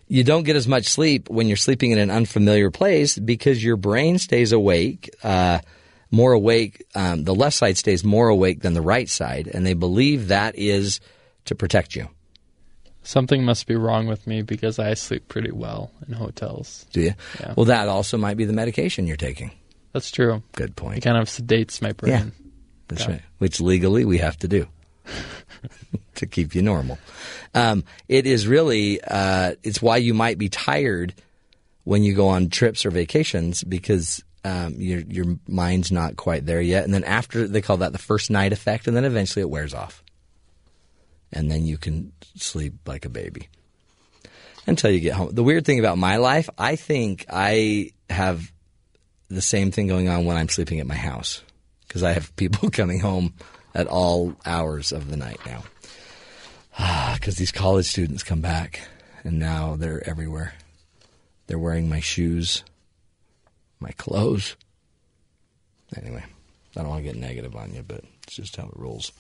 you don't get as much sleep when you're sleeping in an unfamiliar place because your brain stays awake, uh, more awake. Um, the left side stays more awake than the right side, and they believe that is to protect you. Something must be wrong with me because I sleep pretty well in hotels. Do you? Yeah. Well, that also might be the medication you're taking. That's true. Good point. It kind of sedates my brain. Yeah, that's right. Which legally we have to do to keep you normal. Um, it is really uh, it's why you might be tired when you go on trips or vacations because um, your your mind's not quite there yet, and then after they call that the first night effect, and then eventually it wears off, and then you can sleep like a baby until you get home. The weird thing about my life, I think I have the same thing going on when I'm sleeping at my house because I have people coming home at all hours of the night now. Because these college students come back and now they're everywhere. They're wearing my shoes, my clothes. Anyway, I don't want to get negative on you, but it's just how it rolls.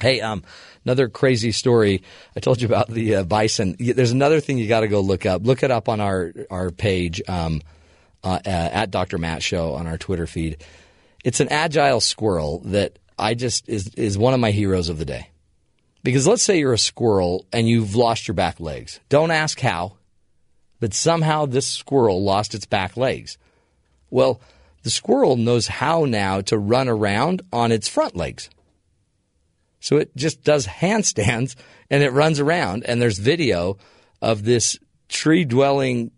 Hey, um, another crazy story. I told you about the uh, bison. There's another thing you got to go look up. Look it up on our our page um, uh, uh, at Dr. Matt Show on our Twitter feed. It's an agile squirrel that I just is is one of my heroes of the day. Because let's say you're a squirrel and you've lost your back legs. Don't ask how, but somehow this squirrel lost its back legs. Well, the squirrel knows how now to run around on its front legs. So it just does handstands and it runs around. And there's video of this tree dwelling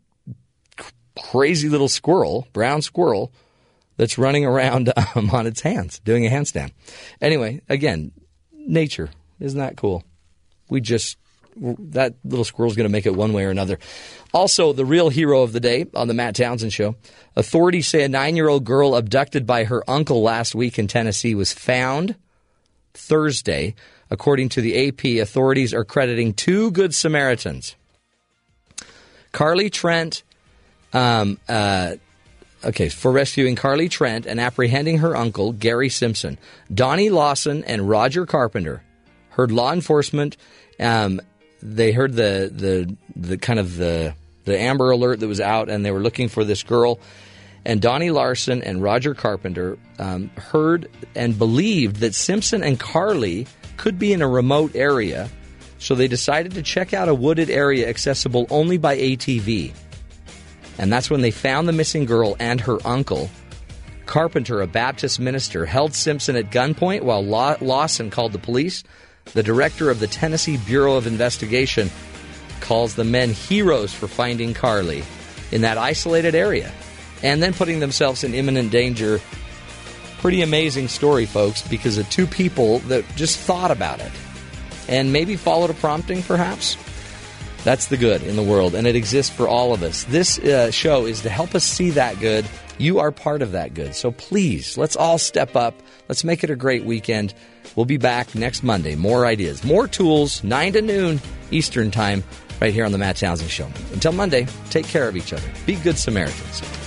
crazy little squirrel, brown squirrel, that's running around um, on its hands doing a handstand. Anyway, again, nature. Isn't that cool? We just, that little squirrel's going to make it one way or another. Also, the real hero of the day on the Matt Townsend Show. Authorities say a nine year old girl abducted by her uncle last week in Tennessee was found Thursday. According to the AP, authorities are crediting two good Samaritans. Carly Trent, um, uh, okay, for rescuing Carly Trent and apprehending her uncle, Gary Simpson. Donnie Lawson and Roger Carpenter heard law enforcement. Um, they heard the, the, the kind of the, the Amber Alert that was out, and they were looking for this girl. And Donnie Lawson and Roger Carpenter um, heard and believed that Simpson and Carly could be in a remote area, so they decided to check out a wooded area accessible only by ATV. And that's when they found the missing girl and her uncle. Carpenter, a Baptist minister, held Simpson at gunpoint while Law- Lawson called the police. The director of the Tennessee Bureau of Investigation calls the men heroes for finding Carly in that isolated area and then putting themselves in imminent danger. Pretty amazing story, folks, because of two people that just thought about it and maybe followed a prompting, perhaps. That's the good in the world, and it exists for all of us. This uh, show is to help us see that good. You are part of that good. So please, let's all step up. Let's make it a great weekend. We'll be back next Monday. More ideas, more tools, 9 to noon Eastern Time, right here on The Matt Townsend Show. Until Monday, take care of each other. Be good Samaritans.